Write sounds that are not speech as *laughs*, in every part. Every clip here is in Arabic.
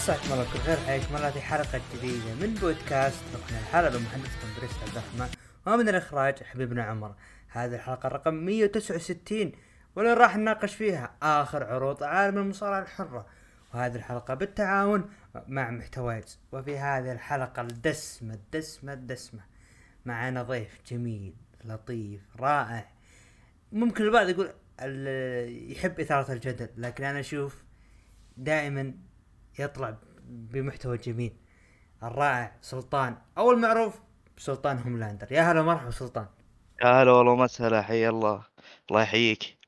مساكم الله بكل خير حياكم الله. في حلقة جديدة من بودكاست ركن الحلبة. محدثكم بريست عبد الرحمن. ومن الإخراج حبيبنا عمر. هذه الحلقة رقم 169 واللي راح نناقش فيها آخر عروض عالم المصارعة الحرة. وهذه الحلقة بالتعاون مع محتوايز وفي هذه الحلقة الدسمة الدسمة الدسمة. معنا ضيف جميل لطيف رائع. ممكن البعض يقول يحب إثارة الجدل لكن أنا أشوف دائما يطلع بمحتوى جميل. الرائع سلطان. أو المعروف بسلطان هوملاندر. يا هلا مرحبا سلطان. يا هلا والله ومسهلا حي الله. الله يحييك.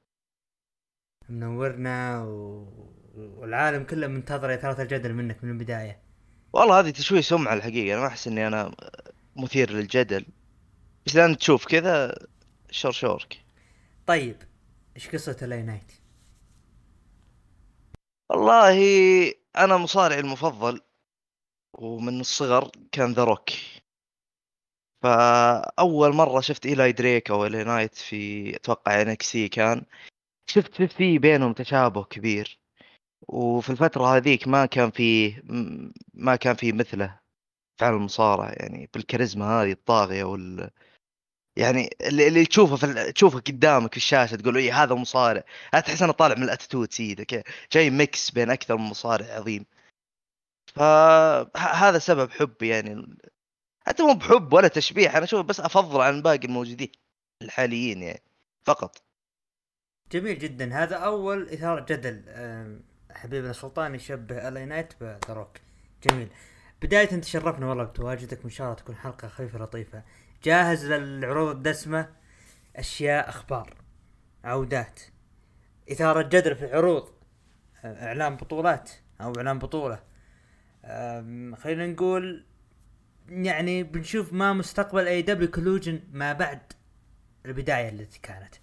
منورنا و... والعالم كله منتظر اثاره الجدل منك من البداية. والله هذه تشويه سمعة الحقيقة. أنا ما أحس إني أنا مثير للجدل. بس لأن تشوف كذا شرشورك طيب إيش قصة LA Knight والله أنا مصارعي المفضل ومن الصغر كان The Rock. فأول مرة شفت إيلاي دريك أو LA Knight في أتوقع NXT كان شفت في بينهم تشابه كبير. وفي الفترة هذيك ما كان فيه م- ما كان فيه مثله. في عالم يعني بالكاريزما هذه الطاغية وال يعني اللي, اللي تشوفه في تشوفه قدامك في الشاشة تقول إيه هذا مصارع. تحس إنه طالع من ال attitude كذا. جاي mix بين أكثر من مصارع عظيم. فهذا سبب حبي يعني حتى مو بحب ولا تشبيح أنا أشوف بس أفضل عن باقي الموجودين الحاليين يعني فقط. جميل جدا. هذا أول إثارة جدل. حبيبنا سلطان يشبه LA Knight ب The Rock جميل. بداية تشرفنا والله بتواجدك. وان شاء الله تكون حلقة خفيفة لطيفة. جاهز للعروض الدسمة؟ أشياء أخبار عودات. اثارة جدل في العروض أه، إعلان بطولات أو إعلان بطولة أم، خلينا نقول يعني بنشوف ما مستقبل AEW Collision ما بعد البداية التي كانت.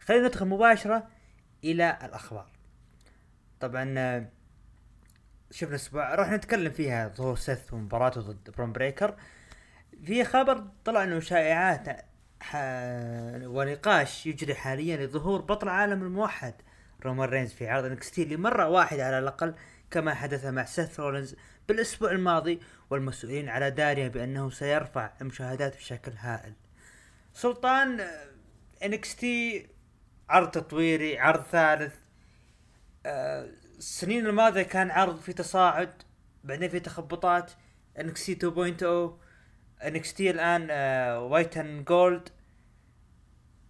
خلينا ندخل مباشرة إلى الأخبار. طبعا آه، شفنا أسبوع راح نتكلم فيها ظهور سيث ومباراته ضد برون بريكر في خبر طلع إنه شائعات ح... ونقاش يجري حاليا لظهور بطل عالم الموحد رومان رينز في عرض NXT لمرة واحدة على الأقل كما حدث مع سيث رولينز بالأسبوع الماضي والمسؤولين على دراية بأنه سيرفع المشاهدات بشكل هائل. سلطان NXT عرض تطويري عرض ثالث. السنين الماضية كان عرض في تصاعد بعدين في تخبطات. NXT 2.0 NXT الآن آه، white and gold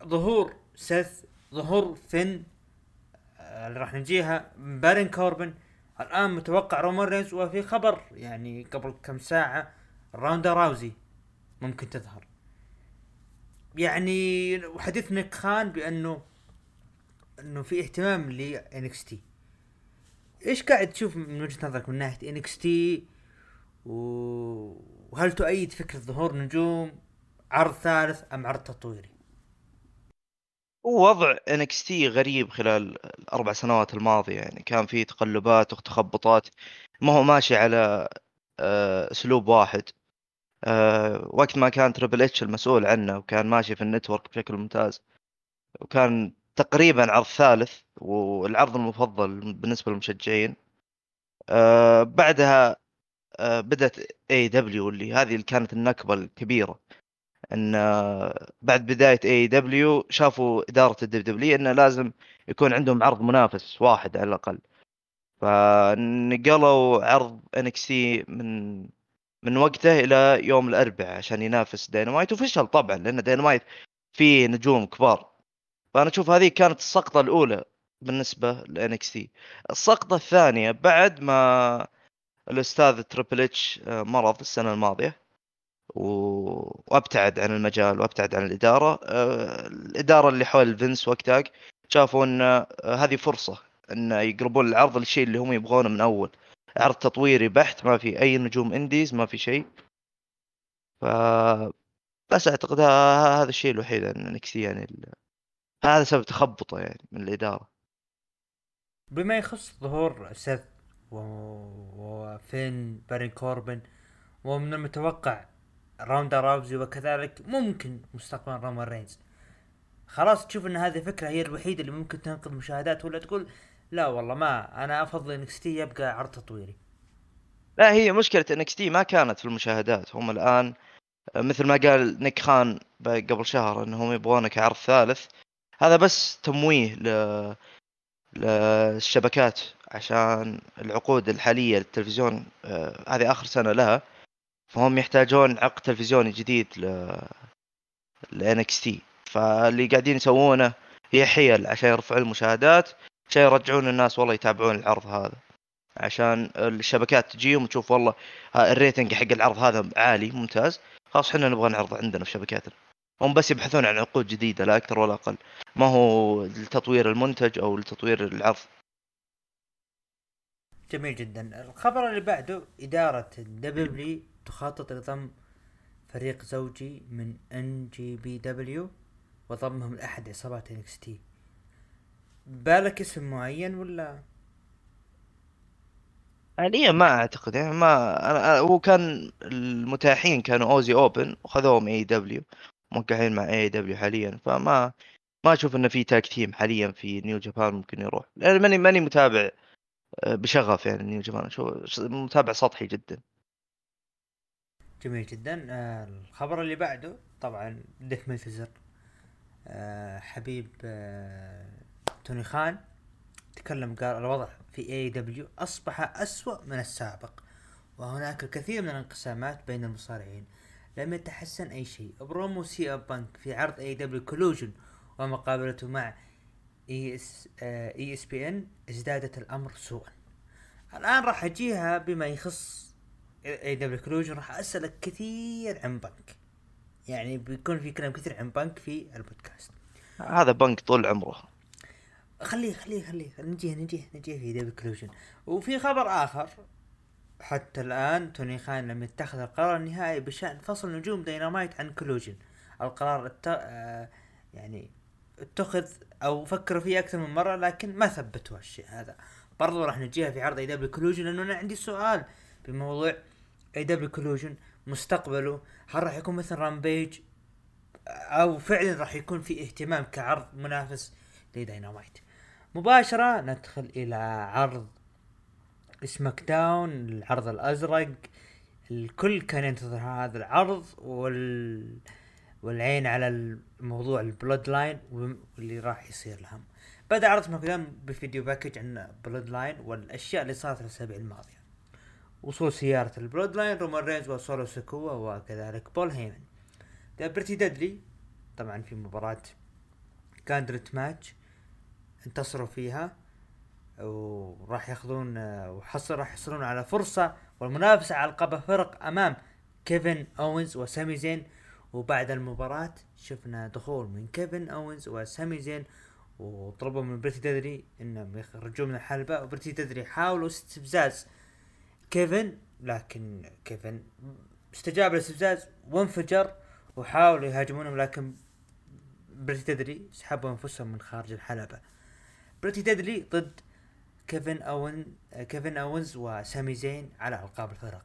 ظهور سيث ظهور فين آه، اللي راح نجيها بارون كوربن الآن متوقع رومان رينز وفي خبر يعني قبل كم ساعة روندا راوزي ممكن تظهر. يعني وحديث نيك خان بأنه إنه في اهتمام ل NXT إيش قاعد تشوف من وجهة نظرك من ناحية NXT وهل تؤيد فكرة ظهور نجوم عرض ثالث أم عرض تطويري؟ ووضع NXT غريب خلال الأربع سنوات الماضية. يعني كان في تقلبات وتخبطات. ما هو ماشي على آه، أسلوب واحد. آه، وقت ما كان Triple H المسؤول عنه وكان ماشي في ال network بشكل ممتاز. وكان تقريبا عرض ثالث والعرض المفضل بالنسبة للمشجعين. آه، بعدها آه، بدأت AEW اللي هذه اللي كانت النكبة الكبيرة. إن آه، بعد بداية AEW شافوا إدارة ال WWE انه لازم يكون عندهم عرض منافس واحد على الأقل. فنقلوا عرض NXT من من وقته إلى يوم الأربعاء عشان ينافس داينامايت وفشل طبعا لأن داينامايت فيه نجوم كبار. فأنا أشوف هذه كانت السقطة الأولى بالنسبة ل NXT السقطة الثانية بعد ما الأستاذ Triple H آه، مرض السنة الماضية وأبتعد عن المجال وأبتعد عن الإدارة. آه، الإدارة اللي حول فينس وقتها شافوا إن آه، هذه فرصة إن يقربون العرض للشيء اللي هم يبغونه من أول. عرض تطويري بحت ما في أي نجوم indies ما في شيء. ف بس أعتقد هذا الشيء الوحيد إن NXT يعني ال... هذا سبب تخبطه يعني من الإدارة. بما يخص ظهور سيث. وفين بارين كوربن ومن المتوقع روندا راوزي وكذلك ممكن مستقبلا رومان رينز. خلاص تشوف إن هذه الفكرة هي الوحيدة اللي ممكن تنقذ مشاهدات ولا تقول لا والله ما أنا أفضل NXT يبقى عرض تطويري. لا هي مشكلة NXT ما كانت في المشاهدات. هم الآن مثل ما قال نيك خان قبل شهر انهم يبغونك عرض ثالث. هذا بس تمويه ل... للشبكات. عشان العقود الحالية للتلفزيون آه هذه آخر سنة لها. فهم يحتاجون عقد تلفزيوني جديد ل ل NXT. فاللي قاعدين يسوونه هي حيل عشان يرفعوا المشاهدات عشان يرجعون الناس والله يتابعون العرض هذا. عشان الشبكات تجيهم وتشوف والله ال rating حق العرض هذا عالي ممتاز. خلاص إحنا نبغى نعرض عندنا في شبكاتنا. هم بس يبحثون عن عقود جديدة لا أكثر ولا أقل. ما هو لتطوير المنتج أو لتطوير العرض. جميل جدا. الخبر اللي بعده إدارة ال WWE تخطط لضم فريق زوجي من NJPW وضمهم لأحد عصابات NXT بالك اسم معين ولا؟ حاليا ما أعتقد. يعني ما أنا هو كان المتاحين كانوا أوزي أوبن وخذوهم AEW موقعين مع AEW حاليا. فما ما أشوف إنه في tag team حاليا في New Japan ممكن يروح. لأن ماني ماني متابع بشغف يعني New Japan شو متابع سطحي جدا. جميل جدا. آه الخبر اللي بعده طبعا ديف ميلتزر آه حبيب آه توني خان تكلم قال الوضع في AEW أصبح أسوأ من السابق وهناك الكثير من الانقسامات بين المصارعين. لم يتحسن أي شيء. برومو سي ام بانك في عرض AEW Collision ومقابلته مع اي اس ESPN ازدادت الأمر سوءا. الآن راح أجيها بما يخص AEW Collision راح أسألك كثير عن بنك. يعني بيكون في كلام كثير عن بنك في البودكاست. هذا بنك طول عمره. خليه خليه خليه. نجيه نجيه نجيه في AEW Collision وفي خبر آخر حتى الآن توني خان لم يتخذ القرار النهائي بشأن فصل نجوم دينامايت عن Collision القرار الت... آه يعني اتخذ أو فكروا فيه أكثر من مرة لكن ما ثبتوا الشيء هذا. برضو راح نجيها في عرض AEW Collision لأنه أنا عندي سؤال بموضوع AEW Collision مستقبله. هل راح يكون مثل Rampage أو فعلا راح يكون في اهتمام كعرض منافس لدينامايت مباشرة ندخل إلى عرض SmackDown العرض الأزرق. الكل كان ينتظر هذا العرض وال والعين على الموضوع ال Bloodline واللي راح يصير لهم. بدا عرض SmackDown ب video package عن Bloodline والأشياء اللي صارت الأسابيع الماضية. وصول سيارة ال Bloodline رومان رينز وسولو سكوا وكذلك بول هيمن Pretty Deadly طبعا في مباراة gauntlet match انتصروا فيها وراح ياخذون وحصل راح يحصلون على فرصة والمنافسة على القاب فرق أمام كيفن اوينز وسامي زين. وبعد المباراة شفنا دخول من كيفن أوينز وسامي زين وطلبوا من Pretty Deadly إنهم يخرجون من الحلبة و Pretty Deadly حاولوا استفزاز كيفن لكن كيفن استجاب للاستفزاز وانفجر وحاولوا يهاجمونهم لكن Pretty Deadly سحبوا أنفسهم من خارج الحلبة. Pretty Deadly ضد كيفن اون كيفن اونز وسامي زين على ألقاب الفرق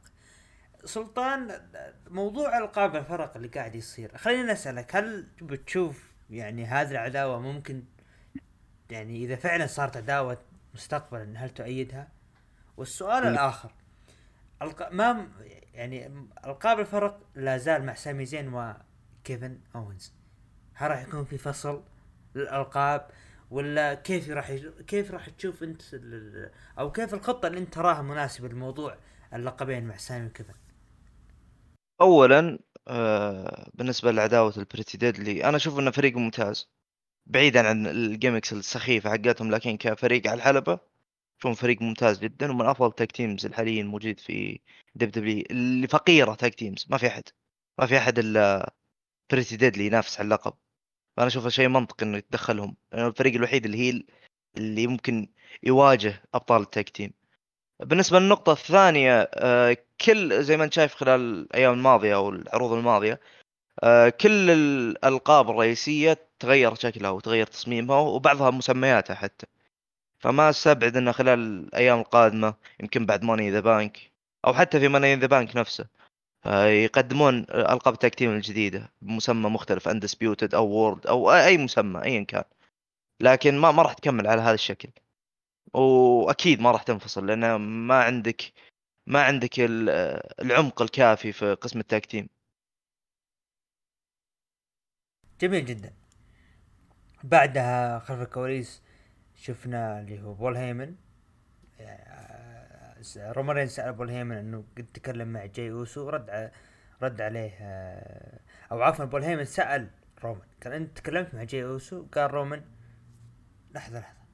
سلطان موضوع ألقاب الفرق اللي قاعد يصير خليني أسألك هل بتشوف يعني هذه العداوة ممكن يعني إذا فعلا صارت عداوة مستقبلا هل تؤيدها؟ والسؤال م. الآخر الق... ما يعني ألقاب الفرق لا زال مع سامي زين وكيفن اونز هل راح يكون في فصل للألقاب ولا كيف راح. كيف راح تشوف أنت ال... أو كيف الخطة اللي أنت تراها مناسبة لموضوع اللقبين مع سامي وكذا اولا آه بالنسبة لعداوة ال Pretty Deadly أنا أشوف إنه فريق ممتاز بعيدا عن ال gimmicks السخيفة حقتهم لكن كفريق على الحلبة شوف فريق ممتاز جدا ومن أفضل tag teams الحاليين موجود في WWE اللي فقيرة tag teams ما في أحد ما في أحد إلا Pretty Deadly ينافس على اللقب. فأنا أشوفه شيء منطقي إنه يتدخلهم لأنه الفريق الوحيد اللي هي اللي ممكن يواجه أبطال ال tag team بالنسبة للنقطة الثانية آه، كل زي ما انت شايف خلال الأيام الماضية أو العروض الماضية آه، كل الألقاب الرئيسية تغير شكلها وتغير تصميمها وبعضها مسمياتها حتى. فما أستبعد إنه خلال الأيام القادمة يمكن بعد Money in the Bank أو حتى في Money in the Bank نفسه يقدمون ألقاب ال tag team الجديدة بمسمى مختلف undisputed أو world أو أي مسمى ايا كان. لكن ما ما راح تكمل على هذا الشكل. وأكيد ما راح تنفصل لأن ما عندك ما عندك العمق الكافي في قسم ال tag team. جميل جدا. بعدها خلف الكواليس شفنا اللي هو بول هيمن. آه، رومان رينز سأل بول هيمن إنه قد تكلم مع جاي أوسو رد رد عليه آه، أو عفوا بول هيمن سأل رومان. قال أنت تكلمت مع جاي أوسو؟ قال رومان لحظة لحظة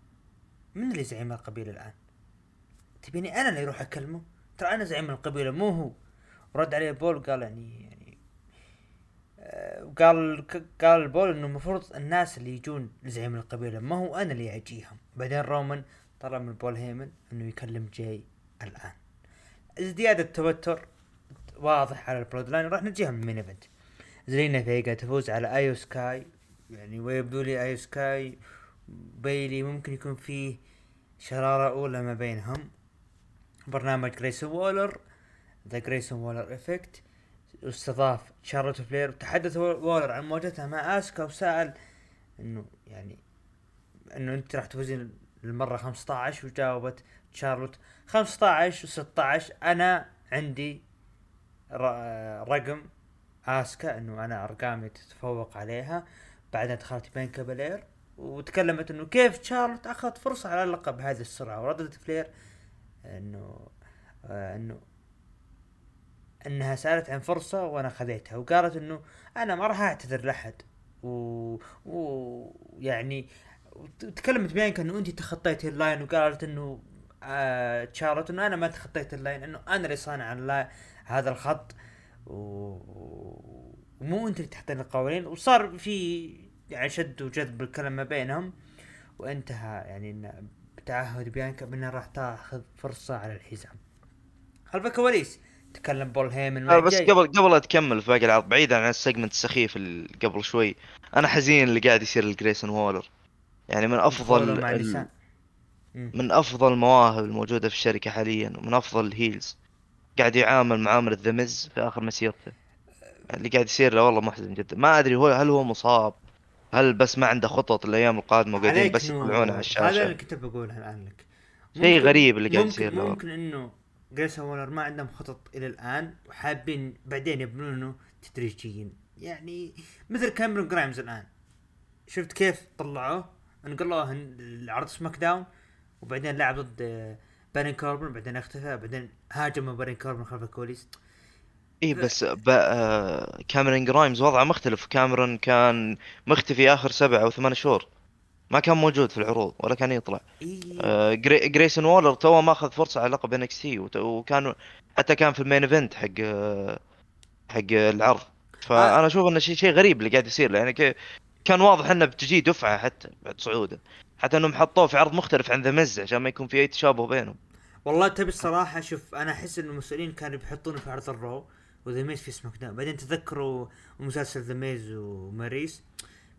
من اللي زعيم القبيلة الآن؟ تبيني أنا اللي أروح أكلمه؟ ترى أنا زعيم القبيلة مو هو. رد عليه بول قال يعني يعني آه قال قال بول إنه المفروض الناس اللي يجون لزعيم القبيلة ما هو أنا اللي أجيهم. بعدين رومان طلب من بول هيمن إنه يكلم جاي الآن. ازدياد التوتر واضح على ال Bloodline راح نجيها من ال main event؟ زلينا فيجا تفوز على آيو سكاي. يعني ويبدو لي آيو سكاي بيلي ممكن يكون فيه شرارة أولى ما بينهم. برنامج جريسون وولر The Grayson Waller Effect واستضاف شارلوت فلير وتحدث وولر عن مواجهته مع آسكا وسأل إنه يعني إنه أنت راح تفوزين المرة 15 وجاوبت شارلوت 15 و16 أنا عندي رقم آسكا إنه أنا أرقامي تتفوق عليها بعدها دخلت بين كابالير وتكلمت إنه كيف شارلوت اخذت فرصة على اللقب بهذه السرعة وردت فلير إنه آه إنه إنها سألت عن فرصة وأنا خذيتها وقالت إنه أنا ما راح أعتذر لأحد. و... و يعني تكلمت بيانكا إنه أنت تخطيتي ال line وقالت إنه آه تشارلوت إنه أنا ما تخطيت ال line إنه أنا اللي صانع هذا الخط. و... ومو أنت اللي تحطين القوانين. وصار في يعني شد وجذب بالكلام ما بينهم وانتهى. يعني إن بتعهد بيانكا بانها راح تاخذ فرصة على الحزام. خلف الكواليس تكلم بول هيمن آه بس قبل قبل لا تكمل في باقي العرض بعيدا عن ال segment السخيف اللي قبل شوي. أنا حزين اللي قاعد يصير لجريسون وولر. يعني من أفضل ال... من أفضل المواهب الموجودة في الشركة حاليا ومن أفضل ال heels. قاعد يعامل معامله ذا في آخر مسيرته. اللي قاعد يصير له والله محزن جدا. ما أدري هو هل هو مصاب؟ هل بس ما عنده خطط الأيام القادمة وقاعدين بس يطلعونه على الشاشة؟ هذا اللي كنت بقولها الآن لك. شيء غريب اللي قاعد يصير له ممكن إنه جريسون وولر ما عندهم خطط إلى الآن وحابين بعدين يبنونه تدريجيا. يعني مثل كاميرون جرايمز الآن. شفت كيف طلعوه؟ انقلوه العرض SmackDown وبعدين لعب ضد بارون كوربن بعدين اختفى بعدين هاجم بارون كوربن خلف الكواليس. اي بس آه، كاميرون جرايمز وضعه مختلف. كاميرون كان مختفي آخر سبع أو ثمان شهور. ما كان موجود في العروض ولا كان يطلع. إيه. آه جريسون وولر تو ما أخذ فرصة على لقب NXT وكان حتى كان في ال main event حق آه حق العرض. فأنا أشوف إنه شيء شيء غريب اللي قاعد يصير يعني كان واضح إنه بتجي دفعة حتى بعد صعودة. حتى إنهم حطوه في عرض مختلف عن ذا ميز عشان ما يكون في أي تشابه بينهم. والله تبي الصراحة شوف أنا أحس انه المسؤولين كانوا بيحطونه في عرض ال Raw. وذا ميز في SmackDown بعدين تذكروا مسلسل ذا ميز وماريس.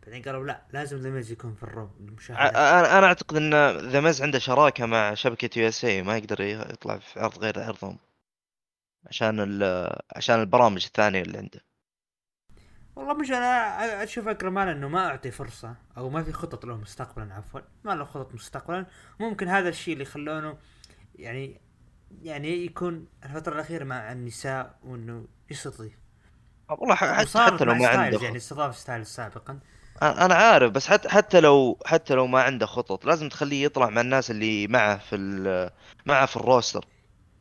بعدين قالوا لا لازم ذا ميز يكون في ال Raw أنا أنا أعتقد إن ذا ميز عنده شراكة مع شبكة USA ما يقدر يطلع في عرض غير عرضهم. عشان عشان البرامج الثانية اللي عنده. والله مش أنا أشوف اكرمان إنه ما أعطي فرصة أو ما في خطط له مستقبلا عفوا. ما له خطط مستقبلا. ممكن هذا الشيء اللي خلونه يعني يعني يكون الفترة الأخيرة مع النساء وإنه يستضيف والله حتى, حتى لو ما عنده يعني استضاف ستايلز سابقا. أنا عارف بس حتى حتى لو حتى لو ما عنده خطط لازم تخليه يطلع مع الناس اللي معه في معه في ال roster.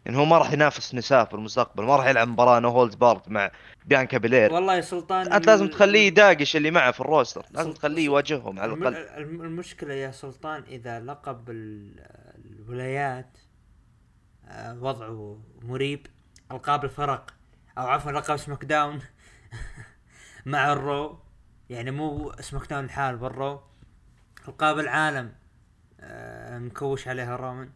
يعني هو ما راح ينافس نساء في المستقبل ما راح يلعب مباراة no holds barred مع بيانكا بيلير. والله يا سلطان أنت لازم تخليه يداقش اللي معه في ال roster لازم تخليه يواجههم على الأقل. المشكلة يا سلطان إذا لقب الولايات وضعه مريب. القاب الفرق أو عفوا لقب SmackDown *laughs* مع ال Raw. يعني مو SmackDown الحال بال Raw. القاب العالم آه، مكوش عليها رومان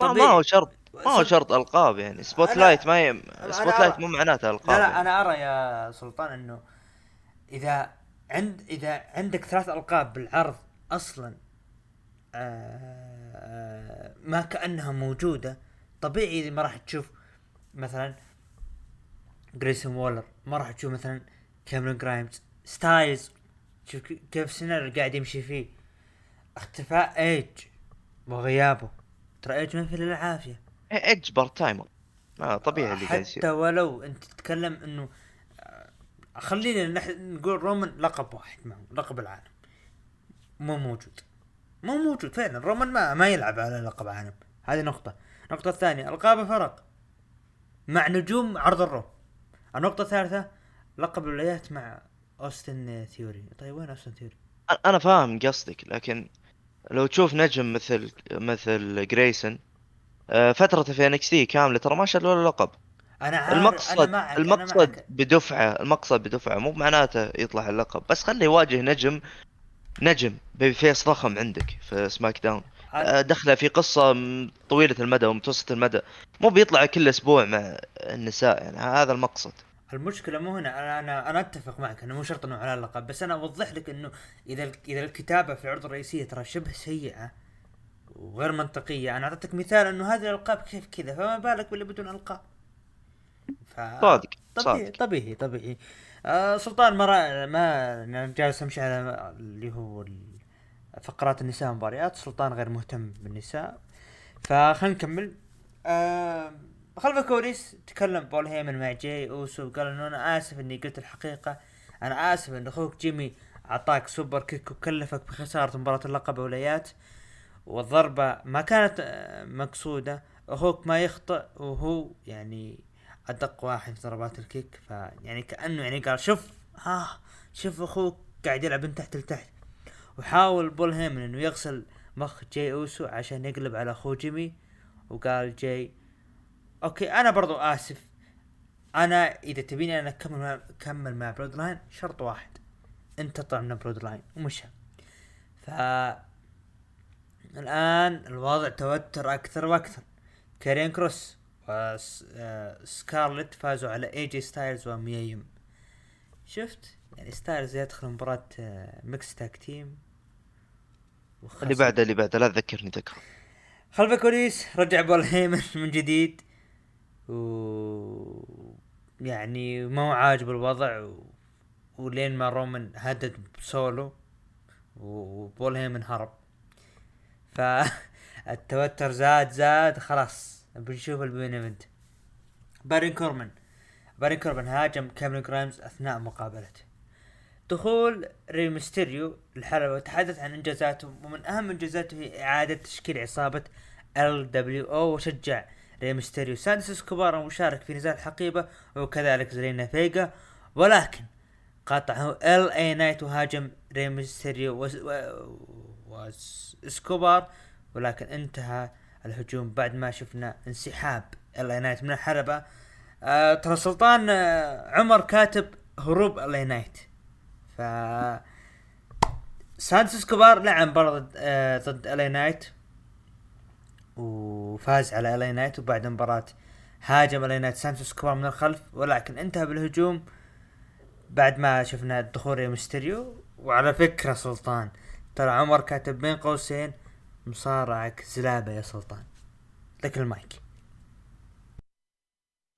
ما هو شرط ما هو شرط ألقاب يعني spotlight ما ي... spotlight مو معناته ألقاب لا لا يعني. أنا أرى يا سلطان إنه إذا عند إذا عندك ثلاث ألقاب بالعرض أصلا آه ما كأنها موجودة طبيعي ما راح تشوف مثلا جريسون وولر ما راح تشوف مثلا كاميرون جرايمز ستايلز شوف كيف السيناريو قاعد يمشي فيه. اختفاء إيج وغيابه. ترى إيج ما في إلا العافية. إيج part-timer آه طبيعي اللي قاعد حتى يصير ولو أنت تتكلم إنه آه، خلينا نح- نقول رومان لقب واحد معه لقب العالم. مو موجود. مو موجود فعلا. رومان ما ما يلعب على لقب عالم. هذه نقطة. النقطة الثانية ألقاب الفرق مع نجوم عرض ال Raw النقطة الثالثة لقب الولايات مع أوستن ثيوري. طيب وين أوستن ثيوري؟ أنا فاهم قصدك لكن لو تشوف نجم مثل مثل جريسون آه، فترته في NXT كاملة ترى ما شال ولا لقب. أنا عارف أنا المقصد معك أنا المقصد معك بدفعه المقصد بدفعه مو معناته يطلع اللقب بس خليه يواجه نجم نجم بيبي فيس ضخم عندك في سماك داون. دخله في قصة طويلة المدى ومتوسطه المدى. مو بيطلع كل أسبوع مع النساء يعني هذا المقصد. المشكلة مو هنا أنا أنا أنا أتفق معك إنه مو شرط إنه على اللقب بس أنا أوضح لك إنه إذا إذا الكتابة في العرض الرئيسية ترى شبه سيئة وغير منطقية أنا أعطيتك مثال إنه هذه الألقاب كيف كذا فما بالك باللي بدون ألقاب؟ ف صادق طبيعي صادق. طبيعي طبيعي. آه سلطان ما ما أنا جالس أمشي على اللي هو ال- فقرات النساء مباريات سلطان غير مهتم بالنساء. فخلينا نكمل. آه خلف الكواليس تكلم بول هيمن مع جاي أوسو وقال إنه أنا آسف إني قلت الحقيقة. أنا آسف إن أخوك جيمي أعطاك superkick وكلفك بخسارة مباراة اللقب ولايات والضربة ما كانت آه، مقصودة. أخوك ما يخطئ وهو يعني أدق واحد في ضربات ال kick. فيعني كأنه يعني قال شوف ها شوف أخوك قاعد يلعب من تحت لتحت. وحاول بول هيمن إنه يغسل مخ جاي أوسو عشان يقلب على أخوه جيمي وقال جاي أوكي أنا برضو آسف. أنا إذا تبيني أنا أكمل أكمل مع بلود لاين شرط واحد انت تطلع من بلود لاين ومشى ف الآن الوضع توتر أكثر وأكثر. كارين كروس وسكارلت فازوا على اي جي ستايلز وميا يم شفت؟ يعني ستايلز يدخل مباراة آه، mixed tag team. اللي بعده اللي بعده لا تذكرني تذكر. خلف الكواليس رجع بول هيمن *laughs* من جديد. و يعني ما هو عاجب الوضع و... ولين ما رومان هدد بسولو وبول هيمن هرب فالتوتر *laughs* زاد زاد خلاص بنشوف ال main event بارون كوربن بارون كوربن هاجم كاميرون جرايمز أثناء مقابلته. دخول ري ميستيريو الحلبة وتحدث عن إنجازاته ومن أهم إنجازاته هي إعادة تشكيل عصابة ال LWO وشجع ري ميستيريو. سانتوس اسكوبار المشارك في نزال الحقيبة وكذلك زلينا فيجا ولكن قاطعه إل إي نايت وهاجم ري ميستيريو وس- و- وإسكوبار ولكن انتهى الهجوم بعد ما شفنا انسحاب إل إي نايت من الحلبة. آه ترى سلطان آه عمر كاتب هروب إل إي نايت. ف سانتوس اسكوبار لعب مباراة ضد الي نايت وفاز على الي نايت وبعد المباراة هاجم الي نايت سانتوس اسكوبار من الخلف. ولكن انتهى بالهجوم بعد ما شفنا دخول ري ميستيريو. وعلى فكرة سلطان ترى عمر كاتب بين قوسين مصارعك زلابة يا سلطان. لك المايك.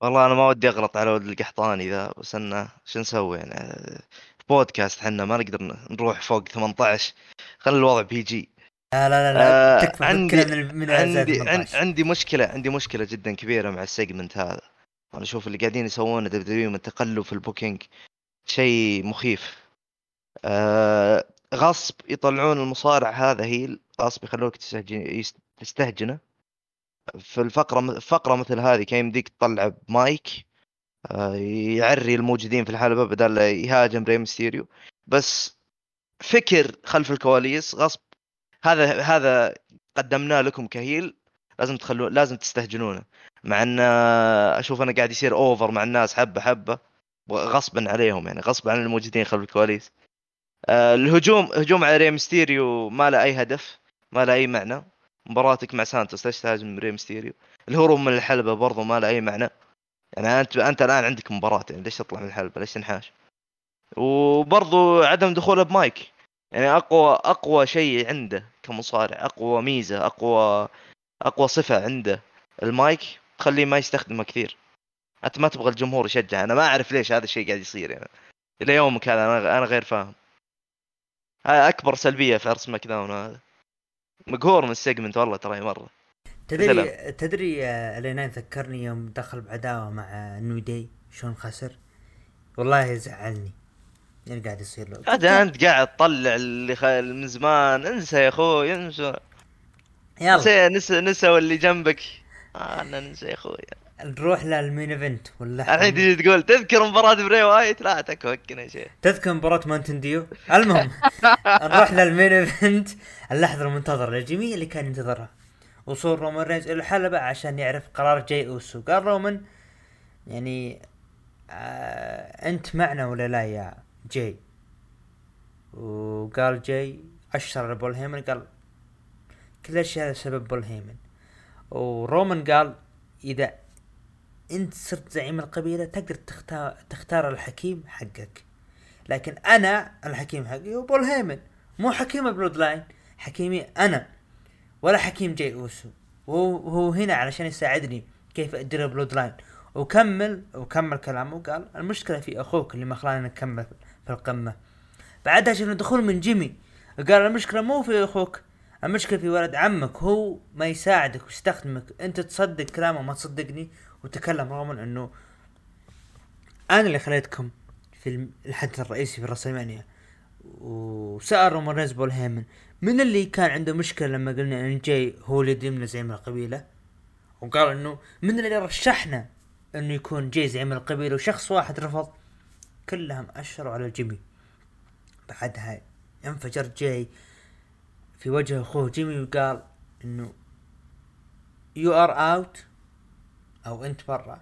والله أنا ما ودي أغلط على ولد القحطاني ذا بس إنه شو نسوي يعني؟ بودكاست حنا ما نقدر نروح فوق 18 خلي الوضع PG. لا لا لا, لا آه، تكفى عندي- من من عندي عن- 18. عندي مشكلة عندي مشكلة جدا كبيرة مع ال segment هذا. أنا أشوف اللي قاعدين يسوونه WWE من تقلب في ال booking. شيء مخيف. آه غصب يطلعون المصارع هذا heel غصب يخلوك تستهجنه. في الفقرة فقرة مثل هذه كان يمديك تطلع بمايك. يعري الموجودين في الحلبة بدل يهاجم ري ميستيريو بس فكر خلف الكواليس غصب. هذا هذا قدمناه لكم ك heel لازم تخلون لازم تستهجنونه. مع إن آه، أشوف أنا قاعد يصير over مع الناس حبة حبة. غصبا عليهم يعني غصبا عن الموجودين خلف الكواليس. آه، الهجوم هجوم على ري ميستيريو ما له أي هدف ما له أي معنى. مباراتك مع سانتوس ليش تهاجم ري ميستيريو الهروب من الحلبة برضو ما له أي معنى. يعني انت أنت الآن عندك مباراة يعني ليش تطلع من الحلبة؟ ليش تنحاش؟ وبرضو عدم دخوله بمايك. يعني اقوى أقوى شيء عنده كمصارع أقوى ميزة اقوى أقوى صفة عنده المايك تخليه ما يستخدمه كثير. أنت ما تبغى الجمهور يشجع. أنا ما أعرف ليش هذا الشيء قاعد يصير يعني. إلى يومك هذا أنا أنا غير فاهم. هاي أكبر سلبية في سماك داون هذا مقهور من ال segment والله ترى مرة. تدري. تدري آه، إل إي نايت ذكرني يوم دخل بعداوة مع آه، نيو داي؟ شلون خسر؟ والله زعلني يعني قاعد يصير له. هذا أنت قاعد تطلع اللي خ... من زمان. انسى يا أخوي انسى. يلا. نسى نسى نسى واللي جنبك. آه أنا ننسى يا أخوي. نروح لل main event ولا الحين تجي تقول تذكر مباراة بري وايت لا تكوكنا يا شيخ. تذكر مباراة ماونتن ديو؟ المهم *laughs* نروح لل main event. اللحظة المنتظرة للجميع اللي كان ينتظرها. وصول رومان رينز إلى الحلبة عشان يعرف قرار جاي أوسو. قال رومان يعني آه أنت معنا ولا لا يا جاي؟ وقال جاي أشر بول هيمن قال كل الاشياء سبب بول هيمن ورومان قال إذا أنت صرت زعيم القبيلة تقدر تختار تختار الحكيم حقك. لكن أنا الحكيم حقي هو بول هيمن مو حكيم بلود لاين حكيمي أنا. ولا حكيم جاي أوسو. وهو هو هنا علشان يساعدني كيف أدير بلود لاين وكمل وكمل كلامه. وقال المشكلة في أخوك اللي ما خلانا نكمل في القمة. بعدها شفنا دخول من جيمي. قال المشكلة مو في أخوك. المشكلة في ولد عمك. هو ما يساعدك ويستخدمك. أنت تصدق كلامه ما تصدقني. وتكلم رومان إنه أنا اللي خليتكم في الحدث الرئيسي في راسلمانيا وسأل رومان رينز بول هيمن من اللي كان عنده مشكلة لما قلنا إن جاي هو اللي يديمنا زعيم القبيلة؟ وقال إنه من اللي رشحنا إنه يكون جاي زعيم القبيلة وشخص واحد رفض. كلهم أشروا على جيمي. بعدها انفجر جاي في وجه أخوه جيمي وقال إنه you are out أو أنت برا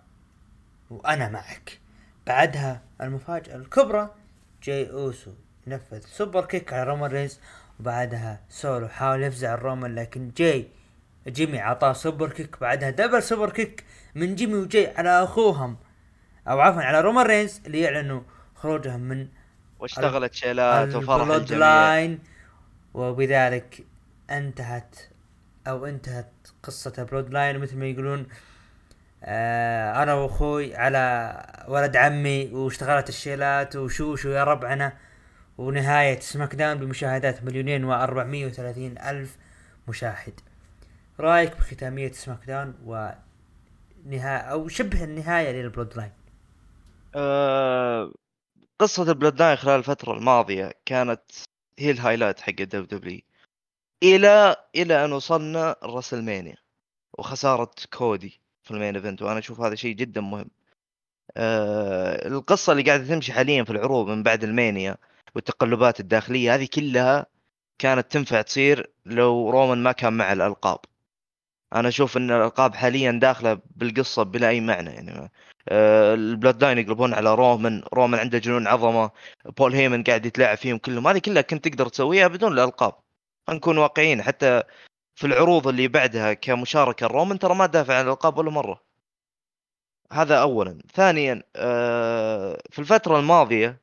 وأنا معك. بعدها المفاجأة الكبرى جاي أوسو. نفذ superkick على رومان رينز وبعدها سولو حاول يفزع لرومان لكن جاي جيمي عطاه super kick بعدها double super kick من جيمي وجاي على أخوهم. أو عفوا على رومان رينز اللي يعلنوا خروجهم من واشتغلت شيلات وفرح الجميع. لاين وبذلك انتهت أو انتهت قصة ال Bloodline مثل ما يقولون آه أنا وأخوي على ولد عمي واشتغلت الشيلات وشوشو يا ربعنا ونهاية سماك داون بمشاهدات مليونين وأربعمية وثلاثين ألف مشاهد. رأيك بختامية سماك داون ونهاية أو شبه النهاية للبلود لاين آه، قصة ال Bloodline خلال الفترة الماضية كانت هي الهايلايت حق الدب دبليو إلى إلى أن وصلنا ال WrestleMania وخسارة كودي في ال main event وأنا أشوف هذا شيء جدا مهم. آه القصة اللي قاعدة تمشي حاليا في العروض من بعد المينيا والتقلبات الداخلية هذه كلها كانت تنفع تصير لو رومان ما كان مع الألقاب. أنا أشوف إن الألقاب حاليا داخلة بالقصة بلا أي معنى يعني آه، ال Bloodline يقلبون على رومان رومان عنده جنون عظمة بول هيمن قاعد يتلاعب فيهم كلهم هذه كلها كنت تقدر تسويها بدون الألقاب. نكون واقعيين حتى في العروض اللي بعدها كمشاركة رومان ترى ما دافع عن الألقاب ولا مرة. هذا اولا. ثانيا آه، في الفترة الماضية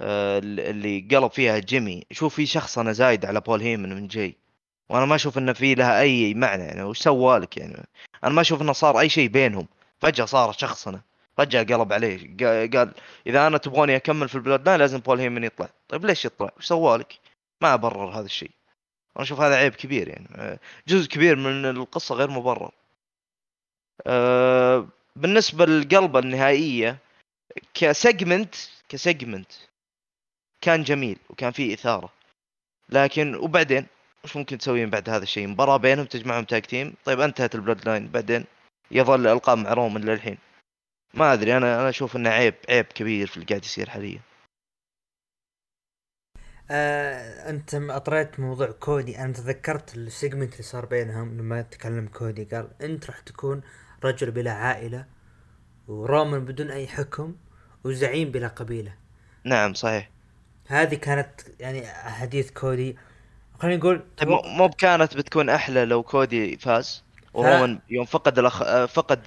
اللي قلب فيها جيمي. شوف في شخصنة زايدة على بول هيمن من جاي. وأنا ما أشوف إنه في لها أي معنى يعني. وش سوى لك يعني؟ أنا ما أشوف إنه صار أي شيء بينهم. فجأة صار شخصنا فجأة قلب عليه. قا- قال إذا أنا تبغوني أكمل في ال Bloodline لازم بول هيمن يطلع. طيب ليش يطلع؟ وش سوى لك؟ ما أبرر هذا الشيء. أنا أشوف هذا عيب كبير يعني. آه، جزء كبير من القصة غير مبرر. أه بالنسبة للقلبة النهائية ك segment ك segment كان جميل وكان فيه إثارة. لكن وبعدين وش ممكن تسوي من بعد هذا الشيء؟ مباراة بينهم تجمعهم tag team طيب انتهت ال Bloodline. بعدين يظل الألقاب مع رومان للحين ما أدري أنا أنا أشوف إنه عيب عيب كبير في اللي قاعد يصير حاليا. آه أنت أطريت موضوع كودي. أنا تذكرت ال segment اللي صار بينهم لما تكلم كودي. قال أنت راح تكون رجل بلا عائلة ورومان بدون أي حكم وزعيم بلا قبيلة. نعم صحيح. هذه كانت يعني حديث كودي خلينا نقول طيب مو بكانت بتكون أحلى لو كودي فاز ورومان يوم فقد الأخ... آه، فقد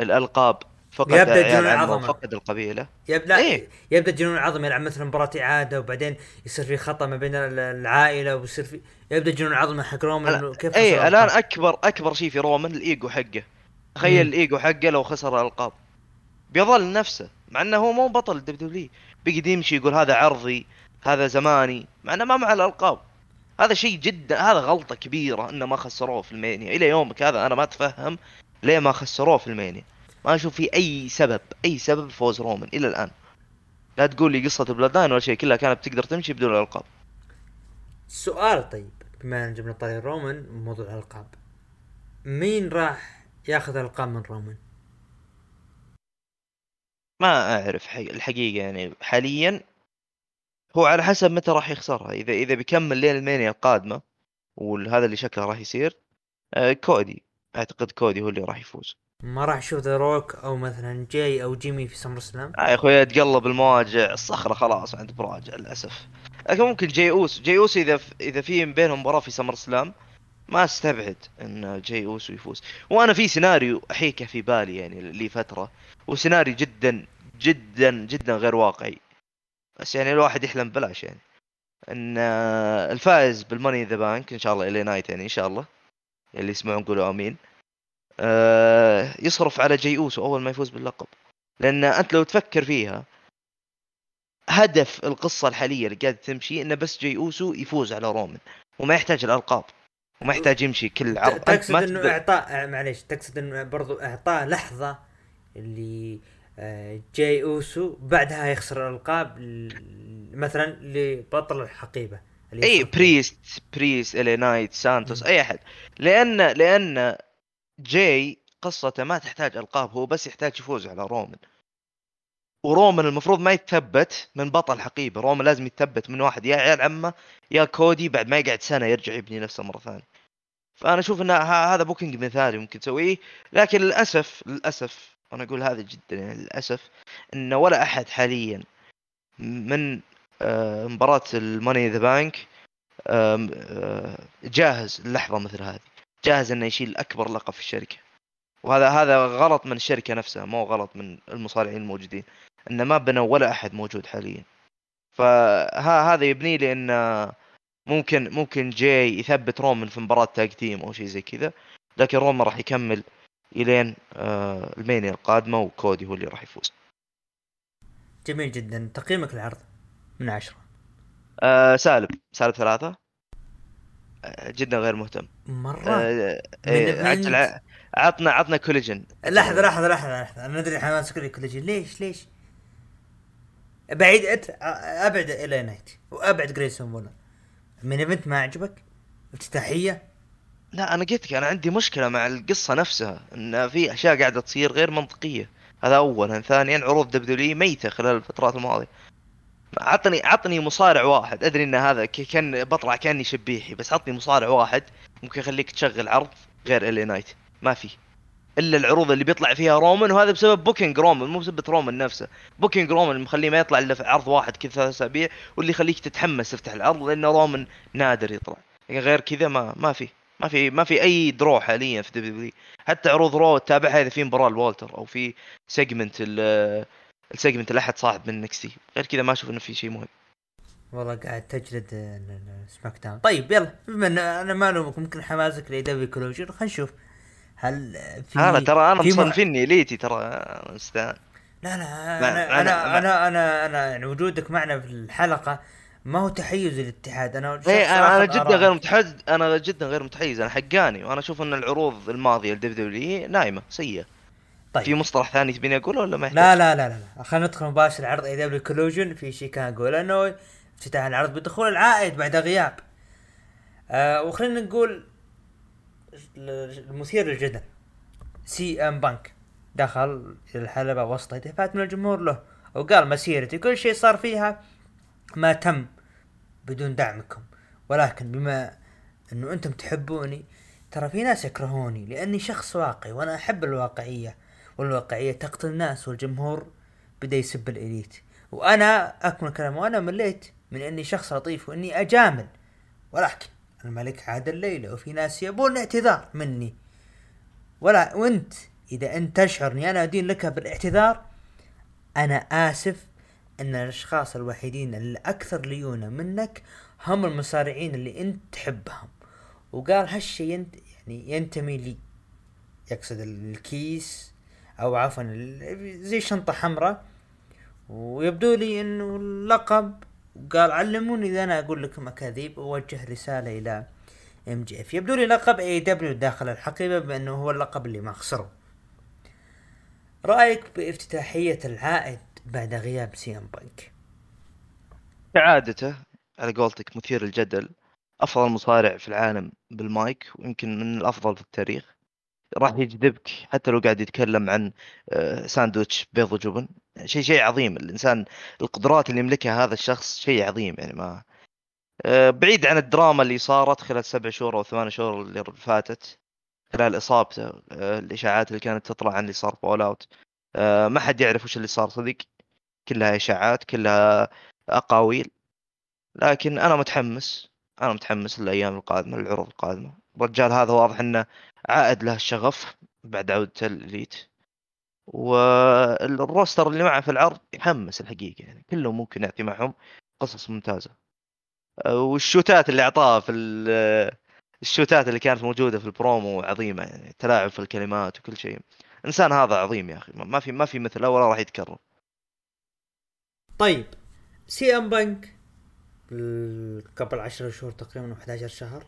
الألقاب فقد يبدأ عيال جنون عمه العظمة. فقد القبيلة يبدا إيه. يبدأ جنون العظمه يلعب مثلا مباراة إعادة وبعدين يصير في خطأ ما بين ال- العائلة ويصير في يبدأ جنون العظمه حق رومان انه كيف اي. الآن اكبر أكبر شيء في رومان الإيجو حقه تخيل. الإيجو حقه لو خسر الألقاب بيظل نفسه مع إنه هو مو بطل WWE بيقعد يمشي يقول هذا عرضي هذا زماني مع إنه ما مع الألقاب. هذا شيء جدا هذا غلطة كبيرة إنه ما خسروه في المينيا. إلى يومك هذا أنا ما أتفهم ليه ما خسروه في المينيا. ما أشوف في أي سبب أي سبب فوز رومان إلى الآن. لا تقول لي قصة Bloodline ولا شيء كلها كانت بتقدر تمشي بدون الألقاب. سؤال طيب بما إن جبنا طاري رومان موضوع الألقاب. مين راح ياخذ الألقاب من رومان؟ ما أعرف حق- الحقيقة يعني حاليا هو على حسب متى راح يخسرها. إذا إذا بيكمل لين المينيا القادمة وهذا اللي شكله راح يصير آه، كودي. أعتقد كودي هو اللي راح يفوز. ما راح أشوف The Rock أو مثلا جاي أو جيمي في SummerSlam؟ آه يا أخوي تقلب المواجع الصخرة خلاص عاد براجع للأسف. لكن ممكن جاي أوس. جاي أوس إذا إذا في بينهم مباراة في SummerSlam ما أستبعد إن جاي اوسو يفوز. وأنا في سيناريو أحيكه في بالي يعني لي فتره وسيناريو جدا جدا جدا غير واقعي. بس يعني الواحد يحلم بلاش يعني. إن آه، الفائز بال Money in the Bank إن شاء الله LA Knight يعني إن شاء الله. اللي يسمعون قولوا آمين. آه، يصرفها على جاي أوسو أول ما يفوز باللقب. لأن أنت لو تفكر فيها هدف القصة الحالية اللي قاعدة تمشي إنه بس جاي أوسو يفوز على رومان. وما يحتاج الألقاب. وما يحتاج يمشي كل عرض. تقصد إنه إعطاء معليش تقصد إنه برضو إعطاء لحظة اللي آه، جاي أوسو بعدها يخسر الألقاب مثلا لبطل الحقيبة. أي بريست بريست LA Knight سانتوس. أي أحد. لأن لأن جاي قصته ما تحتاج ألقاب هو بس يحتاج يفوز على رومان. ورومان المفروض ما يتثبت من بطل حقيبة. رومان لازم يتثبت من واحد يا من عيال عمه يا كودي بعد ما يقعد سنة يرجع يبني نفسه مرة ثانية. فأنا أشوف إن هذا booking مثالي ممكن تسويه لكن للأسف للأسف أنا أقول هذا جدا يعني للأسف ان ولا أحد حاليا من آه، مباراة ال Money in the Bank آه، جاهز للحظة مثل هذه جاهز إنه يشيل أكبر لقب في الشركة. وهذا هذا غلط من الشركة نفسها مو غلط من المصارعين الموجودين ان ما بنوا ولا أحد موجود حاليا. فهذا يبني لي ان ممكن ممكن جاي يثبت رومان في مباراة تاج تيم أو شيء زي كذا لكن رومان راح يكمل إلين آه، ألمانيا القادمة وكودي هو اللي راح يفوز. جميل جدا. تقييمك للعرض من عشرة. آه، سالب. سالب ثلاثة. آه، جدا غير مهتم. مرة؟ آه، إيه، عطنا عطنا كوليجن. لحظة لحظة لحظة لحظة. أنا أدري لي كل شيء ليش ليش؟ بعيد أت... أبعد إلى نايت وأبعد جريسون وولا من ايفنت ما عجبك؟ افتتاحية؟ لا أنا قلت أنا عندي مشكلة مع القصة نفسها إن في أشياء قاعدة تصير غير منطقية. هذا اولا. ثانيا عروض WWE ميتة خلال الفترات الماضية. عطني عطني مصارع واحد. أدري إن هذا كان بطلع كأني شبيحي بس عطني مصارع واحد. ممكن يخليك تشغل عرض غير LA Knight. ما في. إلا العروض اللي بيطلع فيها رومان وهذا بسبب booking رومان مو بسبب رومان نفسه. booking رومان مخليه ما يطلع إلا في عرض واحد كذا ثلاث أسابيع واللي يخليك تتحمس تفتح العرض لأن رومان نادر يطلع. لكن غير كذا ما ما في. ما في ما في أي draw حاليا في WWE حتى عروض رو تتابعها إذا في مباراة لوالتر أو في سيجمنت السيجمنت الاحد صاعد من نكستي غير كذا ما أشوف إنه في شيء مهم. والله قاعد تجلد سماك داون. طيب يلا بما إن أنا ما الومك ممكن حماسك لدبي كلوجر خلينا نشوف. هل في أنا ترى أنا مصنفني ليتي ترى مستان لا لا أنا أنا- أنا أنا أنا, أنا يعني وجودك معنا في الحلقة ما هو تحيز للاتحاد أنا إيه أنا آخذ جدا. غير متحيز أنا جدا غير متحيز. أنا حقاني وأنا أشوف إن العروض الماضية لدبليو نايمة سيئة. في طيب مصطلح ثاني تبيني أقوله ولا ما يحتاج؟ لا لا لا لا. خلينا ندخل مباشر عرض اي دبليو كولوجن في شيكاغو لأنه افتتاح العرض بدخول العائد بعد غياب. آه وخلينا نقول المثير للجدل. سي ام بانك دخل إلى الحلبة وسط هتافات من الجمهور له وقال مسيرتي كل شيء صار فيها ما تم. بدون دعمكم. ولكن بما أنه أنتم تحبوني ترى في ناس يكرهوني لأني شخص واقعي وأنا أحب الواقعية. والواقعية تقتل الناس والجمهور بدا يسب الإليت. وأنا أكمل كلام وأنا مليت من أني شخص لطيف وأني أجامل. ولكن الملك عاد الليلة وفي ناس يبون اعتذار مني. ولا وأنت إذا أنت تشعر اني أنا أدين لك بالإعتذار أنا آسف أن الأشخاص الوحيدين اللي أكثر ليونة منك هم المصارعين اللي أنت تحبهم. وقال هالشي ينت يعني ينتمي لي. يقصد الكيس أو عفوا زي شنطة حمراء. ويبدو لي إنه اللقب. وقال علموني إذا أنا أقول لكم أكاذيب. ووجه رسالة إلى إم جي إف. يبدو لي لقب اي دبليو داخل الحقيبة بأنه هو اللقب اللي ما خسره. رأيك بافتتاحية العائد بعد غياب CM Punk. كعادته على قولتك مثير الجدل أفضل مصارع في العالم بالمايك ويمكن من الأفضل في التاريخ. راح يجذبك حتى لو قاعد يتكلم عن آه، ساندويتش بيض وجبن. شيء شيء عظيم. الإنسان القدرات اللي يملكها هذا الشخص شيء عظيم يعني ما. آه، بعيد عن الدراما اللي صارت خلال سبع شهور أو ثمان شهور اللي فاتت خلال إصابته آه، الإشاعات اللي كانت تطلع عن اللي صار فول أوت. ما حد يعرف وش اللي صار صدق؟ كلها إشاعات كلها أقاويل. لكن أنا متحمس أنا متحمس للأيام القادمة للعروض القادمة. الرجال هذا واضح إنه عائد له الشغف بعد عودته الإليت. والروستر اللي معه في العرض يحمس الحقيقة يعني كلهم ممكن يعطي معهم قصص ممتازة. وال shootات اللي أعطاها في ال shootات اللي كانت موجودة في البرومو عظيمة يعني تلاعب في الكلمات وكل شيء. إنسان هذا عظيم يا أخي ما في ما في مثله ولا راح يتكرر. طيب CM Punk قبل 10 شهور تقريبا 11 شهر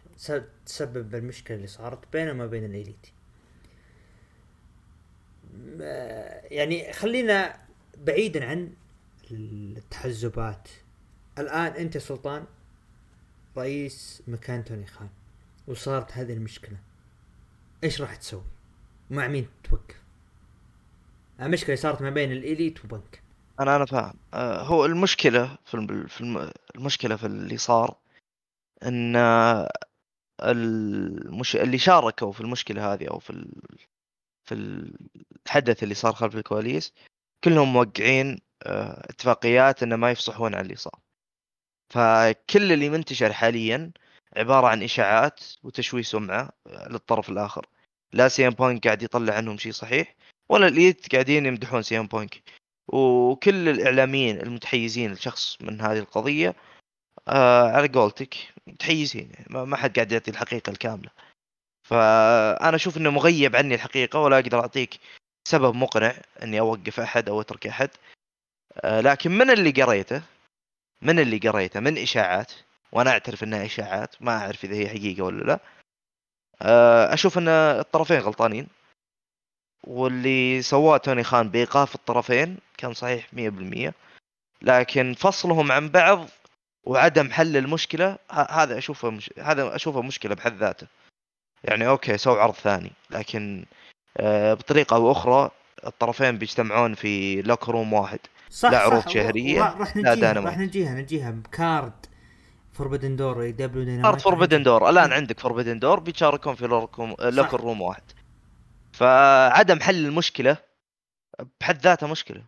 تسبب بالمشكلة اللي صارت بينه وما بين ال Elite. يعني خلينا بعيدا عن التحزبات. الآن أنت سلطان رئيس مكان توني خان وصارت هذه المشكلة إيش راح تسوي؟ مع مين توقف المشكلة صارت ما بين الإليت وبنك. أنا أنا فاهم. آه، هو المشكلة في المشكلة في اللي صار إن المش... اللي شاركوا في المشكلة هذه أو في. في الحدث اللي صار خلف الكواليس كلهم موقعين آه، اتفاقيات إنه ما يفصحون عن اللي صار. فكل اللي منتشر حاليا عبارة عن إشاعات وتشويه سمعة آه، للطرف الآخر. لا CM قاعد يطلع عنهم شيء صحيح ولا ال Elite قاعدين يمدحون CM وكل الإعلاميين المتحيزين لشخص من هذه القضية آه على قولتك متحيزين يعني ما حد قاعد يعطي الحقيقة الكاملة. فأنا أشوف إنه مغيب عني الحقيقة ولا أقدر أعطيك سبب مقنع إني أوقف أحد أو أترك أحد. آه لكن من اللي قريته؟ من اللي قريته؟ من إشاعات؟ وأنا أعترف إنها إشاعات ما أعرف إذا هي حقيقة ولا لا. آه أشوف إن الطرفين غلطانين. واللي سواه توني خان بايقاف الطرفين كان صحيح 100% لكن فصلهم عن بعض وعدم حل المشكلة هذا أشوفه مش... هذا أشوفه مشكلة بحد ذاته. يعني okay سووا عرض ثاني. لكن آه بطريقة أو أخرى الطرفين بيجتمعون في locker room واحد. صح لا عروض شهرية راح نجيها راح نجيها نجيها بكارد Forbidden Door اي دبليو كارد فوربدن دور الآن عندك فوربدن دور بيشاركون في locker room واحد. فعدم حل المشكلة بحد ذاتها مشكلة.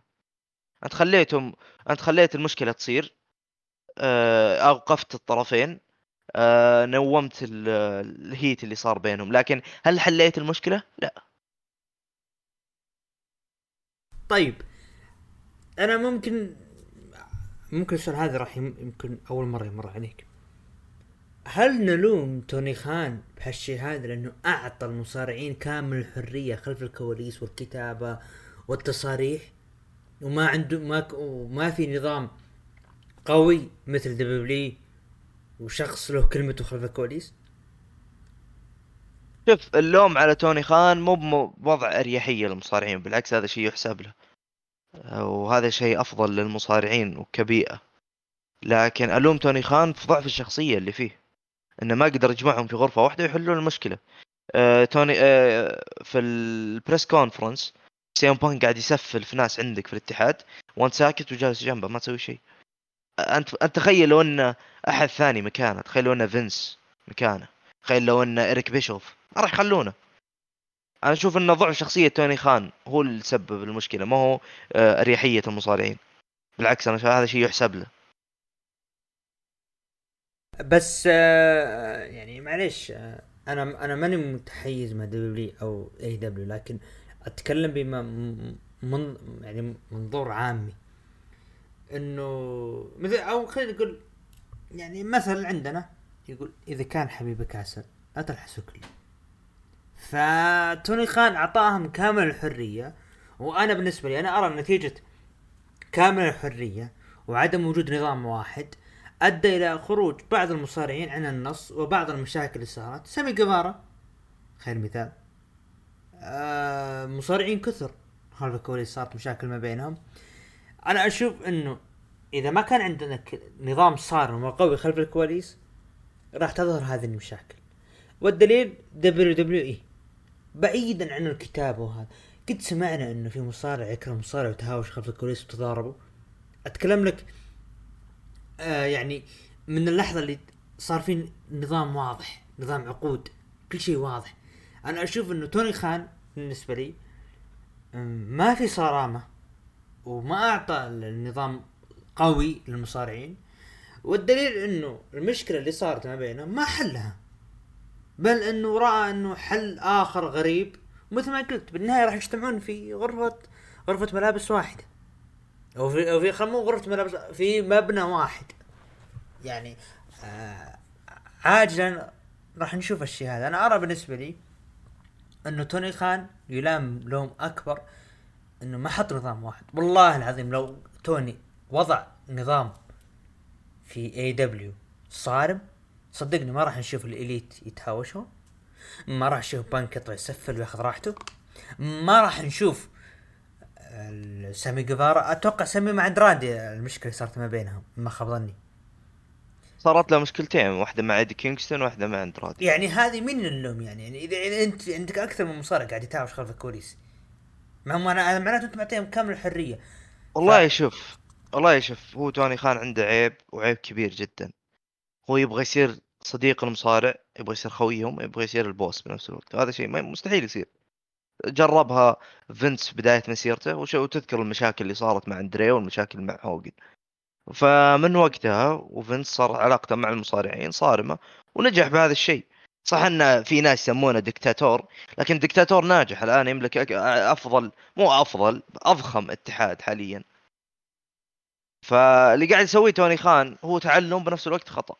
أنت خليتهم أنت خليت المشكلة تصير آه، أوقفت الطرفين آه، نومت الهيت اللي صار بينهم. لكن هل حليت المشكلة؟ لا. طيب أنا ممكن ممكن السؤال هذا راح يمكن أول مرة يمر عليك. هل نلوم توني خان بهالشيء هذا لأنه أعطى المصارعين كامل الحرية خلف الكواليس والكتابة والتصاريح وما عنده ما ما في نظام قوي مثل دبليو وشخص له كلمته خلف الكواليس. شوف اللوم على توني خان مو بوضع أريحية للمصارعين بالعكس هذا شيء يحسب له. وهذا شيء أفضل للمصارعين وكبيئة. لكن ألوم توني خان في ضعف الشخصية اللي فيه. إنه ما قدر يجمعهم في غرفة واحدة ويحلون المشكلة. آه توني آه في ال press conference CM Punk قاعد يسفل في ناس عندك في الاتحاد وانت ساكت وجالس جنبه ما تسوي شيء. أنت أنت تخيل لو ان أحد ثاني مكانه تخيل لو ان فينس مكانه تخيل لو ان إريك بيشوف ما راح يخلونه. أنا أشوف ان ضعف شخصية توني خان هو اللي سبب المشكلة ما هو آه، أريحية المصارعين. بالعكس أنا هذا شيء يحسب له. بس آه، يعني معليش آه، أنا أنا ماني متحيز مع دبليو أو AEW لكن أتكلم بما من يعني منظور عامي. إنه مثل أو خلينا نقول يعني مثل عندنا يقول إذا كان حبيبك عسل لا تلحسه كله. فتوني خان أعطاهم كامل الحرية وأنا بالنسبة لي أنا أرى نتيجة كامل الحرية وعدم وجود نظام واحد أدى إلى خروج بعض المصارعين عن النص وبعض المشاكل اللي صارت. سامي جيفارا خير مثال. آه مصارعين كثر خلف الكواليس صارت مشاكل ما بينهم. أنا أشوف إنه إذا ما كان عندك نظام صارم وقوي خلف الكواليس راح تظهر هذه المشاكل. والدليل WWE. بعيدا عن الكتابة وهذا. قد سمعنا إنه في مصارع يكره مصارع وتهاوش خلف الكواليس وتضاربوا أتكلم لك آه يعني من اللحظة اللي صار في نظام واضح نظام عقود كل شيء واضح. أنا أشوف إنه توني خان بالنسبة لي ما في صرامة وما أعطى النظام قوي للمصارعين. والدليل إنه المشكلة اللي صارت ما بينهم ما حلها بل إنه رأى إنه حل آخر غريب. مثل ما قلت بالنهاية راح يجتمعون في غرفة غرفة ملابس واحدة. أو في أو في خلينا غرفة ملابس في مبنى واحد. يعني آه عاجلا راح نشوف الشيء هذا. أنا أرى بالنسبة لي إنه توني خان يلام لوم أكبر إنه ما حط نظام واحد. والله العظيم لو توني وضع نظام في AEW صارم صدقني ما راح نشوف ال Elite يتهاوشون ما راح نشوف بانك يطلع يسفل وياخذ راحته ما راح نشوف سامي جيفارا. أتوقع سامي مع اندرادي المشكلة صارت ما بينهم ما خاب ظني. صارت له مشكلتين واحدة مع إيدي كينغستون واحدة مع اندرادي يعني هذه مين اللوم يعني, يعني إذا أنت عندك أكثر من مصارع قاعد يتهاوش خلف الكواليس مع أنا معناته انت معطيهم كامل الحرية. والله ف... شوف والله شوف هو توني خان عنده عيب وعيب كبير جدا. هو يبغى يصير صديق المصارع يبغى يصير خويهم يبغى يصير ال boss بنفس الوقت. وهذا شيء مستحيل يصير. جربها فينس بداية مسيرته وتذكر المشاكل اللي صارت مع اندري والمشاكل مع هوجن. فمن وقتها وفينس صار علاقته مع المصارعين صارمة ونجح بهذا الشيء. صح إن في ناس يسمونه دكتاتور لكن دكتاتور ناجح الآن يملك افضل مو أفضل أضخم اتحاد حاليا. فاللي قاعد يسويه توني خان هو تعلم بنفس الوقت خطأ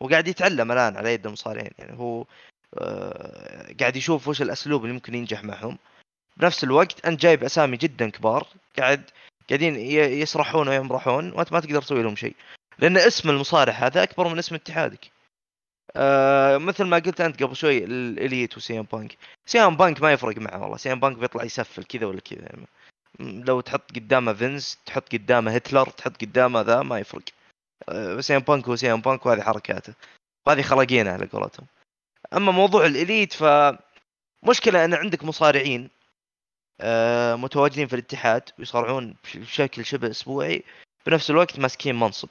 وقاعد يتعلم الآن على يد المصارعين. يعني هو قاعد يشوف وش الأسلوب اللي ممكن ينجح معهم. بنفس الوقت أنت جايب أسامي جدا كبار قاعد قاعدين يسرحون ويمرحون وأنت ما تقدر تسوي لهم شيء. لأن اسم المصارع هذا أكبر من اسم اتحادك. آه مثل ما قلت أنت قبل شوي ال Elite و CM Punk. CM Punk ما يفرق معه والله. CM Punk بيطلع يسفل كذا ولا كذا. يعني لو تحط قدامه فينس تحط قدامه هتلر تحط قدامه ذا ما يفرق. أه، CM Punk هو CM Punk وهذه حركاته. وهذه خلاقينه على قولتهم. أما موضوع ال Elite ف مشكله أن عندك مصارعين أه، متواجدين في الاتحاد ويصارعون بشكل شبه أسبوعي بنفس الوقت ماسكين منصب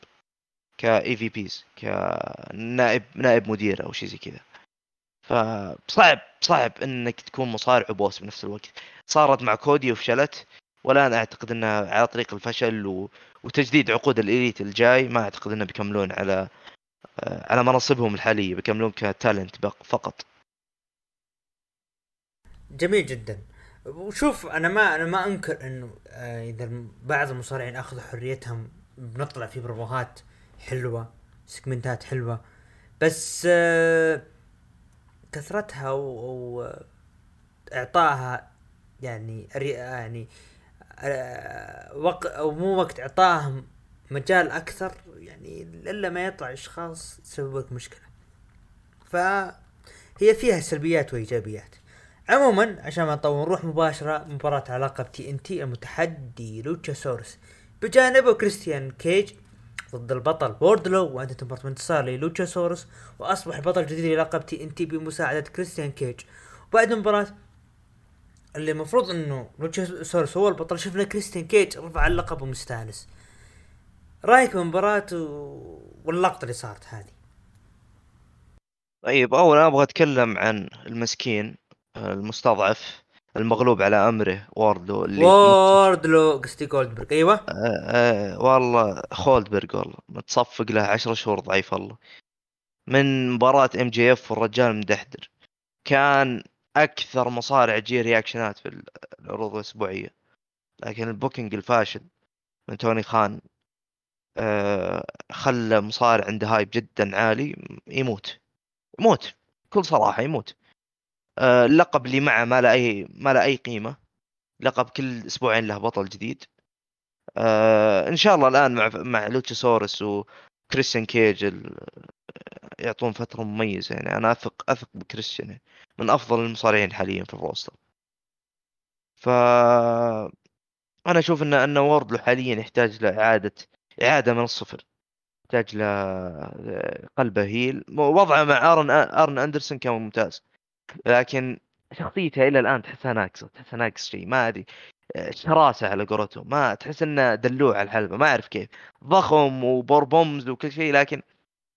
ك EVPs كنائب نائب مدير أو شيء زي كذا. فصعب صعب إنك تكون مصارع و boss بنفس الوقت. صارت مع كودي وفشلت والآن أعتقد إنها على طريق الفشل و... وتجديد عقود الإليت الجاي ما أعتقد إنه بيكملون على آه، على مناصبهم الحالية بيكملون كتالنت فقط. جميل جدا. وشوف أنا ما أنا ما أنكر انه آه، إذا بعض المصارعين أخذوا حريتهم بنطلع في بروفات حلوة سكمنتات حلوة. بس آه، كثرتها واعطائها يعني يعني وقت أو مو وقت إعطاهم مجال أكثر يعني إلا ما يطلع أشخاص يسبب لك مشكله فهي فيها سلبيات وإيجابيات. عموما عشان ما نطول نروح مباشرة مباراة على لقب TNT المتحدي لوتشاسورس بجانبه كريستيان كيج ضد البطل ووردلو وانتهت المباراة بانتصار للوتشاسورس وأصبح بطل جديد للقب TNT بمساعدة كريستيان كيج. وبعد المباراة اللي المفروض إنه لوتشاسورس هو البطل شفنا كريستيان كيج رفع اللقب ومستانس. رأيك بالمباراة. واللقطة اللي صارت هذه؟ طيب اولا أبغى أتكلم عن المسكين المستضعف المغلوب على أمره واردلو اللي واردلو قصدي جولدبرغ أيوه. آه آه والله جولدبرغ والله متصفق له 10 شهور ضعيف والله من مباراة MJF والرجال مدحدر كان أكثر مصارع تجيه رياكشنات في العروض الأسبوعية. لكن ال booking الفاشل من توني خان خلى مصارع عنده hype جدا عالي يموت. يموت. بكل صراحة يموت. آه اللقب اللي معه ما له أي ما له أي قيمة. لقب كل أسبوعين له بطل جديد. آه إن شاء الله الآن مع مع لوتشاسورس كريستيان كيج. يعطون فترة مميزة. يعني أنا أثق أثق بكريستيان. من أفضل المصارعين حاليا في ال roster. ف أنا أشوف إن إن ووردلو حاليا يحتاج لإعادة إعادة من الصفر. يحتاج ل قلبه heel. وضعه مع أرن أرن أندرسون كان ممتاز. لكن شخصيته إلى الآن تحسها ناقصة تحسها ناقص شيء. ما أدري. شراسة على قولتهم. ما تحس إنه دلوع على الحلبة. ما أعرف كيف. ضخم و powerbombs وكل شيء لكن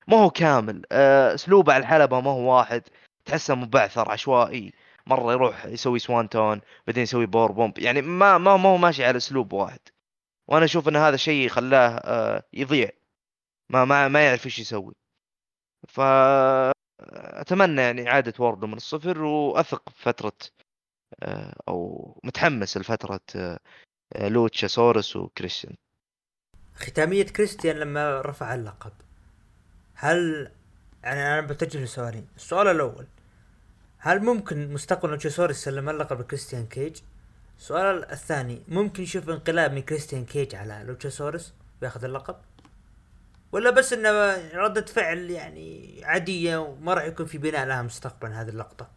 ما هو كامل. آه، أسلوبه على الحلبة ما هو واحد. تحسه مبعثر عشوائي. مرة يروح يسوي swanton بعدين يسوي powerbomb. يعني ما ما هو ماشي على أسلوب واحد. وأنا أشوف إن هذا شيء خلاه آه، يضيع. ما ما ما يعرف إيش يسوي. ف أتمنى يعني إعادة وردلو من الصفر وأثق بفترة آه، أو متحمس لفترة لوتشاسورس وكريستيان. ختامية كريستيان لما رفع اللقب. هل يعني أنا بتجه لسؤالين السؤال الأول. هل ممكن مستقبل لوتشاسورس يسلم اللقب لكريستيان كيج؟ السؤال الثاني ممكن نشوف انقلاب من كريستيان كيج على لوتشاسورس وياخذ اللقب؟ ولا بس إنه ردة فعل يعني عادية وما راح يكون في بناء لها مستقبلا هذه اللقطة؟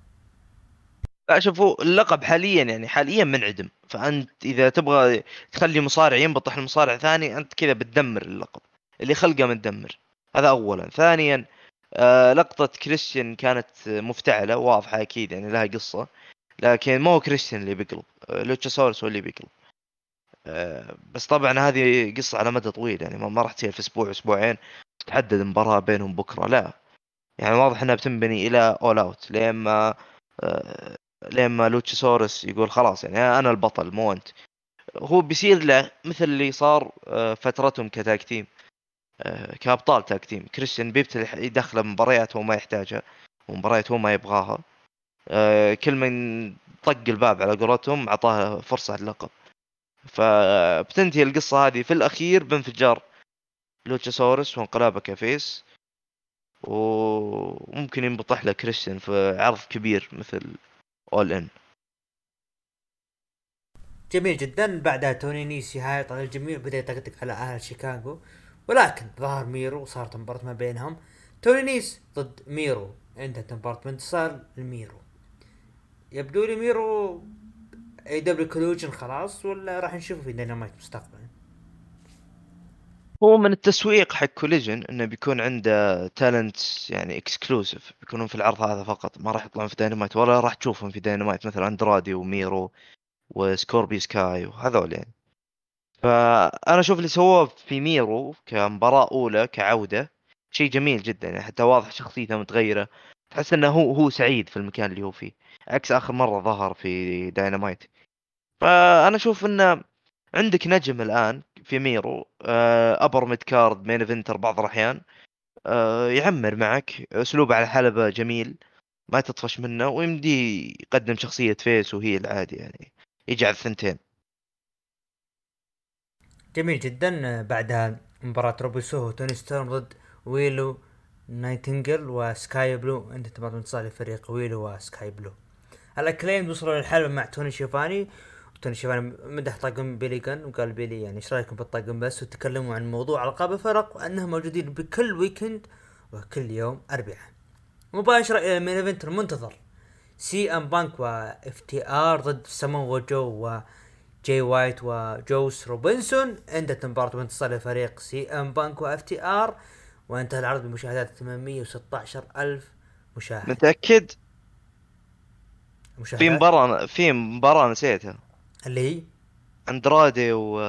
لا شوفوا اللقب حاليا يعني حاليا منعدم. فأنت إذا تبغى تخلي مصارع ينبطح المصارع ثاني أنت كذا بتدمر اللقب. اللي خلقه متدمر. هذا اولا. ثانيا آه لقطة كريستيان كانت مفتعلة واضحة أكيد يعني لها قصة لكن ما هو كريستيان اللي بيقلب. لوتشاسورس هو اللي بيقلب آه بس طبعا هذه قصة على مدى طويل يعني ما راح تصير في أسبوع أسبوعين تحدد مباراة بينهم بكرة لا. يعني واضح إنها بتنبني إلى All Out لين ما آه لين ما لوتشاسورس يقول خلاص يعني أنا البطل مو أنت. هو بيصير له مثل اللي صار آه فترتهم ك tag team آه، كأبطال tag team. كريستيان بيبتدي يدخله مباريات هو ما يحتاجها ومباريات هو ما يبغاها. كل من طق الباب على قولتهم اعطاه فرصة اللقب فبتنتهي القصة هذه في الأخير بانفجار لوتشاسورس وانقلابه ك face وممكن ينبطح له كريستيان في عرض كبير مثل All In جميل جدا. بعدها توني نيسي هايط على الجميع بدأ يطقطق على أهل شيكاغو. ولكن ظهر ميرو وصارت مباراة ما بينهم. توني نيس ضد ميرو. انتهت مباراة بانتصار لميرو. يبدو لي ميرو AEW Collision خلاص ولا راح نشوفه في دينامايت مستقبلا؟ هو من التسويق حق كوليجن إنه بيكون عنده talent يعني exclusive بيكونون في العرض هذا فقط ما راح يطلعون في داينامايت ولا راح تشوفهم في داينامايت مثلا اندرادي وميرو وسكوربي سكاي وهذول يعني. فأنا أشوف اللي سووه في ميرو كمباراة أولى كعودة شيء جميل جدا يعني حتى واضح شخصيته متغيرة تحس إنه هو هو سعيد في المكان اللي هو فيه. عكس آخر مرة ظهر في داينامايت فأنا أشوف إنه عندك نجم الآن في ميرو upper mid card main eventer بعض الأحيان آه، يعمر معك أسلوبه على الحلبه جميل ما تطفش منه ويمدي يقدم شخصية face و heel عادي يعني يجعل ثنتين. جميل جدا. بعدها مباراة روبي سوهو توني ستورم ضد ويلو نايتنجل وسكاي بلو انت تبغى تنتصر لفريق ويلو وسكاي بلو. الاكليمد وصلوا للحلبة مع توني شيفاني. توني شيفاني مدح طاقم بيلي جن وقال بيلي يعني إيش رأيكم بالطاقم بس؟ وتكلموا عن موضوع ألقاب الفرق وأنهم موجودين بكل weekend وكل يوم اربعاء مباشرة إلى ال main event المنتظر. سي إم بانك واف تي آر ضد سامو جو و جاي وايت وجوس روبنسون. انتهت المباراة بانتصار لفريق سي إم بانك واف تي آر. وانتهى العرض بمشاهدات 816 ألف مشاهد. متأكد؟ مشاهدات؟ في مباراة في مباراة نسيتها. اللي هي؟ أندرادي و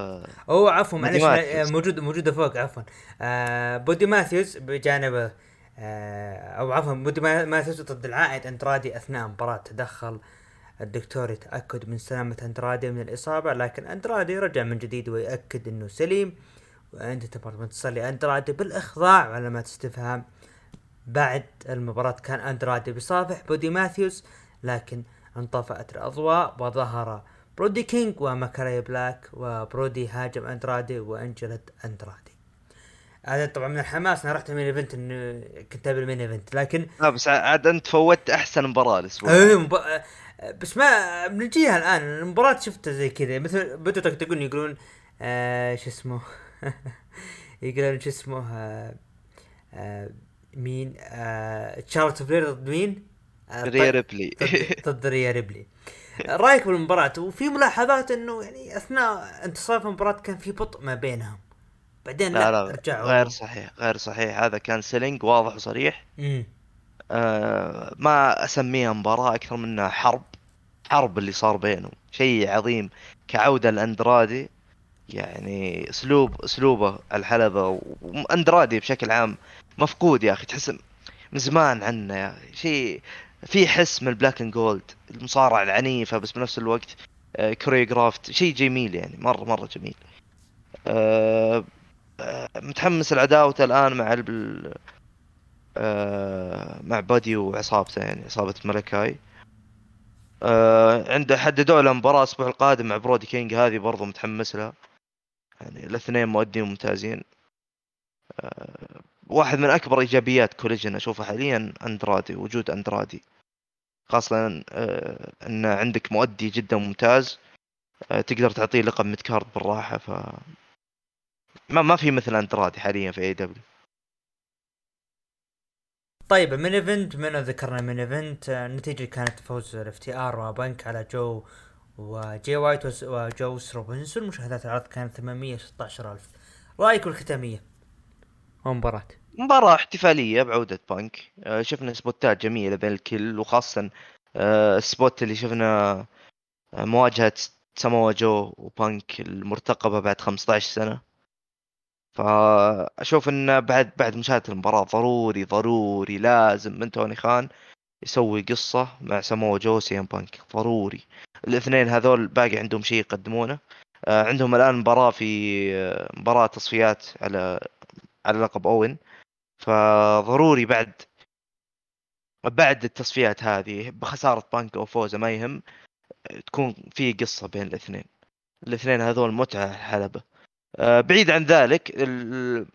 أوه عفوا معلش موجود موجودة فوق عفوا. آه بودي ماثيوس بجانبه آه أو عفوا بودي ماثيوس ضد العائد أندرادي أثناء مباراة تدخل. الدكتور يتأكد من سلامة أندرادي من الإصابة لكن أندرادي رجع من جديد ويأكد أنه سليم. وأنت تبغى تصل لأندرادي بالإخضاع علامات استفهام بعد المباراة كان أندرادي بصافح بادي ماثيوس لكن انطفأت الأضواء وظهر برودي كينج ومالكاي بلاك وبرودي هاجم أندرادي وأنجلد أندرادي. هذا طبعا من الحماس أنا رحت ال main event إنه كنت أبي ال main event لكن لا بس عاد أنت فوتت أحسن مباراة الأسبوع. إيه مب... بس ما بنجيها الآن المباراة شفتها زي كذا مثل بدوا يطقطقون يقولون آه شو اسمه؟ *laughs* يقولون شو اسمه؟ آه آه مين؟ آه تشارلوت فلير ضد مين؟ آه ريا طيب، ريبلي. ضد- *laughs* ريا ريبلي. رأيك بالمباراة؟ وفي ملاحظات إنه يعني أثناء انتصار المباراة كان في بطء ما بينهم. بعدين لا لا, لا رجعوا. غير صحيح غير صحيح. هذا كان selling واضح وصريح. امم آه ما أسميها مباراة أكثر منها حرب. حرب اللي صار بينهم. شيء عظيم كعودة لأندرادي. يعني أسلوب أسلوبه الحلبة. وأندرادي بشكل عام مفقود يا أخي. تحس من زمان عنه يا أخي. شيء في حس من ال black and gold المصارعة العنيفة بس بنفس الوقت آه choreographed شيء جميل يعني مرة مرة جميل. آه آه، متحمس لعداوته الآن مع. آه، مع بادي وعصابته يعني عصابة ملكاي آه، عنده حددوا له مباراة الأسبوع القادم مع برودي كينج هذه برضو متحمس لها. يعني الاثنين مؤدين ممتازين. آه، واحد من أكبر إيجابيات كوليجن أشوفها حاليا أندرادي وجود أندرادي خاصة آه، أن عندك مؤدي جدا ممتاز آه، تقدر تعطيه لقب mid card بالراحة ف ما ما في مثل أندرادي حاليا في اي دبليو طيب main event من ذكرنا main event النتيجة كانت فوز الاف تي ار وبنك على جو وجي وايت وس- وجو روبنسون مشاهدات العرض كانت 816 ألف. رأيك الختامية؟ ومباراة مباراة احتفالية بعودة بانك. آه، شفنا سبوتات جميلة بين الكل وخاصة آه، ال spot اللي شفنا آه، مواجهة ساموا جو وبانك المرتقبة بعد 15 سنة. فأشوف إن بعد بعد مشاهدة المباراة ضروري ضروري لازم من توني خان يسوي قصة مع ساموا جو سي ام بانك. ضروري. الاثنين هذول باقي عندهم شيء يقدمونه. عندهم الآن مباراة في مباراة تصفيات على على لقب أوين. فضروري بعد بعد التصفيات هذه بخسارة بانك أو فوزه ما يهم تكون في قصة بين الاثنين. الاثنين هذول متعة الحلبة آه، بعيد عن ذلك ال-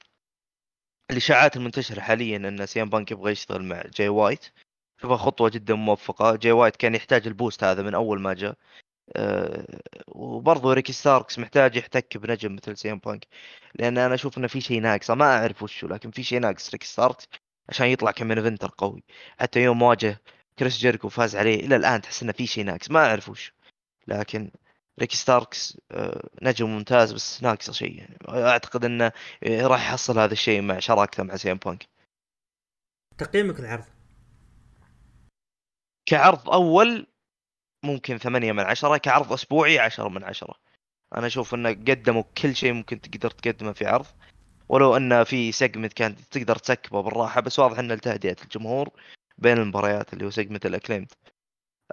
الإشاعات المنتشرة حاليا إن سيام بانك يبغى يشتغل مع جاي وايت. شوفها خطوة جدا موفقة. جاي وايت كان يحتاج ال boost هذا من أول ما جاء. آه، وبرضه ريكي ستاركس محتاج يحتك بنجم مثل سيام بانك لأن أنا أشوف إنه في شيء ناقصه ما أعرف وشو لكن في شيء ناقص ريكي ستاركس عشان يطلع ك main eventer قوي. حتى يوم واجه كريس جيريكو وفاز عليه إلى الآن تحس إنه في شيء ناقص. ما أعرف وش لكن ريكي ستاركس آه، نجم ممتاز بس ناقصه شيء يعني. أعتقد إنه راح يحصل هذا الشيء مع شراكته مع سيام بانك. تقييمك العرض كعرض أول ممكن ثمانية من عشرة كعرض أسبوعي عشرة من عشرة. أنا أشوف إنه قدموا كل شيء ممكن تقدر تقدمه في عرض. ولو إن في segment كانت تقدر تسكبه بالراحة بس واضح انه لتهدئه الجمهور بين المباريات اللي هو segment الاكليمد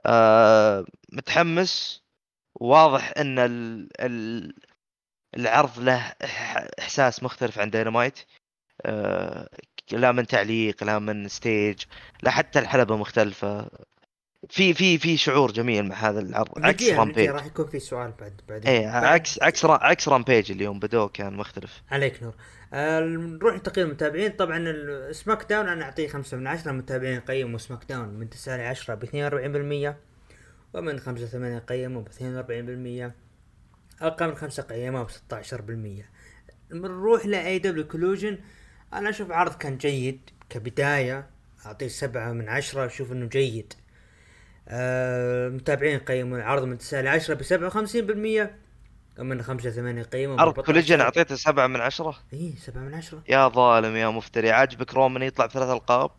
آه متحمس. واضح إن ال ال العرض له إح- إحساس مختلف عن داينامايت آه لا من تعليق لا من stage لا حتى الحلبة مختلفة. في في في شعور جميل مع هذا العرض. عكس رامبيج راح يكون في سؤال بعد بعد إيه عكس عكس را- عكس رامبيج اليوم بدوه كان مختلف. عليك نور. آه، نروح لتقييم المتابعين. طبعا ال SmackDown أنا أعطيه خمسة من عشرة. المتابعين قيموا SmackDown من تسعة لعشرة ب 42% ومن خمسة ثمانية قيموا ب 42% أقل من خمسة قيموا ب 16% نروح ل AEW Collision أنا أشوف عرض كان جيد كبداية. أعطيه سبعة من عشرة أشوف إنه جيد. آه، المتابعين قيموا العرض من تسعة لعشرة ب 57% ومن خمسة ثمانية قيموا عرض Collision 14%. أعطيته سبعة من عشرة؟ إيه سبعة من عشرة. يا ظالم يا مفتري عاجبك رومان يطلع بثلاث ألقاب؟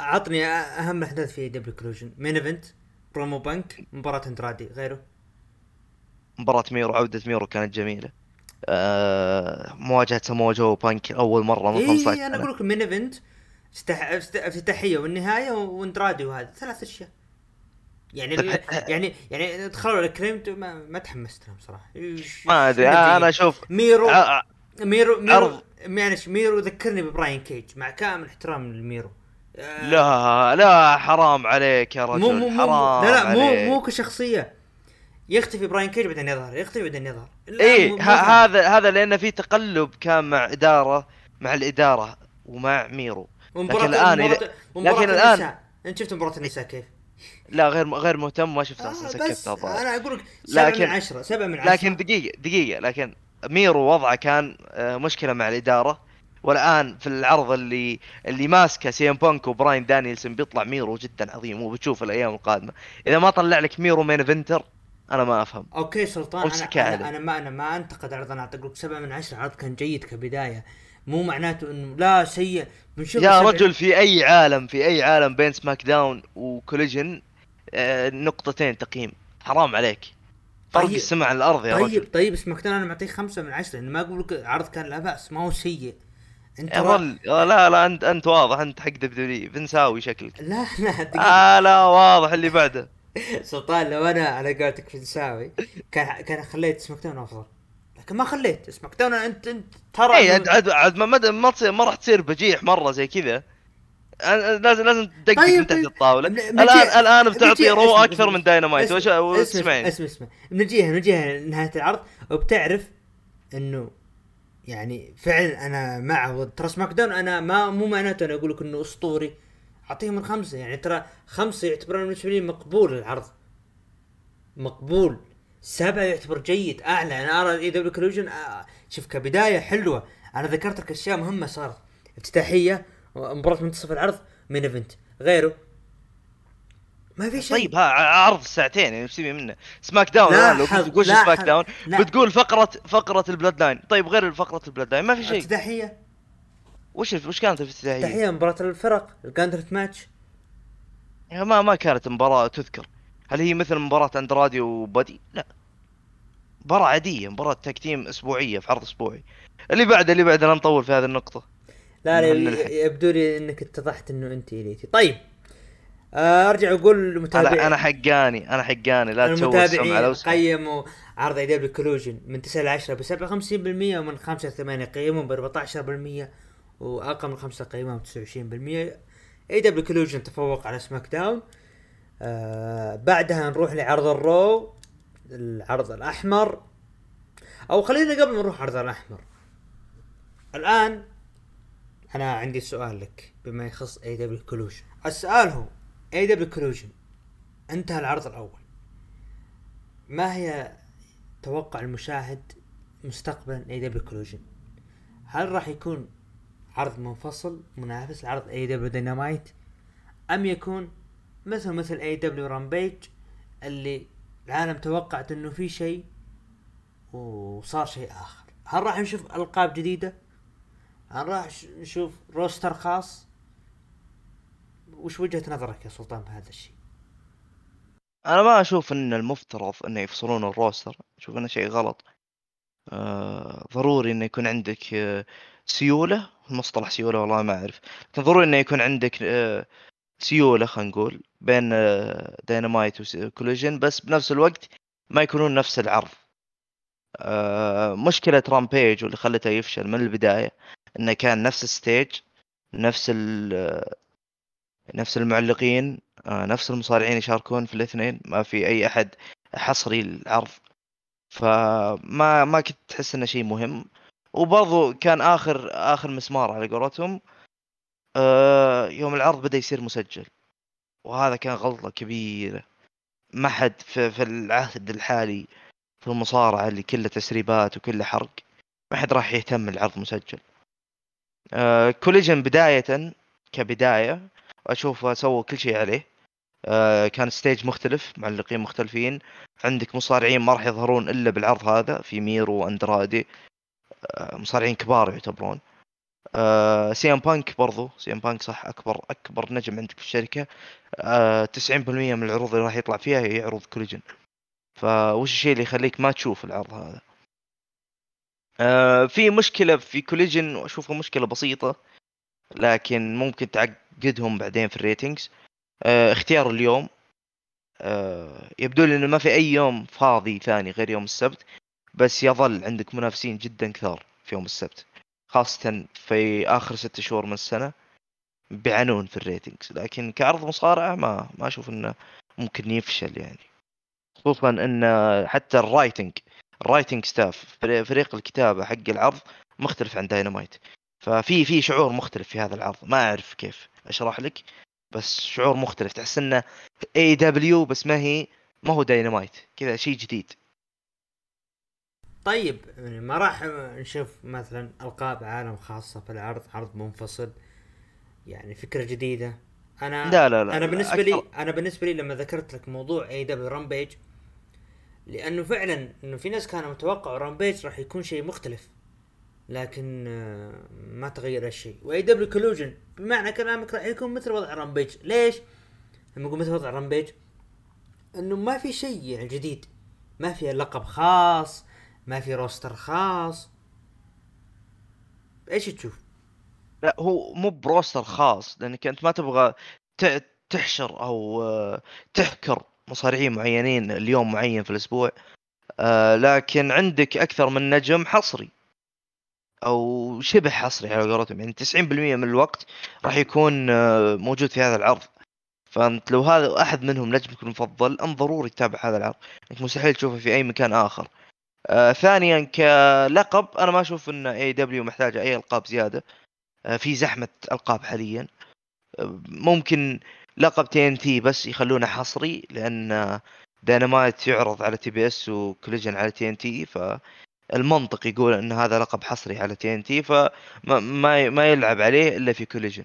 عطني أهم أحداث في AEW Collision main event promo بانك مباراة أندرادي غيره. مباراة ميرو عودة ميرو كانت جميلة. آه مواجهة سامو جو وبانك أول مرة من 15 إيه أنا أقول لك main event افتتاح- افت- افتتاحية والنهاية وأندرادي وهذا. ثلاث أشياء. يعني طيب، ال- يعني يعني دخلوا الكريمت ما, ما تحمست لهم صراحة إيش- ما أنا جيد. أشوف ميرو ميرو ميرو. معلش ميرو ذكرني ببراين كيج مع كامل احترام لميرو آه، لا لا حرام عليك يا رجل مو مو مو حرام لا لا مو عليك. مو كشخصية يختفي براين كيج بعدين يظهر يختفي بعدين يظهر فاهم. هذا هذا لأنه في تقلب كان مع إدارة مع الإدارة ومع ميرو لكن ومباراة, إذا- لكن النساء انت شفت مباراة النساء كيف؟ لا غير غير مهتم ما شفت آه سكتها الظاهر. أنا أقول لك سبعة لكن- من عشرة سبعة من عشرة. لكن دقيقة دقيقة لكن ميرو وضعه كان آه، مشكلة مع الإدارة. والآن في العرض اللي اللي ماسكه سي إم بانك وبراين دانيلسون بيطلع ميرو جدا عظيم وبتشوف الأيام القادمة. إذا ما طلع لك ميرو main eventer أنا ما أفهم. okay سلطان عليه. أنا, أنا ما أنا ما أنتقد عرض أنا اعطيك سبعة من عشرة. عرض كان جيد كبداية. مو معناته إنه لا سيء. بنشوف يا رجل في أي عالم في أي عالم بين SmackDown و Collision آه، نقطتين تقييم. حرام عليك. فرق طيب- السماء عن الأرض يا رجل. طيب طيب SmackDown أنا معطيه خمسة من عشرة ما أقول لك عرض كان لا بأس ما هو سيء. أنت يا رجل آه، لا لا أنت أنت واضح أنت حق دبدبي بنساوي شكلك. لا لا دقيقة. آه لا واضح اللي بعده. *laughs* سلطان لو أنا على قولتك في نساوي كان كان خليت SmackDown أفضل. لكن ما خليت SmackDown انت انت ترى اي عاد عاد عاد ما ما ما, تصير ما راح تصير بجيح مرة زي كذا. لازم لازم تدقق طيب، من تحت طيب. الطاولة. الان الآن بتعطي Raw أكثر من داينامايت وش اسمع اسمع اسمع. نجيها نجيها نهاية العرض وبتعرف إنه يعني فعلا أنا مع ترى SmackDown أنا ما مو معناته أنا أقول لك إنه أسطوري. اعطيه من خمسه يعني ترى خمسة يعتبرون بالنسبة لي مقبول العرض. مقبول. سبعه يعتبر جيد أعلى. أنا أرى AEW Collision شوف كبداية حلوة. أنا ذكرت لك أشياء مهمة صارت. افتتاحية مباراة منتصف العرض main event غيره. ما في شيء. طيب ها عرض ساعتين يعني إيش تبي منه؟ SmackDown لا لو تقول لا سماك حظ- داون لا. بتقول فقرة فقرة ال Bloodline طيب غير فقرة ال Bloodline ما في شيء. افتتاحية. وش وش كانت الافتتاحية؟ افتتاحية مباراة الفرق ال gauntlet match. ما ما كانت مباراة تذكر. هل هي مثل مباراة اندرادي وبادي؟ لا. مباراة عادية مباراة tag team أسبوعية في عرض أسبوعي. اللي بعده اللي بعده لا نطول في هذه النقطة. لا لا الحين. يبدو لي إنك اتضحت إنه أنت إليتي. طيب آه، أرجع أقول للمتابعين أنا حقاني أنا حقاني. لا تسوي المتابعين. قيموا عرض AEW Collision من 9 ل 10 ب 57% ومن 5 ل 8 قيموا ب 14% وأقل من 5 قيموا ب 29% AEW Collision تفوق على SmackDown. آه بعدها نروح لعرض ال Raw العرض الأحمر. أو خلينا قبل نروح عرض الأحمر. الآن أنا عندي سؤال لك بما يخص AEW Collision السؤال هو AEW Collision انتهى العرض الأول. ما هي توقع المشاهد مستقبلا AEW Collision هل راح يكون عرض منفصل منافس لعرض AEW Dynamite أم يكون مثل مثل AEW Rampage اللي العالم توقعت إنه في شيء وصار شيء آخر. هل راح نشوف ألقاب جديدة؟ هل راح نشوف roster خاص؟ وش وجهة نظرك يا سلطان بهذا الشيء؟ أنا ما أشوف إن المفترض انه يفصلون ال roster. أشوف إنه شيء غلط. آه ضروري إنه يكون عندك آه سيولة. المصطلح سيولة والله ما أعرف. لكن ضروري إنه يكون عندك آه سيوله خلينا نقول بين آه Dynamite و Collision بس بنفس الوقت ما يكونون نفس العرض. آه مشكلة Rampage واللي خلته يفشل من البداية إنه كان نفس ال stage نفس ال نفس المعلقين آه، نفس المصارعين يشاركون في الاثنين ما في أي أحد حصري للعرض. فما ما كنت تحس إنه شيء مهم. وبرضو كان آخر آخر مسمار على قولتهم آه، يوم العرض بدأ يصير مسجل. وهذا كان غلطة كبيرة. ما حد في, في العهد الحالي في المصارعة اللي كله تسريبات وكله حرق ما حد راح يهتم العرض مسجل. آه Collision بداية كبداية أشوف سووا كل شيء عليه. آه كان stage مختلف معلقين مختلفين. عندك مصارعين ما راح يظهرون إلا بالعرض هذا في ميرو وأندرادي. آه مصارعين كبار يعتبرون. آه سي إم بانك برضو. سي إم بانك صح أكبر أكبر نجم عندك في الشركة. آه 90% من العروض اللي راح يطلع فيها هي عروض Collision. فوش الشيء اللي يخليك ما تشوف العرض هذا؟ آه في مشكلة في Collision وأشوفها مشكلة بسيطة لكن ممكن تعقدهم بعدين في ال ratings آه اختيار اليوم. آه يبدو لي إنه ما في أي يوم فاضي ثاني غير يوم السبت بس يظل عندك منافسين جدا كثار في يوم السبت. خاصة في آخر ست شهور من السنة بيعانون في ال ratings لكن كعرض مصارعة ما ما أشوف إنه ممكن يفشل يعني. خصوصا إن حتى ال writing ال writing staff فريق الكتابة حق العرض مختلف عن داينامايت ففي في شعور مختلف في هذا العرض. ما أعرف كيف أشرح لك. بس شعور مختلف. تحس إنه AEW بس ما هي ما هو داينامايت كذا شيء جديد. طيب يعني ما راح نشوف مثلا ألقاب عالم خاصة في العرض عرض منفصل يعني فكرة جديدة. أنا لا لا لا أنا بالنسبة لي أكثر- أنا بالنسبة لي لما ذكرت لك موضوع AEW Rampage لأنه فعلا إنه في ناس كانوا متوقعوا Rampage راح يكون شيء مختلف لكن آه، ما تغير الشيء و AEW Collision بمعنى كلامك راح يكون مثل وضع Rampage ليش؟ لما أقول مثل وضع Rampage إنه ما في شيء يعني جديد ما في لقب خاص ما في roster خاص. إيش تشوف؟ لا هو مو بروستر خاص لأنك أنت ما تبغى تحشر أو آه، تحكر مصارعين معينين اليوم معين في الأسبوع. آه، لكن عندك أكثر من نجم حصري. أو شبه حصري على قولتهم. يعني 90% من الوقت راح يكون آه، موجود في هذا العرض. فأنت لو هذا أحد منهم نجمك المفضل ان ضروري تتابع هذا العرض. انك مستحيل تشوفه في أي مكان آخر. آه ثانيا كلقب أنا ما أشوف إن AEW محتاجه أي ألقاب زيادة. آه في زحمة ألقاب حاليا. آه ممكن لقب TNT بس يخلونه حصري لأن دينامايت يعرض على TBS و Collision على TNT فالمنطق يقول إن هذا لقب حصري على TNT فما ما يلعب عليه إلا في Collision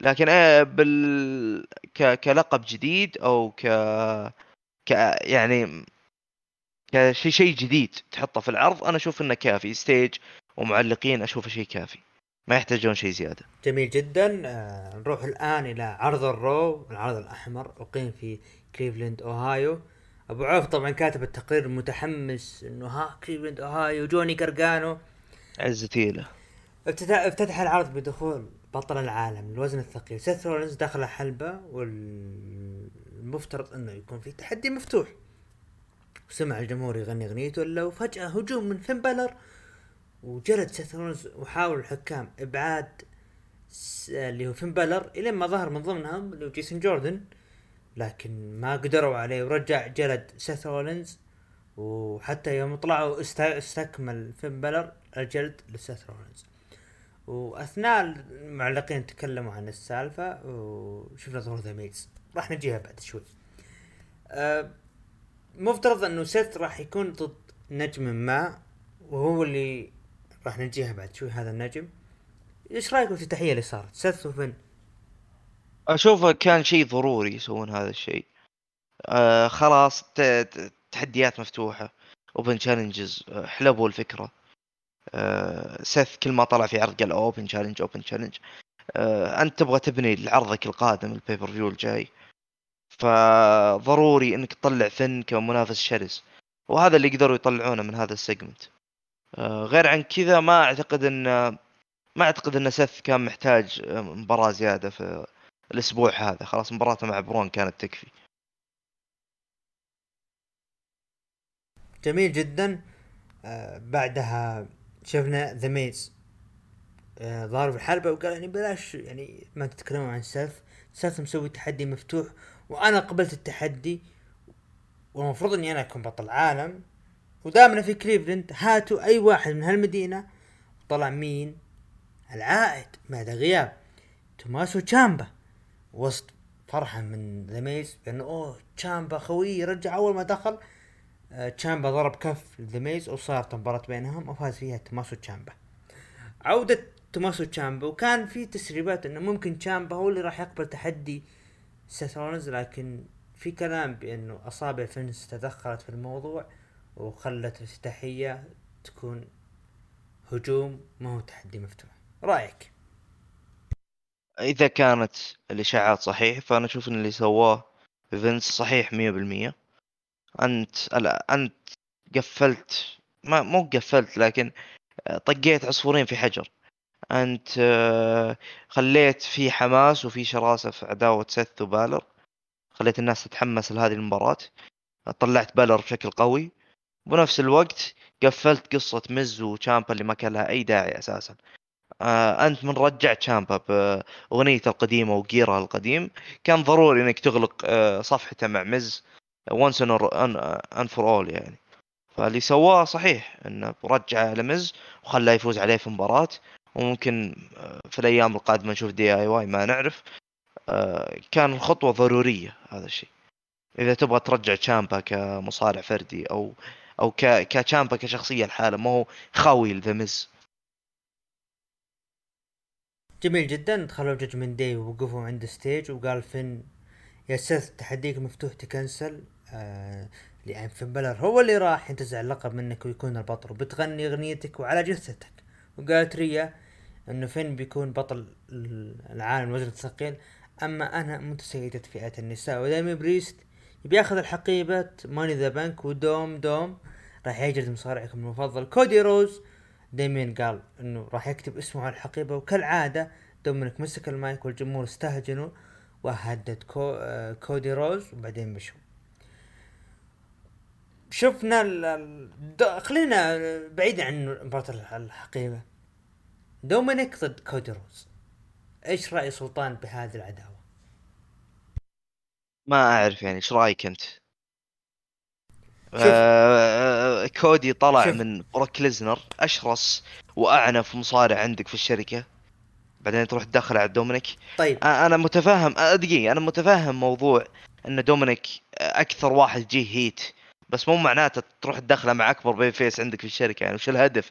لكن بال ك... كلقب جديد أو ك ك يعني كشيء شيء جديد تحطه في العرض أنا أشوف إنه كافي. stage ومعلقين أشوفه شيء كافي. ما يحتاجون شيء زيادة. جميل جدا. آه نروح الآن إلى عرض ال Raw العرض الأحمر. أقيم في كليفلاند اوهايو أبو عوف طبعا كاتب التقرير متحمس إنه ها كليفلاند اوهايو جوني قارقانو عزة تيله افتتح, افتتح العرض بدخول بطل العالم الوزن الثقيل. سيث رولينز دخل حلبة والمفترض إنه يكون في تحدي مفتوح. وسمع الجمهور يغني اغنيته الا وفجأة هجوم من فين بالور وجلد سيث وحاول الحكام إبعاد اللي هو فين بالور الين ما ظهر من ضمنهم اللي هو جيسون جوردن لكن ما قدروا عليه ورجع جلد سيث رولينز وحتى يوم طلعوا است- استكمل فين بالور الجلد لسيث رولينز وأثناء المعلقين تكلموا عن السالفة وشفنا ظهور The Miz راح نجيها بعد شوي. أه مفترض انه سيث راح يكون ضد نجم ما وهو اللي راح نجيها بعد. شوي هذا النجم؟ إيش رايكم في التحية اللي صارت؟ سيث وفين أشوفه كان شيء ضروري يسوون هذا الشيء. آه خلاص تحديات مفتوحة open challenges حلبوا الفكرة. آه سيث كل ما طلع في عرض قال open challenge open challenge آه أنت تبغى تبني لعرضك القادم ال pay-per-view الجاي. فضروري إنك تطلع فين كمنافس شرس وهذا اللي قدروا يطلعونه من هذا ال segment آه غير عن كذا ما أعتقد إن ما أعتقد إن سيث كان محتاج آه، مباراة زيادة في الأسبوع هذا. خلاص مباراته مع برون كانت تكفي. جميل جدا. آه بعدها شفنا The Miz ظهر في الحلبة وقال يعني بلاش يعني ما تتكلموا عن سيث. سيث مسوي تحدي مفتوح وأنا قبلت التحدي والمفروض إني أنا أكون بطل عالم. ودامنا في كليفلند هاتوا أي واحد من هالمدينة طلع مين؟ العائد بعد غياب؟ توماسو تشامبا. وسط فرحة من The Miz بأنه أوه تشامبا خوي رجع أول ما دخل. آه، تشامبا ضرب كف The Miz وصارت مباراة بينهم وفاز فيها توماسو تشامبا. عودة توماسو تشامبا وكان في تسريبات إنه ممكن تشامبا هو اللي راح يقبل تحدي سيث رولينز لكن في كلام بأنه أصابع فينس تدخلت في الموضوع وخلت الافتتاحية تكون هجوم ما هو تحدي مفتوح. رأيك؟ إذا كانت الإشاعات صحيح فأنا أشوف إن اللي سواه فينس صحيح 100% أنت لا أنت قفلت ما مو قفلت لكن آه، طقيت عصفورين في حجر. أنت آه، خليت في حماس وفي شراسة في عداوة سيث وبالر. خليت الناس تتحمس لهذه المباراة. طلعت بالر بشكل قوي. بنفس الوقت قفلت قصة مز وشامبا اللي ما كان لها أي داعي أساسا. آه أنت من رجعت شامبا باغنيته القديمة و gear ها القديم. كان ضروري إنك تغلق آه صفحته مع Miz once and for all يعني. فاللي سواه صحيح إنه رجع ل Miz وخلاه يفوز عليه في مباراة. وممكن آه، في الأيام القادمة نشوف DIY ما نعرف. آه، كان خطوة ضرورية هذا الشيء. إذا تبغى ترجع تشامبا كمصارع فردي أو أو ك كشامبا كشخصية لحاله ما هو خاوي The جميل جدا. دخلوا Judgment Day ووقفوا عند stage وقال فين يا سيث تحديك مفتوح ت cancel. آه لأن فين بالور هو اللي راح ينتزع اللقب منك ويكون البطل. وبتغني أغنيتك وعلى جثتك. وقالت ريا انه فين بيكون بطل العالم الوزن الثقيل أما أنا متسيدة فئة النساء وداميان بريست بياخذ الحقيبة Money in the Bank ودوم دوم راح يجلد مصارعكم المفضل كودي روز. ديمين قال إنه راح يكتب اسمه على الحقيبة وكالعادة دومينيك مسك المايك والجمهور استهجنوا وهدد كو كودي روز وبعدين مشوا. شفنا ال خلينا بعيد عن مباراة الحقيبة. دومينيك ضد كودي روز إيش رأي سلطان بهذه العداوة؟ ما أعرف يعني إيش رأيك أنت؟ آه كودي طلع شوف. من بروك ليزنر أشرس وأعنف مصارع عندك في الشركة بعدين تروح تدخل على دومينيك طيب أنا متفاهم دقيقة أنا متفاهم موضوع إن دومينيك أكثر واحد جيه heat بس مو معناته تروح تدخله مع أكبر baby face عندك في الشركة يعني وش الهدف؟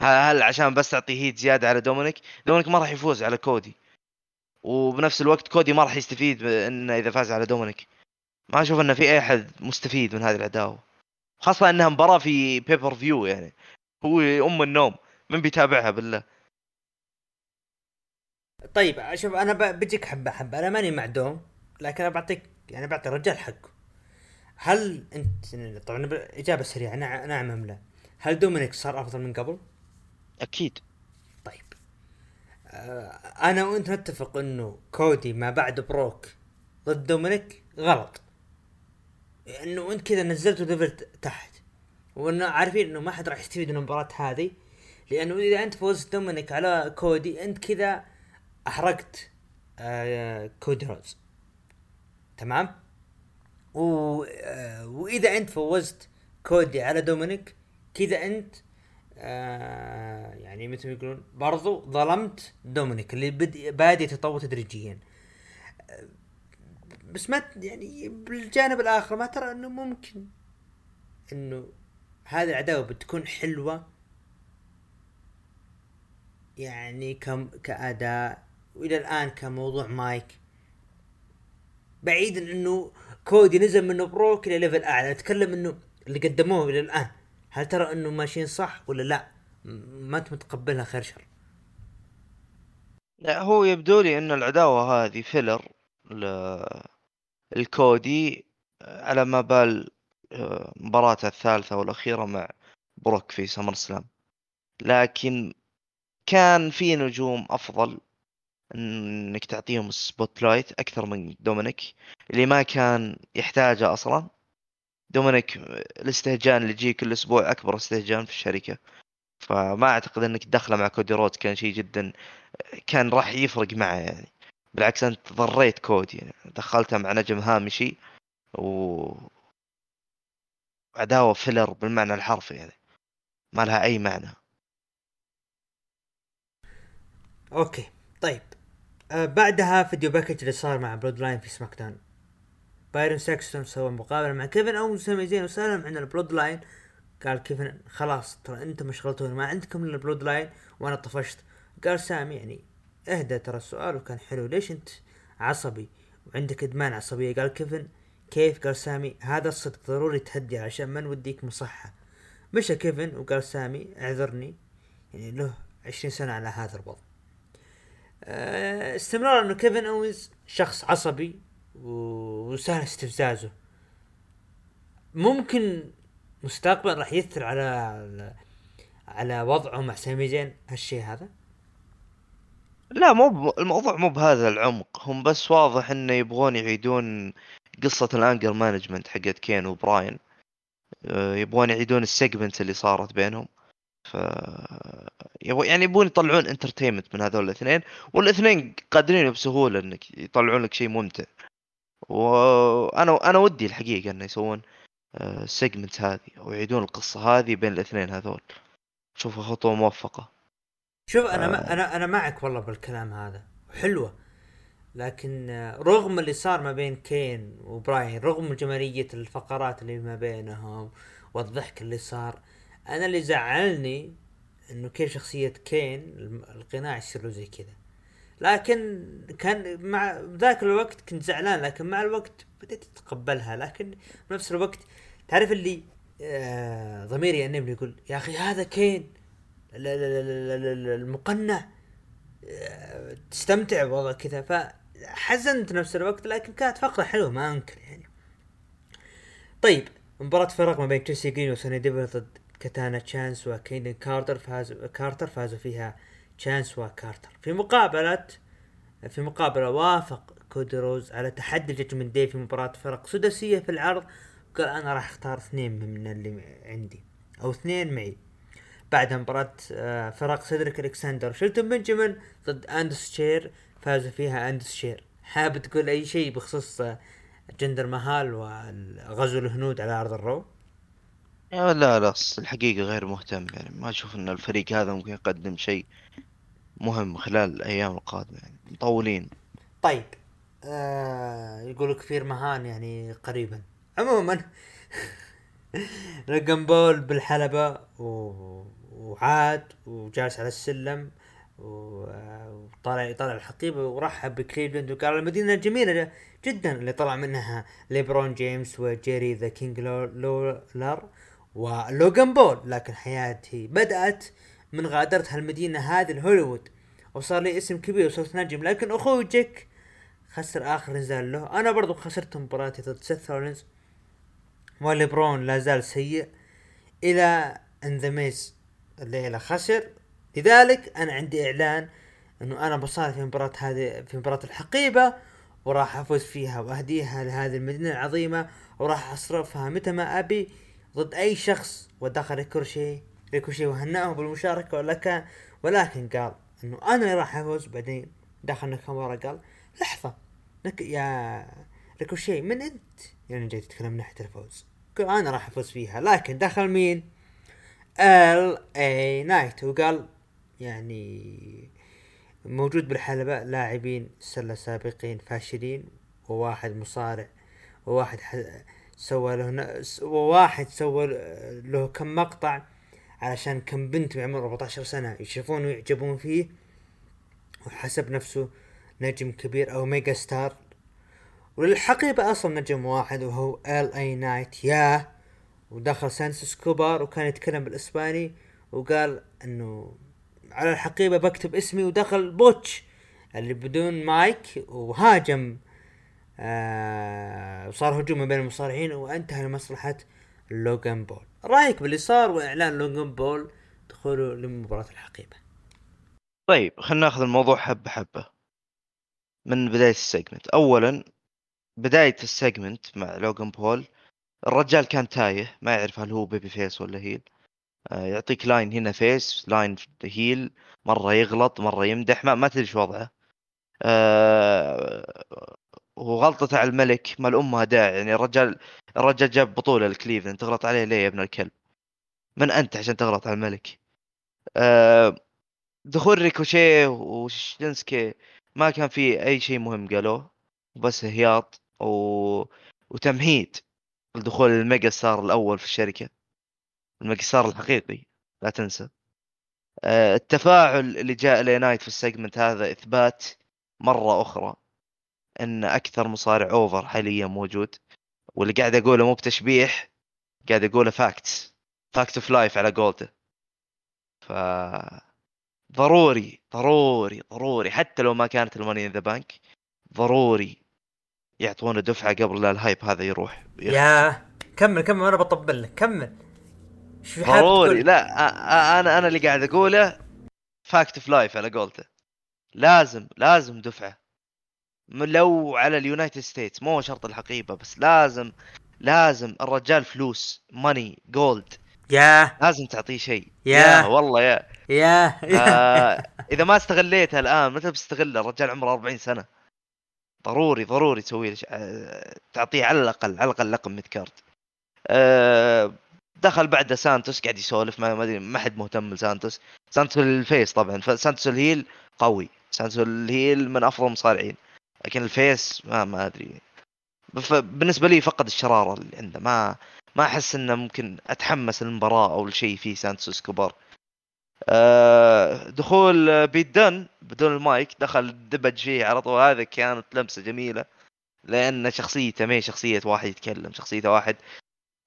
هل عشان بس تعطي heat زيادة على دومينيك؟ دومينيك ما راح يفوز على كودي. وبنفس الوقت كودي ما راح يستفيد انه إذا فاز على دومينيك. ما أشوف إنه في أي احد مستفيد من هذه العداوه خاصة إنها مباراة في pay-per-view يعني. هو أم النوم. من بيتابعها بالله. طيب شوف أنا بجيك حبة حبة. أنا ماني مع دوم لكن أنا بعطيك يعني بعطي الرجال حقه. هل أنت طبعا إجابة سريعة. نعم أم لا. هل دومينيك صار أفضل من قبل؟ أكيد. طيب. آه أنا وأنت نتفق إنه كودي ما بعد بروك ضد دومينيك غلط. إنه انت كذا نزلته level تحت. وإنه عارفين إنه ما حد راح يستفيد من المباراة هذه. لأنه إذا أنت فوزت دومينيك على كودي أنت كذا أحرقت آه كودي روز تمام؟ و... آه وإذا أنت فوزت كودي على دومينيك كذا أنت آه يعني مثل ما يقولون برضو ظلمت دومينيك اللي بد... بادي يتطور تدريجيا. آه بس ما يعني بالجانب الآخر ما ترى إنه ممكن إنه هذه العداوة بتكون حلوة. يعني كم كأداء وإلى الآن كموضوع مايك. بعيدا إنه كودي نزل من بروك إلى level أعلى. نتكلم إنه اللي قدموه إلى الآن. هل ترى إنه ماشيين صح ولا لا؟ ما أنت متقبلها خير شر. لا هو يبدو لي ان العداوة هذه filler. الكودي على ما بال آه، مباراته الثالثة والأخيرة مع بروك في سمر سلام. لكن كان في نجوم أفضل إنك تعطيهم ال spotlight أكثر من دومينيك اللي ما كان يحتاجه أصلا. دومينيك الاستهجان اللي يجي كل أسبوع أكبر استهجان في الشركة. فما أعتقد إنك تدخله مع كودي رودز كان شيء جدا كان راح يفرق معه يعني. بالعكس أنت ضريت كودي يعني. دخلته مع نجم هامشي و عداوة filler بالمعنى الحرفي يعني. ما لها أي معنى. okay طيب. آه بعدها video package اللي صار مع بلود لاين في سماك داون. بايرن ساكستون سوى مقابلة مع كيفن أو سامي زين وسأله عن البلود لاين قال كيفن خلاص ترى انت مشغلتوني ما عندكم إلا البلود لاين وأنا طفشت. قال سامي يعني اهدى ترى السؤال وكان حلو ليش أنت عصبي وعندك إدمان عصبية؟ قال كيفن كيف؟ قال سامي هذا الصدق ضروري تهدي عشان ما نوديك مصحة. مشى كيفن وقال سامي اعذرني يعني له عشرين سنة على هذا الوضع. آه، استمرار إنه كيفن اوينز شخص عصبي وسهل استفزازه. ممكن مستقبل راح يثر على على وضعه مع سامي زين هالشيء هذا؟ لا مو الموضوع مو بهذا العمق. هم بس واضح إنه يبغون يعيدون قصة ال anger management حقت كين وبراين. آه، يبغون يعيدون ال segment اللي صارت بينهم. ف يعني يبون يطلعون entertainment من هذول الاثنين. والاثنين قادرين بسهولة إنك يطلعون لك شيء ممتع. وأنا أنا ودي الحقيقة إنه يسوون ال segment آه، هذه أو يعيدون القصة هذه بين الاثنين هذول. شوفها خطوة موفقة. شوف أنا ما أنا أنا معك والله بالكلام هذا. حلوة. لكن رغم اللي صار ما بين كين وبراين رغم جمالية الفقرات اللي ما بينهم والضحك اللي صار أنا اللي زعلني إنه كيف شخصية كين القناع يصير له زي كذا. لكن كان مع ذاك الوقت كنت زعلان لكن مع الوقت بديت أتقبلها. لكن بنفس الوقت تعرف اللي آه ضميري يأنبني يقول يا أخي هذا كين المقنع. آه، تستمتع بوضع كذا. فحزنت نفس الوقت لكن كانت فقرة حلوة ما أنكر يعني. طيب مباراة فرق ما بين تشيلسي جرين وسوني ديفل ضد كاتانا تشانس وكايدن كارتر فاز كارتر فازوا فيها تشانس وكارتر. في مقابلة في مقابلة وافق كودي روز على تحدي الججمنت دي في مباراة فرق سداسية في العرض قال أنا راح أختار اثنين من اللي عندي أو اثنين معي. بعدها مباراة آه، فرق سيدريك الكسندر شيلتون بنجامين ضد أندس شير فاز فيها أندس شير. حابب تقول أي شيء بخصوص آه، جندر مهال وغزو الهنود على أرض الرو؟ يا لا لا الحقيقة غير مهتم يعني ما أشوف إن الفريق هذا ممكن يقدم شيء مهم خلال الأيام القادمة يعني مطولين. طيب آه يقولوا جندر مهال يعني قريبا. عموما *laughs* لوغان بول بالحلبة و... وعاد وجالس على السلم وطالع يطالع الحقيبة ورحب بكليفلاند وقال المدينة جميلة جدا اللي طلع منها ليبرون جيمس وجيري ذا كينج لو- لولر ولوغان بول. لكن حياتي بدأت من غادرت هالمدينة هذه لهوليوود وصار لي اسم كبير وصرت نجم لكن أخوي جيك خسر آخر نزال له. أنا برضو خسرت مباراتي ضد سيث رولينز. وليبرون لا زال سيء. إلى أن ذا ميز الليلة خسر. لذلك أنا عندي إعلان إنه أنا بصارع في مباراة هذه في مباراة الحقيبة وراح أفوز فيها وأهديها لهذه المدينة العظيمة وراح أصرفها متى ما أبي ضد أي شخص ودخل ريكوشي ريكوشي وهنأه بالمشاركة ولكن ولكن قال إنه أنا اللي راح أفوز. بعدين دخل ناكامورا قال لحظتك يا ريكوشيه من أنت؟ يعني جاي تتكلم من ناحية الفوز. قال أنا راح أفوز فيها. لكن دخل مين؟ LA Knight وقال يعني موجود بالحلبة لاعبين سلة سابقين فاشلين وواحد مصارع وواحد. سوى له وواحد سوى له كم مقطع. علشان كم بنت بعمر 14 سنة يشوفونه ويعجبون فيه وحسب نفسه نجم كبير أو mega star. وللحقيقة أصلا نجم واحد وهو LA Knight yeah! ودخل سانتوس اسكوبار وكان يتكلم بالإسباني وقال إنه على الحقيبة بكتب اسمي ودخل بوتش اللي بدون مايك وهاجم. آه وصار هجوم بين المصارعين وانتهى لمصلحة لوغان بول. رأيك باللي صار وإعلان لوغان بول؟ دخوله لمباراة الحقيبة. طيب خلينا ناخذ الموضوع حبة حبة. من بداية ال segment. أولا بداية ال segment مع لوغان بول الرجال كان تايه ما يعرف هل هو babyface ولا heel. آه، يعطيك line هنا face line heel مرة يغلط مرة يمدح ما, ما تدري شو وضعه. آه، وغلطته على الملك ما لأمها داعي يعني الرجال الرجال جاب بطولة لكليفلاند تغلط عليه ليه يا ابن الكلب؟ من أنت عشان تغلط على الملك؟ آه، دخول ريكوشيه وشينسكي ما كان في أي شيء مهم قالوه بس هياط و... وتمهيد لدخول ال mega star الأول في الشركة. ال mega star الحقيقي لا تنسى. آه، التفاعل اللي جاء LA Knight في ال segment هذا إثبات مرة أخرى. إن أكثر مصارع over حاليا موجود. واللي قاعد أقوله مو بتشبيح قاعد أقوله facts fact of life على قولته. ف ضروري ضروري ضروري. حتى لو ما كانت ال Money in the Bank ضروري يعطونا دفعة قبل لا ال hype هذا يروح. يا كمل كمل. أنا بطبل لك. كمل. شو ضروري؟ لا أنا أنا اللي قاعد أقوله fact of life على قولته. لازم لازم دفعة. لو على ال United States مو شرط الحقيبة بس لازم لازم الرجال فلوس money gold يا لازم تعطيه شيء. yeah. والله yeah yeah آه إذا ما استغليتها الآن متى بتستغلها الرجال عمره 40 سنة. ضروري ضروري تسوي له ش- آه، تعطيه على الأقل على الأقل لقب mid card آه دخل بعده سانتوس قاعد يسولف ما ما أدري ما حد مهتم لسانتوس. سانتوس ال face طبعا فسانتوس ال heel قوي. سانتوس ال heel من أفضل المصارعين. لكن ال face ما ما أدري. بالنسبة لي فقد الشرارة اللي عنده. ما ما أحس إنه ممكن أتحمس للمباراة أو لشيء فيه سانتوس اسكوبار آه، دخول بيت دن بدون المايك. دخل دبج فيه على طول. هذا كانت لمسة جميلة. لأن شخصيته ما شخصية واحد يتكلم. شخصيته واحد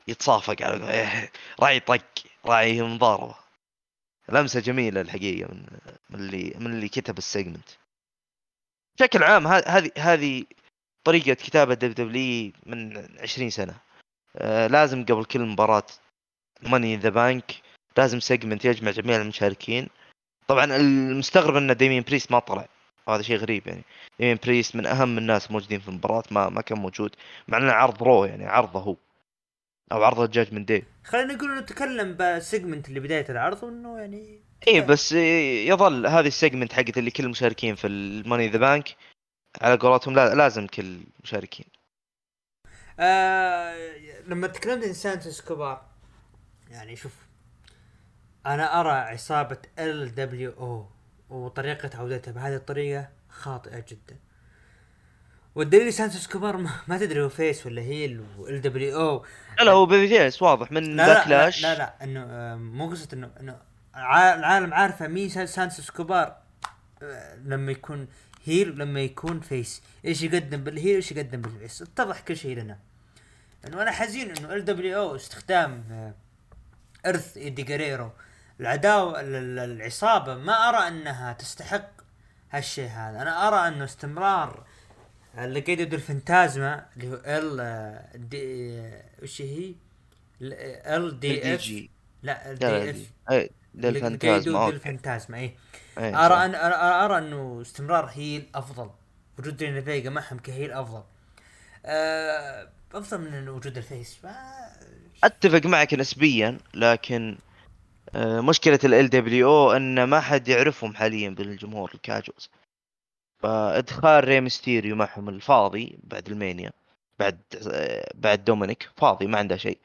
يتصافق على إيه، راعي طق. راعي مضاربة. لمسة جميلة الحقيقة من اللي من اللي كتب ال segment. بشكل عام هذه هذه طريقة كتابة WWE من 20 سنة. آه لازم قبل كل مباراة Money the Bank لازم segment يجمع جميع المشاركين. طبعا المستغرب إن ديمين بريست ما طلع. هذا شيء غريب يعني. ديمين بريست من أهم الناس موجودين في المباراة ما ما كان موجود. مع إنه عرض Raw يعني عرضه هو. أو عرض ال Judgment Day خلينا نقول إنه تكلم ب segment اللي بداية العرض وإنه يعني اي بس يظل هذه ال segment حقت اللي كل المشاركين في ال Money the Bank على قولتهم لازم كل المشاركين آه لما تكلمت عن سانتوس كوبار يعني شوف أنا أرى عصابة LWO وطريقة عودتها بهذه الطريقة خاطئة جدا. والدليل سانتوس كوبار ما, ما تدري هو face ولا heel و LWO. لا لا هو babyface واضح من لا لا, Backlash. لا لا لا انه مو قصة انه إنه عا- العالم عارفه مين سان- سانتوس كوبار. آه، لما يكون heel ولما يكون face إيش يقدم بال heel وايش يقدم بال face. اتضح كل شيء لنا. إنه أنا حزين إنه ال دبليو أو استخدام آه، إرث إيدي جريرو العداوة ال- ال- العصابة ما أرى إنها تستحق هالشيء هذا. أنا أرى إنه استمرار قاعد يدور الفانتازما اللي هو ال آه، دي آه، وش هي؟ ال دي دي اف لا ال دي اف للفانتازما أوكي. الفانتازما اي إيه، أرى. ان ارى, أرى أنه استمرار هيل أفضل. وجود زيلينا فيجا معهم ك heel أفضل. آه أفضل من وجود ال face. أتفق معك نسبيا لكن آه، مشكلة LWO إن ما حد يعرفهم حاليا بالجمهور الكاجوز فادخال ري ميستيريو معهم الفاضي بعد ال Mania بعد بعد دومينيك فاضي ما عنده شيء.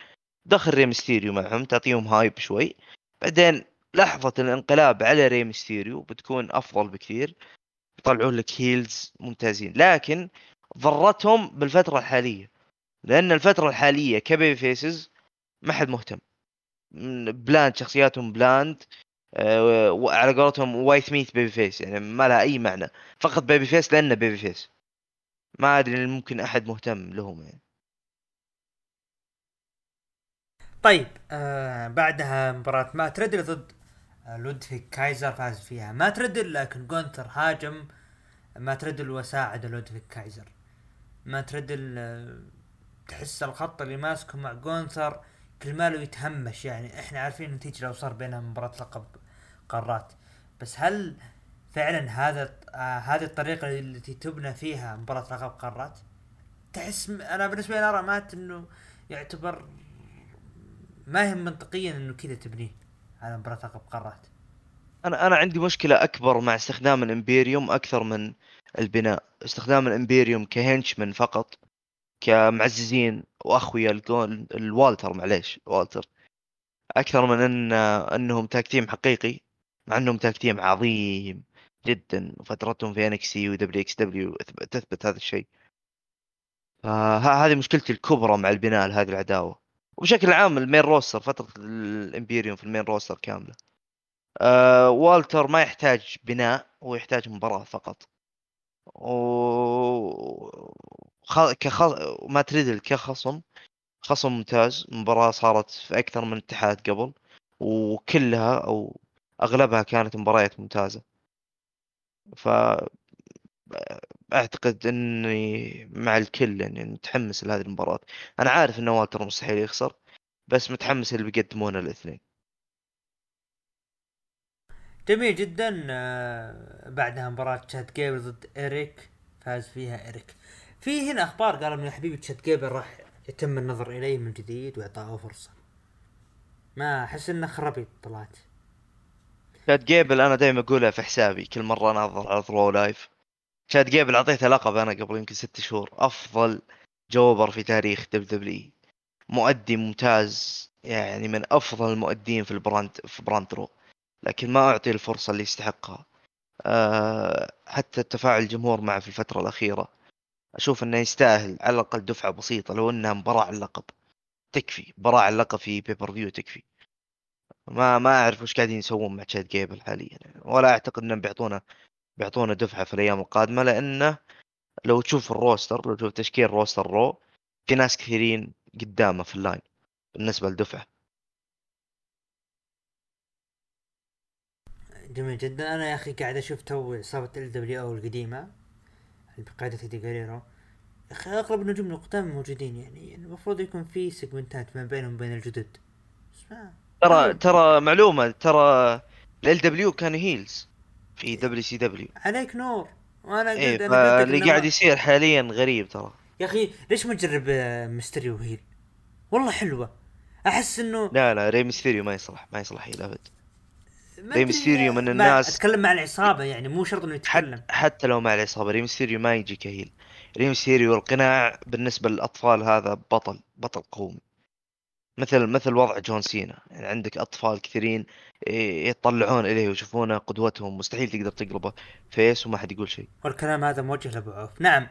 دخل ري ميستيريو معهم تعطيهم hype شوي. بعدين لحظة الانقلاب على ري ميستيريو بتكون أفضل بكثير. يطلعون لك heels ممتازين. لكن ضرتهم بالفترة الحالية. لأن الفترة الحالية ك babyfaces ما حد مهتم. bland شخصياتهم bland. آه، وعلى قولتهم white meat babyface يعني ما لها أي معنى. فقط babyface لأنه babyface. ما أدري ممكن أحد مهتم لهم يعني. طيب آه بعدها مباراة مات ريدل ضد آه، لودفيك كايزر فاز فيها مات ريدل لكن جونتر هاجم مات ريدل وساعد لودفيك كايزر. مات ريدل آه، تحس الخط اللي ماسكه مع جونثر كل ماله يتهمش يعني إحنا عارفين النتيجة لو صار بينهم مباراة لقب قارات. بس هل فعلا هذا آه هذه الطريقة التي تبنى فيها مباراة لقب قارات؟ تحس أنا بالنسبة لي أرى مات إنه يعتبر ما هي منطقيا إنه كذا تبنيه على مباراة لقب قارات. أنا أنا عندي مشكلة أكبر مع استخدام الإمبيريوم أكثر من البناء. استخدام الإمبيريوم ك henchmen فقط كمعززين. وأخويا لجونتر لوالتر معليش والتر. أكثر من إن إنهم tag team حقيقي مع إنهم tag team عظيم جدا وفترتهم في NXT و wXw تثبت هذا الشيء. فهذه مشكلتي الكبرى مع البناء لهذه العداوة. وبشكل عام ال main roster فترة الإمبيريوم في ال main roster كاملة. آه والتر ما يحتاج بناء هو يحتاج مباراة فقط. و خ... كخ... مات ريدل كخصم خصم ممتاز. مباراة صارت في أكثر من اتحاد قبل وكلها أو أغلبها كانت مباريات ممتازة. ف أعتقد أني مع الكل يعني متحمس لهذه المباراة. أنا عارف أن والتر مستحيل يخسر بس متحمس اللي بيقدمونه الاثنين. جميل جدا. آه بعدها مباراة تشات جيبل ضد ايريك فاز فيها ايريك في هنا أخبار قالوا من حبيبي تشات جيبل راح يتم النظر إليه من جديد واعطائه فرصة. ما أحس إنه خربيط طلعت. تشاد جيبل أنا دائما أقولها في حسابي كل مرة اناظر على رو live تشاد جيبل أعطيته لقب أنا قبل يمكن ست شهور. أفضل jobber في تاريخ دبليو دبليو مؤدي ممتاز يعني من أفضل المؤدين في ال brand في brand رو. لكن ما أعطي الفرصة اللي يستحقها. أه حتى تفاعل الجمهور معه في الفترة الأخيرة. أشوف إنه يستاهل على الأقل دفعة بسيطة لو إنها مباراة على اللقب. تكفي مباراة اللقب في pay-per-view تكفي. ما ما أعرف وش قاعدين يسوون مع تشاد جيبل حاليا. ولا أعتقد إنهم بيعطونا بيعطونا دفعة في الأيام القادمة لأنه لو تشوف ال roster لو تشوف تشكيل roster رو في ناس كثيرين قدامه في ال line بالنسبة لدفعة. جميل جدا. أنا يا أخي قاعد أشوف تو عصابه LWO القديمة. بقياده ايدي جاريرو يا أخي اغلب النجوم القدام موجودين يعني المفروض يكون في segment ات ما بينهم وبين الجدد. ترى ترى معلومة ترى ال دبليو كانوا هيلز في دبليو سي دبليو. عليك نور وأنا إيه قلت أنا اللي قاعد يصير حاليا غريب ترى. يا أخي ليش ما تجرب آه، ميستريو heel؟ والله حلوة. أحس انه لا لا ري ميستيريو ما يصلح ما يصلح heel أبد. ما ري أدري، ميستيريو من الناس- أتكلم مع العصابة يعني مو شرط إنه يتكلم. حتى لو مع العصابة ري ميستيريو ما يجي ك heel ري ميستيريو القناع بالنسبة للأطفال هذا بطل بطل قومي. مثل مثل وضع جون سينا. يعني عندك أطفال كثيرين إيه، يطلعون إليه ويشوفونه قدوتهم. مستحيل تقدر تقلبه face وما حد يقول شيء. والكلام هذا موجه لأبو عوف. نعم.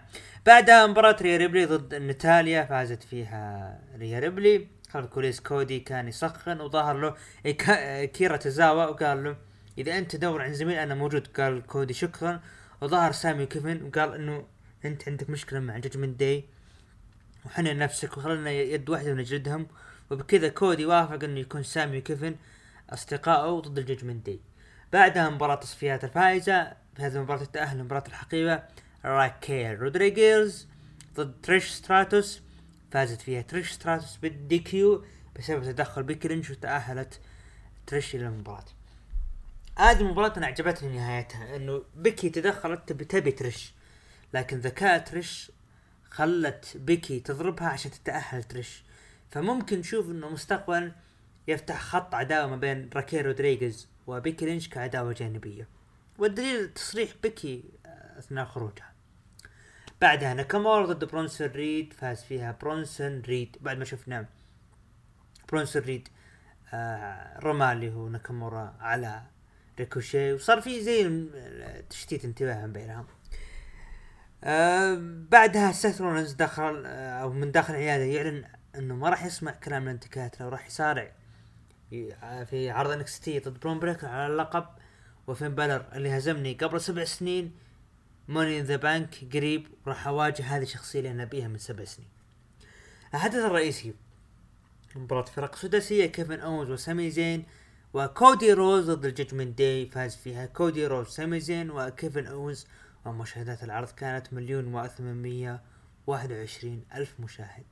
بعدها مباراة ريا ريبلي ضد ناتاليا فازت فيها ريا ريبلي. خلف الكواليس كودي كان يسخن وظهر له أكيرا توزاوا وقال له إذا أنت تدور عن زميل أنا موجود قال كودي شكرا. وظهر سامي كيفن وقال إنه أنت عندك مشكلة مع جاجمنت داي وحنن نفسك وخلنا يد واحدة ونجلدهم. وبكذا كودي وافق إنه يكون سامي وكيفن أصدقائه ضد الجاجمنت داي بعدها مباراة تصفيات الفائزة. في هذه المباراة التأهل لمباراة الحقيبة راكيل رودريغيز ضد تريش ستراتوس فازت فيها تريش ستراتوس بال DQ بسبب تدخل بيكي لينش وتأهلت تريش إلى المباراة. هذه المباراة أنا عجبتني نهايتها إنه بيكي تدخلت تبي تريش لكن ذكاء تريش خلت بيكي تضربها عشان تتأهل تريش. فممكن نشوف إنه مستقبلا يفتح خط عداوة ما بين راكيل رودريغيز وبيكي لينش كعداوة جانبية. والدليل تصريح بيكي آه، أثناء خروجها. بعدها ناكامورا ضد برونسون ريد فاز فيها برونسون ريد. بعد ما شفنا برونسون ريد آه رمى اللي هو ناكامورا على ريكوشي وصار في زي تشتيت انتباه من بينهم. آه بعدها سيث رولنز دخل آه أو من داخل العياده يعلن إنه ما راح يسمع كلام الانتكات لو راح يصارع في عرض NXT ضد برون بريكر على اللقب. وفين بالر اللي هزمني قبل سبع سنين ماني ان ذا بانك قريب راح أواجه هذه الشخصية اللي أنا أبيها من سبع سنين. الحدث الرئيسي مباراة فرق سداسية كيفن اونز وسامي زين وكودي رودز ضد الججمنت داي فاز فيها كودي رودز سامي زين وكيفن اونز ومشاهدات العرض كانت مليون وثمانمية واحد وعشرين ألف مشاهد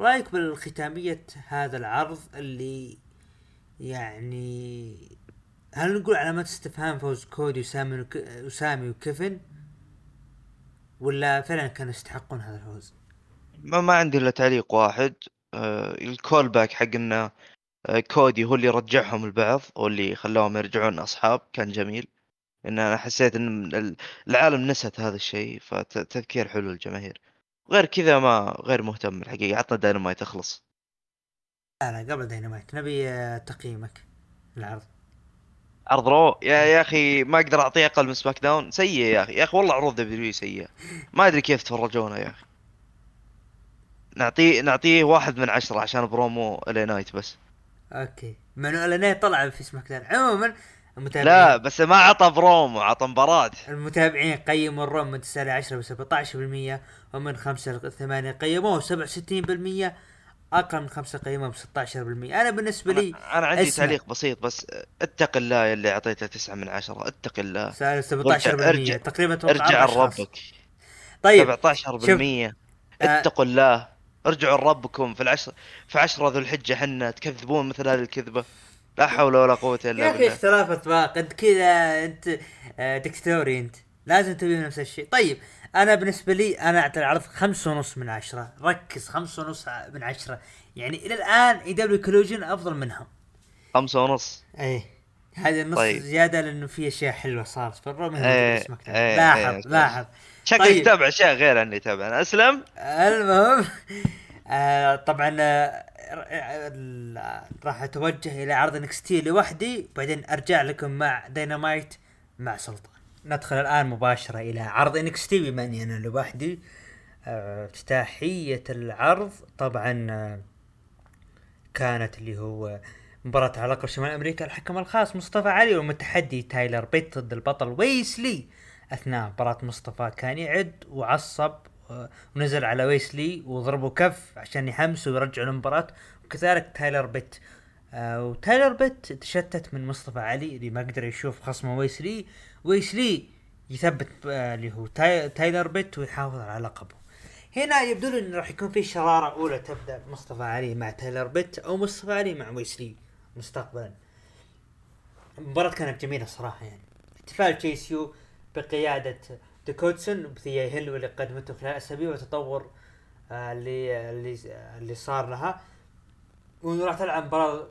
رأيك بالختامية هذا العرض اللي يعني هل نقول علامات استفهام فوز كودي وسامي. وسامي وكيفن ولا فعلا كانوا يستحقون هذا الفوز؟ ما, ما عندي إلا تعليق واحد. آه ال call back حق إنه آه كودي هو اللي رجعهم البعض أو اللي خلاهم يرجعون أصحاب. كان جميل. إن أنا حسيت إن ال- العالم نست هذا الشيء فتذكير حلو للجماهير. غير كذا ما غير مهتم الحقيقة عطنا داينامايت اخلص. لا لا قبل داينامايت. نبي آه، تقييمك للعرض. عرض Raw يا يا أخي ما أقدر أعطيه أقل من SmackDown. سيء يا أخي. يا أخي والله عروض WWE سيئة. ما أدري كيف تفرجونا يا أخي. نعطيه نعطيه واحد من عشرة عشان promo LA Knight بس. أوكي. مع انه LA Knight طلع في SmackDown. عموما المتابعين لا بس ما عطى برومو عطى مباراة. المتابعين قيموا ال Raw من 9 ل 10 ب 17% ومن 5 ل 8 قيموه 67% أقل من 5 قيموه ب 16% أنا بالنسبة لي أنا, أنا عندي اسمع. تعليق بسيط بس اتق الله يا اللي أعطيته تسعة من عشرة. اتق الله. سعر 17% ارجع- تقريبا ارجع. لربك. طيب 17% اتقوا الله. ارجعوا لربكم. في العشر في عشرة ذو الحجة حنا تكذبون مثل هذه الكذبة. لا حول ولا قوة إلا يا أخي بالله. اختلاف اطباق أنت كذا أنت آه، دكتاتوري أنت. لازم تبي نفس الشيء. طيب أنا بالنسبة لي أنا اعطي العرض خمسة ونص من عشرة. ركز خمسة ونص من عشرة. يعني إلى الآن AEW Collision أفضل منهم. خمسة ونص. إيه. هذا النص طيب. زيادة لأنه في أشياء حلوة صارت في ال Raw إيه، اسمك. إيه، لاحظ إيه. لاحظ. شكلك طيب. تتابع أشياء غير عني تابع أنا أسلم. المهم آه طبعا آه راح أتوجه إلى عرض NXT لوحدي بعدين أرجع لكم مع داينامايت مع سلطان. ندخل الآن مباشرة إلى عرض NXT بما إني أنا لوحدي. آه، افتتاحيه العرض. طبعا آه، كانت اللي هو مباراة على لقب شمال أمريكا. الحكم الخاص مصطفى علي والمتحدي تايلر بيت ضد البطل ويسلي أثناء مباراة مصطفى كان يعد وعصب آه، ونزل على ويسلي وضربه كف عشان يحمسه ويرجعه للمباراة. وكذلك تايلر بيت. آه وتايلر بيت تشتت من مصطفى علي اللي ما قدر يشوف خصمه ويسلي. ويسلي يثبت آه اللي هو تاي تايلر بيت ويحافظ على لقبه. هنا يبدو لي انه راح يكون في شرارة أولى تبدأ مصطفى علي مع تايلر بيت أو مصطفى علي مع ويسلي مستقبلا. المباراة كانت جميلة صراحة يعني. احتفال Chase U بقيادة ديوك هدسون بثيا هيل واللي قدمته خلال أسابيع وتطور آه اللي اللي اللي صار لها. وإنه راح تلعب مباراة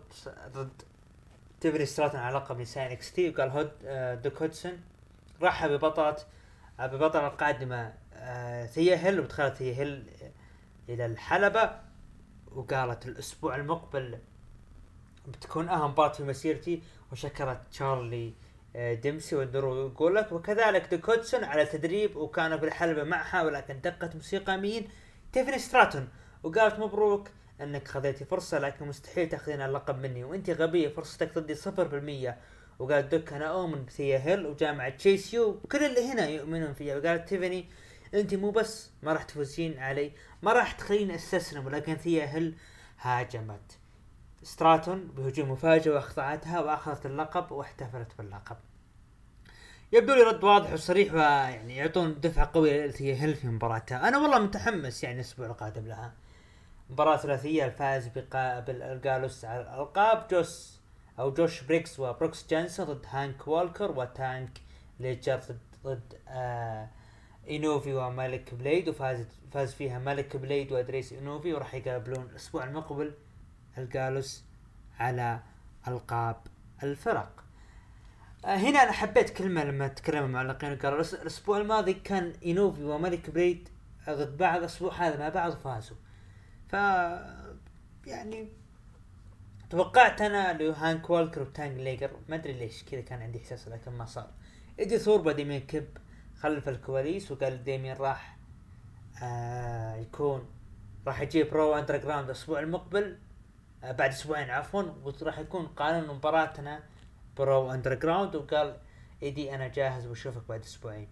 ضد تيفني ستراتون على لقب نساء NXT وقال هود آه ديوك هدسون رحب ببطلة آه ببطلة القادمة آه ثيا هيل ودخلت ثيا هيل إلى الحلبة. وقالت الأسبوع المقبل بتكون أهم part في مسيرتي. وشكرت تشارلي ديمسي ودرو جولاك وكذلك ديوك هدسون على تدريب وكانوا بالحلبة معها ولكن دقت موسيقى مين؟ تيفني ستراتون. وقالت مبروك أنك خذيتي فرصة لكن مستحيل تأخذين اللقب مني. وأنت غبية فرصتك ضدي صفر بالمية. وقال ديوك أنا أؤمن بثيا هيل وجامعة Chase U وكل اللي هنا يؤمنون فيها. وقالت تيفني أنت مو بس ما راح تفوزين علي ما راح تخليني أستسلم ولكن ثيا هيل هاجمت. ستراتون بهجوم مفاجئ واخضعتها وأخذت اللقب واحتفلت باللقب. يبدو لي رد واضح وصريح ويعني يعطون دفعة قوية لثيا هيل في مباراتها، أنا والله متحمس يعني الأسبوع القادم لها. مباراة ثلاثية الفائز يقابل جالوس على الألقاب جوس أو جوش بريجز وبروكس جنسن ضد هانك والكر وتانك ليجر ضد آه إينوفي ومالك بليد وفاز فاز فيها مالك بليد وادريس إينوفي وراح يقابلون الأسبوع المقبل الجالوس على ألقاب الفرق. آه، هنا أنا حبيت كلمة لما تكلم المعلقين قالوا الأسبوع الماضي كان إينوفي ومالك بليد ضد بعض الأسبوع هذا مع بعض فازوا ف يعني توقعت أنا اللي هانك والكر وتانك ليجر ما أدري ليش كذا كان عندي إحساس لكن ما صار. ايدي ثورب ديمين كمب خلف الكواليس وقال ديمين راح آه يكون راح يجيب Raw Underground الأسبوع المقبل آه، بعد أسبوعين عفوا وراح يكون قانون مباراتنا ب Raw Underground وقال إيدي أنا جاهز وأشوفك بعد أسبوعين.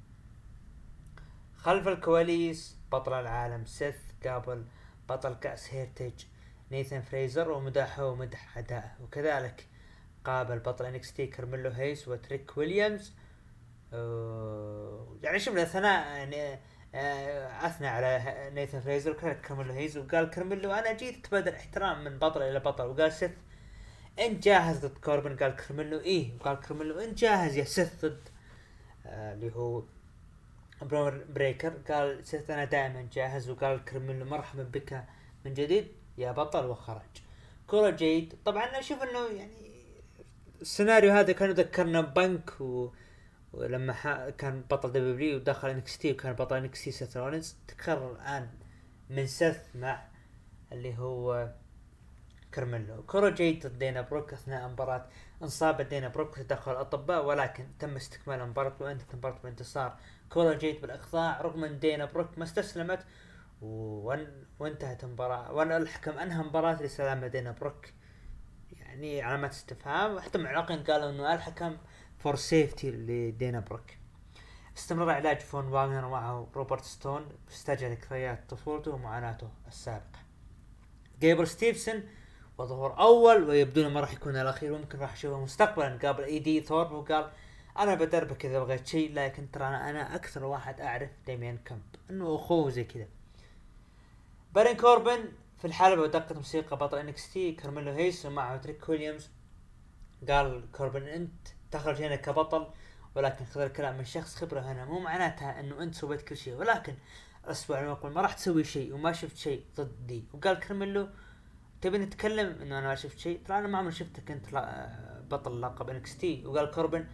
خلف الكواليس بطل العالم سيث قابل بطل كأس هيرتج نيثن فريزر ومدحه ومدح ادائه وكذلك قابل بطل NXT كارميلو هيز وتريك ويليامز. يعني شفنا ثناء يعني آه، اثنى على نيثن فريزر وكذلك كارميلو هيز وقال كارميلو أنا جيت أتبادل احترام من بطل إلى بطل. وقال سيث انت جاهز ضد كوربن. قال كارميلو إيه. وقال كارميلو انت جاهز يا سيث ضد. آه اللي هو برون بريكر قال سيث أنا دائما جاهز وقال كارميلو مرحبا بك من جديد يا بطل وخرج. كورا جيد. طبعا أشوف إنه يعني السيناريو هذا كان يذكرنا بنك و ولما كان بطل WWE ودخل NXT وكان بطل NXT سيث رولينز تكرر الآن من سيث مع اللي هو كرميلو. كورا جيد ضد دينا بروك أثناء المباراة انصابت دينا بروك تدخل الأطباء ولكن تم استكمال المباراة وانتهت المباراة بانتصار كورا جيد بالاخضاع رغم إن دينا بروك ما استسلمت وانتهت المباراة. وأن الحكم انهى المباراة لسلامة دينا بروك. يعني علامات استفهام وحتى معلقين قالوا إنه الحكم for safety لدينا بروك. استمر علاج فون واغنر معه روبرت ستون استرجع ذكريات طفولته ومعاناته السابقة. جيبل ستيفسون وظهور أول ويبدو ما راح يكون الأخير وممكن راح أشوفه مستقبلا. قابل إي دي ثورب وقال أنا بدربك إذا بغيت شيء لكن ترى أنا, أكثر واحد أعرف ديمون كامب إنه أخوه زي كذا. بارين كوربن في الحلبة ودقت موسيقى بطل NXT كارميلو هيس ومعه تريك ويليامز. قال كوربن أنت تخرج هنا كبطل ولكن خذ الكلام من شخص خبرة هنا. مو معناتها إنه أنت سويت كل شيء ولكن الأسبوع المقبل ما راح تسوي شيء وما شفت شيء ضدي. وقال كرميلو تبي نتكلم؟ إنه أنا ما شفت شيء. ترى أنا ما عمري شفتك أنت بطل لقب NXT. وقال كوربن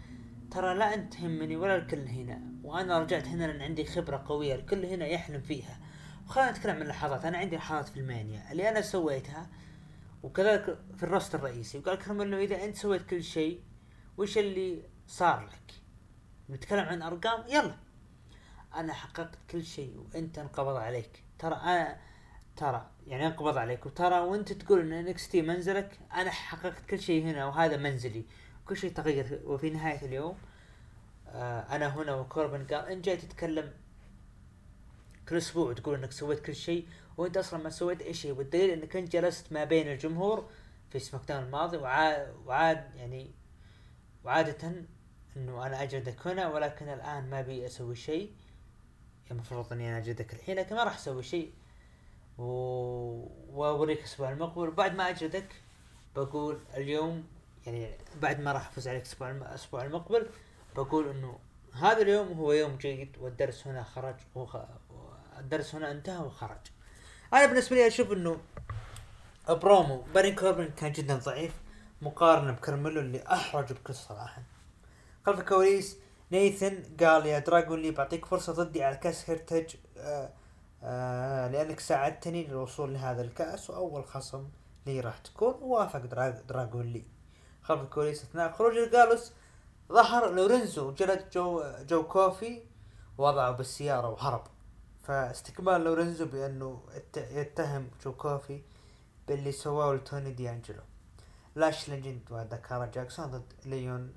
ترى لا أنت تهمني ولا الكل هنا وأنا رجعت هنا لأن عندي خبرة قوية الكل هنا يحلم فيها. وخلينا نتكلم عن لحظات أنا عندي لحظات في ألمانيا اللي أنا سويتها وكذلك في ال roster الرئيسي وقال كرميلو إذا أنت سويت كل شيء وش اللي صار لك؟ نتكلم عن أرقام يلا. أنا حققت كل شيء وأنت انقبض عليك. ترى أنا ترى يعني انقبض عليك. وترى وأنت تقول إن NXT منزلك أنا حققت كل شيء هنا وهذا منزلي. كل شيء تغير. وفي نهاية اليوم آه أنا هنا وكوربن قال انت جاي تتكلم كل أسبوع تقول إنك سويت كل شيء وأنت أصلا ما سويت أي شيء. والدليل إنك أنت جلست ما بين الجمهور في سماك داون الماضي وعاد, وعاد يعني وعادة إنه أنا اجلدك هنا ولكن الآن ما بي أسوي شيء. المفروض إني أنا اجلدك الحين لكن ما راح أسوي شيء. و... وأوريك الأسبوع المقبل. وبعد ما اجلدك بقول اليوم يعني بعد ما راح أفوز عليك الأسبوع الأسبوع المقبل بقول إنه هذا اليوم هو يوم جيد والدرس هنا خرج وخ... الدرس هنا انتهى وخرج. أنا بالنسبة لي أشوف إنه برومو بارين كوربن كان جدا ضعيف مقارنة بكرميلو اللي أحرج بكل صراحة. خلف الكواليس نيثن قال يا دراجون لي بعطيك فرصة ضدي على كأس Heritage آه آه لأنك ساعدتني للوصول لهذا الكأس وأول خصم لي راح تكون دراج دراجون لي. خلف الكواليس اثناء خروج الجالوس ظهر لورينزو جلد جو جو كوفي وضعه بالسيارة وهرب. فاستكمال لورينزو بأنه يتهم جو كوفي باللي سواه لتوني دي انجلو لاش ليجند ودكارا جاكسون ضد ليون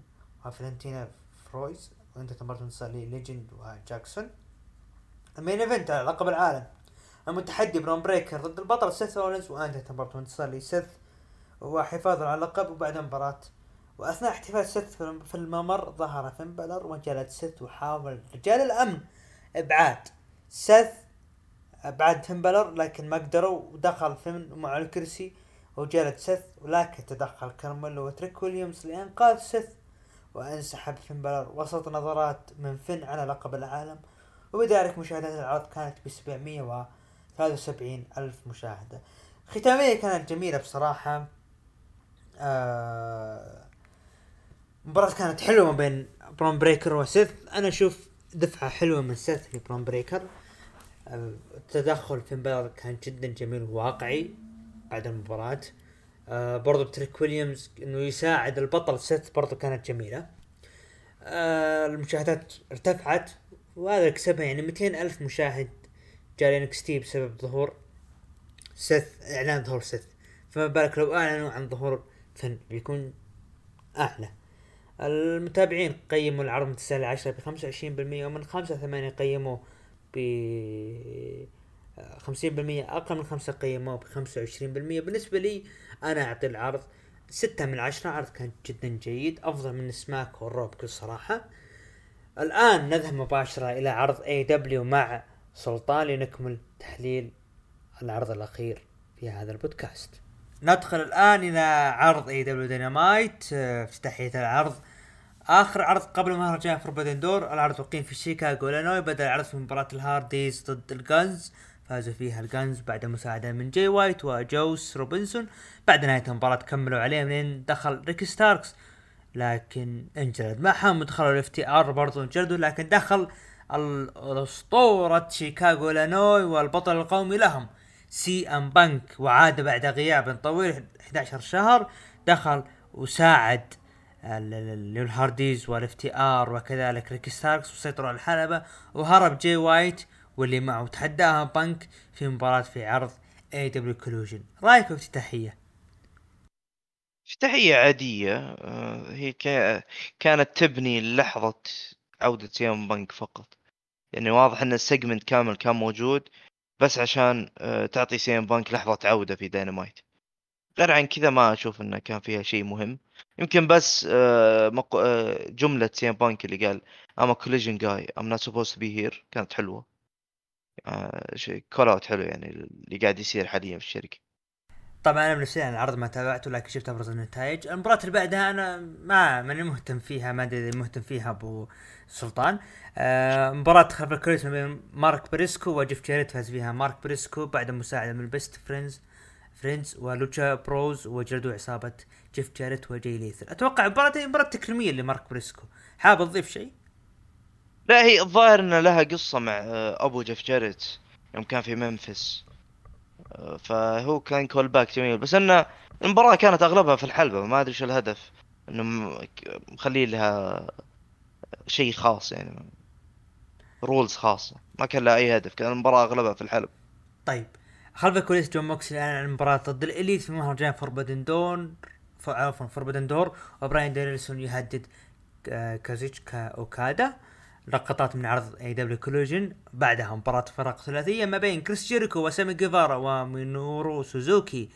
وفلنتينا فرويز وانت تمرت انتصار ليجند وجاكسون. المين إيفنت على لقب العالم. المتحدي برون بريكر ضد البطل سيث رولينز وانتهت بانتصار لسيث وحفاظا على اللقب وبعد المباراة وأثناء احتفال سيث في الممر ظهر فين بلر وجلد سيث وحاول رجال الأمن إبعاد. سيث ابعاد فين بلر لكن ما قدروا ودخل فين مع الكرسي وجلد سيث ولكن تدخل كارميلو وتريك ويليامز لإنقاذ سيث. وانسحب فين بلر وسط نظرات من فين على لقب العالم. وبذلك مشاهدات العرض كانت ب 773 ألف مشاهدة. ختامية كانت جميلة بصراحة. آه كانت حلوة ما بين برون بريكر وسيث أنا أشوف دفعة حلوة من سيث لبرون بريكر التدخل في المباراة كان جدا جميل وواقعي بعد المباراة. آه برضو تريك ويليامز إنه يساعد البطل سيث برضو كانت جميلة. آه المشاهدات ارتفعت وهذا كسبها يعني 200 ألف مشاهد NXT بسبب ظهور سيث إعلان ظهور سيث فما بالك لو أعلنوا عن ظهور بيكون أعلى. المتابعين قيموا العرض متساوي عشرة بخمسة وعشرين بالمية ومن خمسة ثمانية قيموا ب خمسين بالمية أقل من خمسة قيموه بخمسة وعشرين بالمية. بالنسبة لي أنا أعطي العرض ستة من عشرة عرض كان جدا جيد أفضل من سماك والرو بكل صراحة. الآن نذهب مباشرة إلى عرض AEW مع سلطان لنكمل تحليل العرض الأخير في هذا البودكاست. ندخل الآن إلى عرض AEW Dynamite افتتاحية العرض. آخر عرض قبل مهرجان Forbidden Door العرض اقيم في شيكاغو إلينوي بدأ العرض في مباراة الهارديز ضد الجنز فازوا فيها الجنز بعد مساعدة من جاي وايت وجوس روبنسون. بعد نهاية المباراة كملوا عليهم لين دخل ريكي ستاركس. لكن انجلد ما حام دخلوا ال FTR برضو انجلدوا لكن دخل الأسطورة شيكاغو إلينوي والبطل القومي لهم. سي ام بانك وعاد بعد غياب طويل 11 شهر دخل وساعد الهارديز وال FTR وكذلك ريكي ستاركس وسيطروا على الحلبة وهرب جاي وايت واللي معه تحداها بانك في مباراة في عرض AEW Collision رأيك افتتاحية افتتاحية عادية آه، هي كانت تبني لحظة عودة سي ام بانك فقط. يعني واضح إن ال segment كامل كان موجود. بس عشان آه، تعطي سي ام بانك لحظة عودة في داينامايت غير عن كذا ما أشوف إنه كان فيها شيء مهم. يمكن بس آه، آه، جملة سي ام بانك اللي قال I'm a collision guy. I'm not supposed to be here كانت حلوة. شيء call out حلو يعني اللي قاعد يصير حاليا في الشركة. طبعا أنا يعني العرض ما تابعته لكن شفت أبرز النتائج. المباراة اللي بعدها أنا ما ماني مهتم فيها ما أدري مهتم فيها أبو سلطان. آه مباراة خلف الكواليس ما بين مارك بريسكو وجيف جيريت فاز فيها مارك بريسكو بعد مساعدة من البيست فريندز فريندز ولوتشا بروز وجلدوا عصابة جيف جاريت وجاي ليثل. أتوقع مباراة مباراة تكريمية لمارك بريسكو. حاب تضيف شيء؟ لا هي الظاهر ان لها قصة مع آه، أبو جيف جاريت يوم كان في ممفيس فهو كان call back جميل. بس ان المباراة كانت أغلبها في الحلبة ما أدري شو الهدف. إنه مخلي لها شيء خاص يعني. rules خاصة. ما كان لها أي هدف كان المباراة أغلبها في الحلب طيب. خلف الكواليس جون موكسلي اعلن عن المباراة ضد الإليت. في مهرجان فوربدن دون عفوا فوربدن دور. وبراين دانيلسون يهدد آه، كازوتشيكا أوكادا. لقطات من عرض AEW Collision بعدها مباراة فرق ثلاثية ما بين كريس جيريكو وسامي جيفارا ومينورو سوزوكي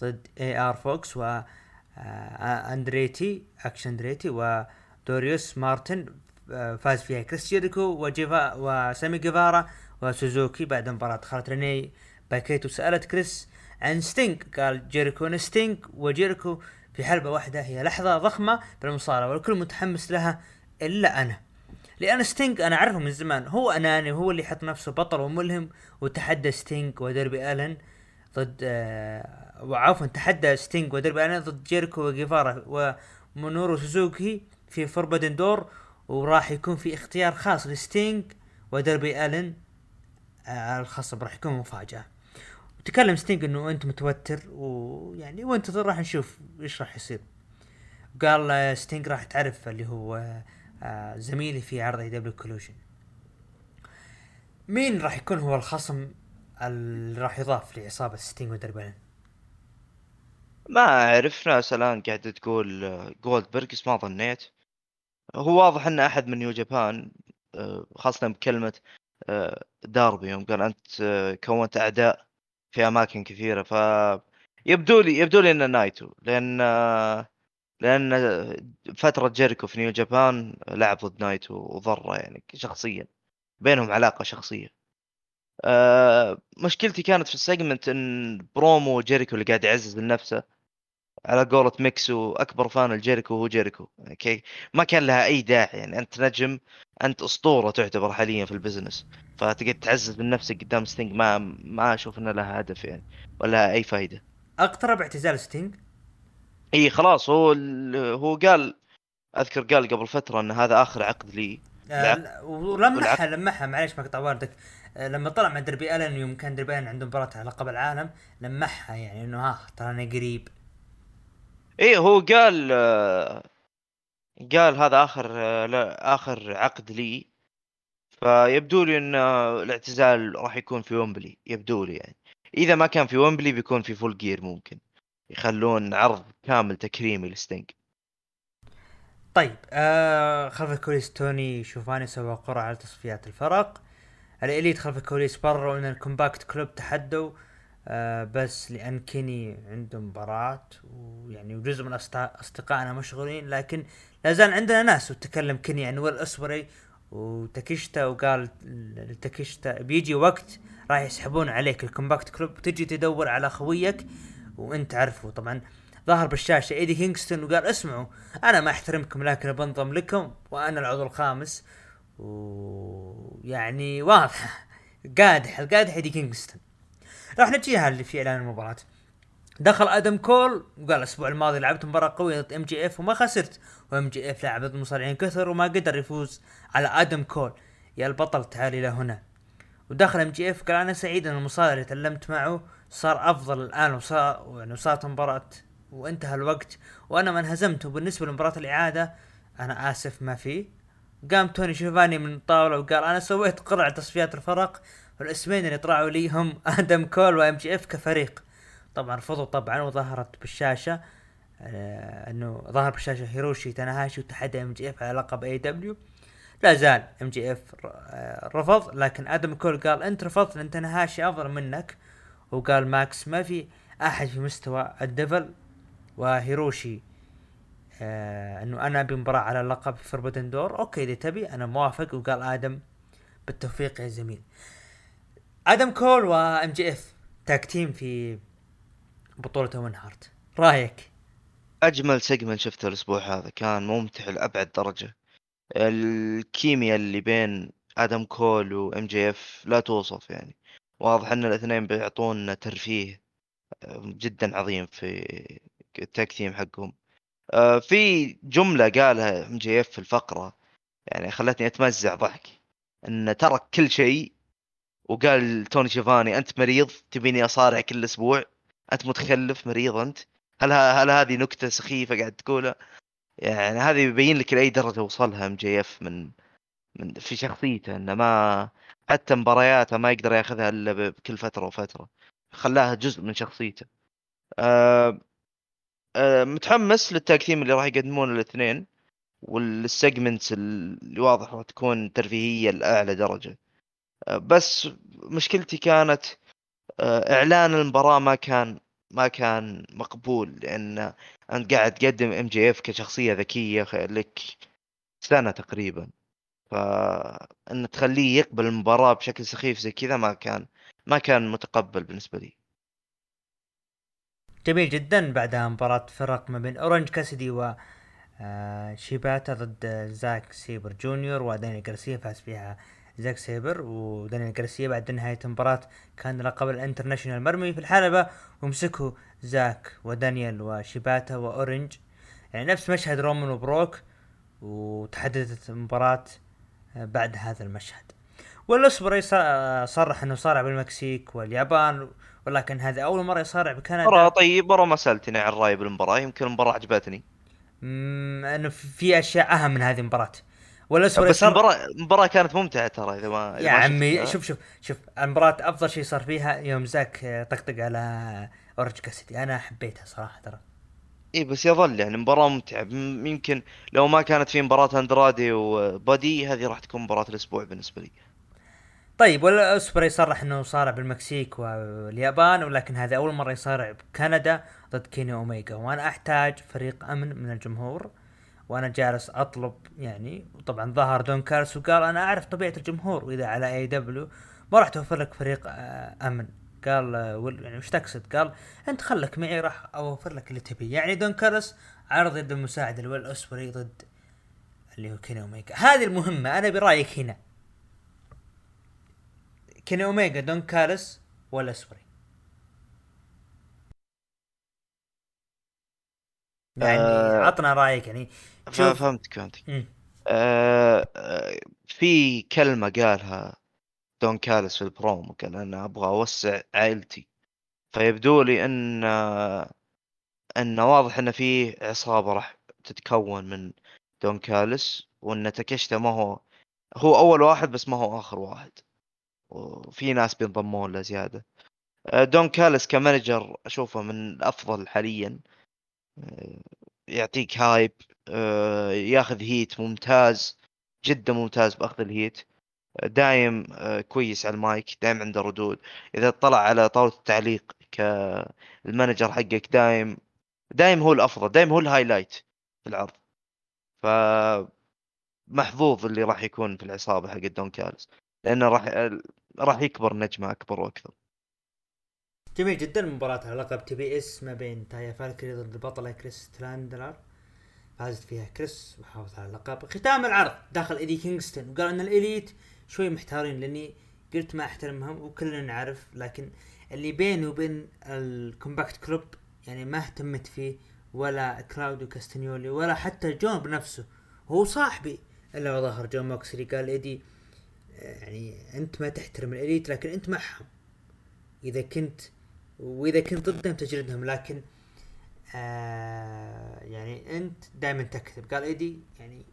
ضد اي ار فوكس و آه، أندريتي اكشن أندريتي وداريوس مارتن. آه، فاز فيها كريس جيريكو وجيفا وسامي جيفارا وسوزوكي. بعد مباراة دخلت رينيه باكيت وسألت كريس عن ستينج قال جيريكو ستينج وجيريكو في حلبة واحدة هي لحظة ضخمة بالمصارعة والكل متحمس لها إلا أنا. لأن ستينج أنا أعرفه من زمان. هو أناني وهو اللي يحط نفسه بطل وملهم وتحدى ستينج وديربي ألن ضد آه وعفوا تحدى ستينج وديربي ألن ضد جيريكو وجيفارا ومينورو سوزوكي في فوربدن دور وراح يكون في اختيار خاص لستينج وديربي ألن آه الخصم راح يكون مفاجأة. تكلم ستينج إنه أنت متوتر ويعني وأنت راح نشوف إيش راح يصير. قال آه، ستينج راح تعرف اللي هو آه، زميلي في عرض AEW Collision مين راح يكون هو الخصم اللي راح يضاف لعصابة ستينج ودربي ألن ما أعرف ناس الآن قاعدة تقول آه، جولدبرغ بس ما ظنيت. هو واضح إنه أحد من نيو جابان آه، خاصة بكلمة آه، داربي يوم قال أنت آه، كونت أعداء في أماكن كثيرة. ف يبدو لي يبدو لي إنه نايتو لأن آه، لأن فترة جيريكو في نيو جابان لعب ضد نايتو وضرة يعني شخصيا بينهم علاقة شخصية. آه، مشكلتي كانت في ال segment إن برومو جيريكو اللي قاعد يعزز من نفسه على قولة ميكسو أكبر fan لجيريكو هو جيريكو. أوكي؟ ما كان لها أي داعي يعني أنت نجم أنت أسطورة تعتبر حاليا في ال business فتقعد تعزز من نفسك قدام ستينج ما ما أشوف إنه لها هدف يعني ولا أي فائده أقترب اعتزال ستينج إي خلاص هو هو قال أذكر قال قبل فترة إن هذا آخر عقد لي. آه، ولمحها. لمحها معليش ما اقطع واردك. آه، لما طلع مع دربي ألن يوم كان دربي ألن عنده مباراة على لقب العالم لمحها يعني إنه ها ترى أنا قريب. إيه هو قال آه، قال هذا آخر آه، لا آخر عقد لي. فيبدو لي إن آه، الاعتزال راح يكون في ويمبلي يبدو لي يعني. إذا ما كان في ويمبلي بيكون في فول جير ممكن. يخلون عرض كامل تكريمي لستينج طيب آه خلف الكواليس توني شوفاني سوى قرعة على تصفيات الفرق. الإليت خلف الكواليس برروا ان الكومبات كلوب تحدوا آه بس لأن كيني عنده مباراة ويعني وجزء من أصدقائنا مشغولين لكن لا زال عندنا ناس. وتكلم كيني عن ويل أوسبري وتاكيشتا وقال لتاكيشتا بيجي وقت راح يسحبون عليك. الكومبات كلوب وتجي تدور على خويك وانت عارفه طبعا ظهر بالشاشة إيدي كينغستون وقال اسمعوا أنا ما أحترمكم لكن بنضم لكم وأنا العضو الخامس. ويعني واضحه قادح القادح إيدي كينغستون. راح نجيها اللي في إعلان المباراة. دخل آدم كول وقال الأسبوع الماضي لعبت مباراة قوية ضد إم جي إف وما خسرت. وإم جي إف لعب ضد مصارعين كثر وما قدر يفوز على آدم كول. يا البطل تعال إلى هنا. ودخل إم جي إف قال أنا سعيد إن المصارع اللي تعلمت معه صار أفضل الآن وصار يعني صارت مباراة وانتهى الوقت. وأنا ما انهزمت. وبالنسبة لمباراة الإعادة أنا آسف ما في. قام توني شوفاني من الطاولة وقال أنا سويت قرعه تصفيات الفرق. والاسمين اللي طلعوا لي هم آدم كول وإم جي إف كفريق. طبعا رفضوا طبعا وظهرت بالشاشة. آه إنه ظهر بالشاشة هيروشي تاناهاشي وتحدى إم جي إف على لقب AEW لا زال إم جي إف رفض. لكن آدم كول قال أنت رفضت لأن تاناهاشي أفضل منك. وقال ماكس ما في أحد في مستوى ال devil وهيروشي آه إنه أنا أبي مباراة على اللقب في فربدن دور أوكي إذا تبي أنا موافق. وقال آدم بالتوفيق يا زميل. آدم كول وام جي إف tag team في بطولة اوين هارت رأيك؟ أجمل segment شفته الأسبوع هذا. كان ممتع لأبعد درجة. الكيمياء اللي بين آدم كول وام جي إف لا توصف يعني. واضح إن الاثنين بيعطون ترفيه آه، جدا عظيم في ال tag team حقهم. آه، في جملة قالها إم جي إف في الفقرة يعني خلتني أتمزع ضحك انه ترك كل شيء وقال توني شيفاني أنت مريض تبيني أصارع كل أسبوع أنت متخلف مريض أنت. هل هل هذه نكتة سخيفة قاعد تقولها؟ يعني هذه يبين لك لأي درجة وصلها إم جي إف من من في شخصيته إنه ما حتى مبارياته ما يقدر ياخذها إلا بكل فترة وفترة. خلاها جزء من شخصيته. آه آه متحمس لل tag اللي راح يقدمونه الاثنين وال segments اللي واضح راح تكون ترفيهية لأعلى درجة. آه بس مشكلتي كانت آه إعلان المباراة ما كان ما كان مقبول لأن أنت قاعد تقدم ام جي اف كشخصية ذكية لك سنة تقريبا. فإن تخليه يقبل المباراة بشكل سخيف زي كذا ما كان ما كان متقبل بالنسبة لي. جميل جدا. بعدها مباراة فرق ما بين أورنج كاسيدي و آه، شيباتا ضد زاك سيبر جونيور ودانيال جارسيا فاز فيها زاك سيبر ودانيال جارسيا بعد نهاية المباراة كان لقب ال international مرمي في الحلبة ومسكوا زاك ودانيال وشيباتا وأورنج. يعني نفس مشهد رومان وبروك وتحددت المباراة بعد هذا المشهد. والاسبري صرح إنه صارع بالمكسيك واليابان ولكن هذه أول مرة يصارع بكندا. مره طيب مره ما سألتني عن رايي بالمباراة يمكن المباراة عجبتني. انه في أشياء أهم من هذه المباراة. والاسبري بس المباراة المباراة كانت ممتعة ترى إذا ما يا عمي شوف شوف شوف المباراة أفضل شيء صار فيها يوم زاك طقطق على اورنج كاسيدي أنا حبيتها صراحة ترى. اي بس يظل يعني مباراة ممتعة. يمكن لو ما كانت في مباراة أندرادي وبادي هذه راح تكون مباراة الأسبوع بالنسبة لي. طيب ويل اسبري يصرح إنه صارع بالمكسيك واليابان ولكن هذه أول مرة يصارع بكندا ضد كيني أوميجا. وأنا أحتاج فريق أمن من الجمهور وأنا جالس أطلب يعني طبعا ظهر دون كالس وقال أنا أعرف طبيعة الجمهور وإذا على اي دبليو ما راح توفر لك فريق آه، أمن. قال يعني وش تقصد؟ قال أنت خلك معي راح أوفر لك اللي تبيه. يعني دون كالس عرض يد المساعد لويل اسبري ضد اللي هو كيني اوميجا هذه المهمة أنا برأيك هنا. كيني اوميجا دون كالس ويل اسبري يعني آه عطنا رأيك يعني فهمتك فهمتك آه آه في كلمة قالها دون كالس في البرومو قال أنا أبغى أوسع عائلتي. فيبدو لي إن إن واضح إن في عصابة راح تتكون من دون كالس وإن تاكيشتا ما هو هو أول واحد بس ما هو آخر واحد. وفي ناس بينضمون له زيادة. دون كالس ك manager أشوفه من الأفضل حاليا. يعطيك hype ياخذ heat ممتاز جدا ممتاز بأخذ ال heat دايم آه، كويس على المايك دايم عنده ردود. إذا طلع على طاولة التعليق كال manager حقك دايم دايم هو الأفضل دايم هو ال highlight في العرض. ف محظوظ اللي راح يكون في العصابة حق دون كالس لأنه راح راح يكبر نجمه أكبر وأكثر. جميل جدا مباراة على لقب تي بي إس ما بين تايا فالكري ضد البطلة كريس ستاتلاندر فازت فيها كريس وحافظ على اللقب ختام العرض دخل إيدي كينغستون وقال إن الإليت شوي محتارين لأني قلت ما أحترمهم وكلنا نعرف لكن اللي بيني وبين الكومبات كلوب يعني ما اهتمت فيه ولا كلاوديو كاستنيولي ولا حتى جون بنفسه. هو صاحبي إلا ظهر جون موكسلي قال إيدي يعني أنت ما تحترم الإليت لكن أنت معهم. إذا كنت وإذا كنت ضدهم تجلدهم لكن آه يعني أنت دائما تكذب. قال إيدي يعني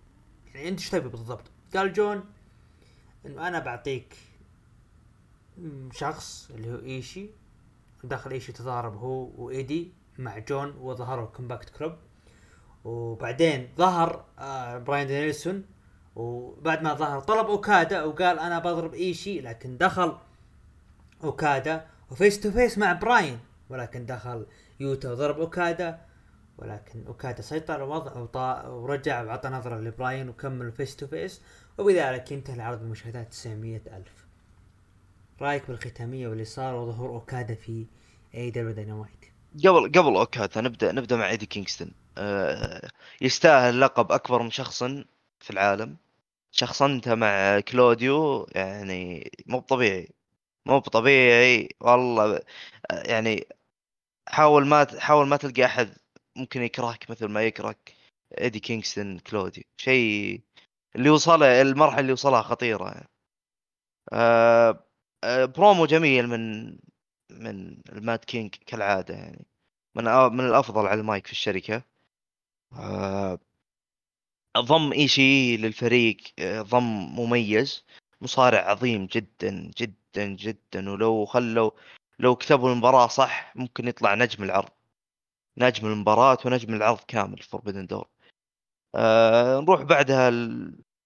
يعني أنت إيش تبي بالضبط؟ قال جون انه أنا بعطيك شخص اللي هو إيشي. داخل إيشي تضارب هو وإيدي مع جون وظهروا كومبات كلوب. وبعدين ظهر آه براين دانيلسون. وبعد ما ظهر طلب أوكادا وقال أنا بضرب إيشي لكن دخل أوكادا و face to face مع براين. ولكن دخل يوتا وضرب أوكادا. ولكن اوكادا سيطر الوضع ورجع وعطى نظرة لبراين وكمل face to face وبذلك ينتهي العرض بمشاهدات 900 ألف. رأيك بالختامية واللي صار وظهور أوكادا في اي دبليو داينامايت قبل قبل اوكادا نبدأ نبدأ مع إيدي كينغستون. أه يستاهل لقب أكبر من شخص في العالم. شخصنته مع كلوديو يعني مو طبيعي مو طبيعي والله يعني حاول ما حاول ما تلقى أحد ممكن يكرهك مثل ما يكرهك إيدي كينغستون كلوديو شيء اللي وصله المرحلة اللي وصلها خطيرة. يعني. آه برومو جميل من من ال Mad King كالعادة يعني. من من الأفضل على المايك في الشركة. آه ضم إيشي للفريق آه، ضم مميز. مصارع عظيم جدا جدا جدا. ولو خلوا لو كتبوا المباراة صح ممكن يطلع نجم العرض. نجم المباراة ونجم العرض كامل فوربدن دور. آه نروح بعدها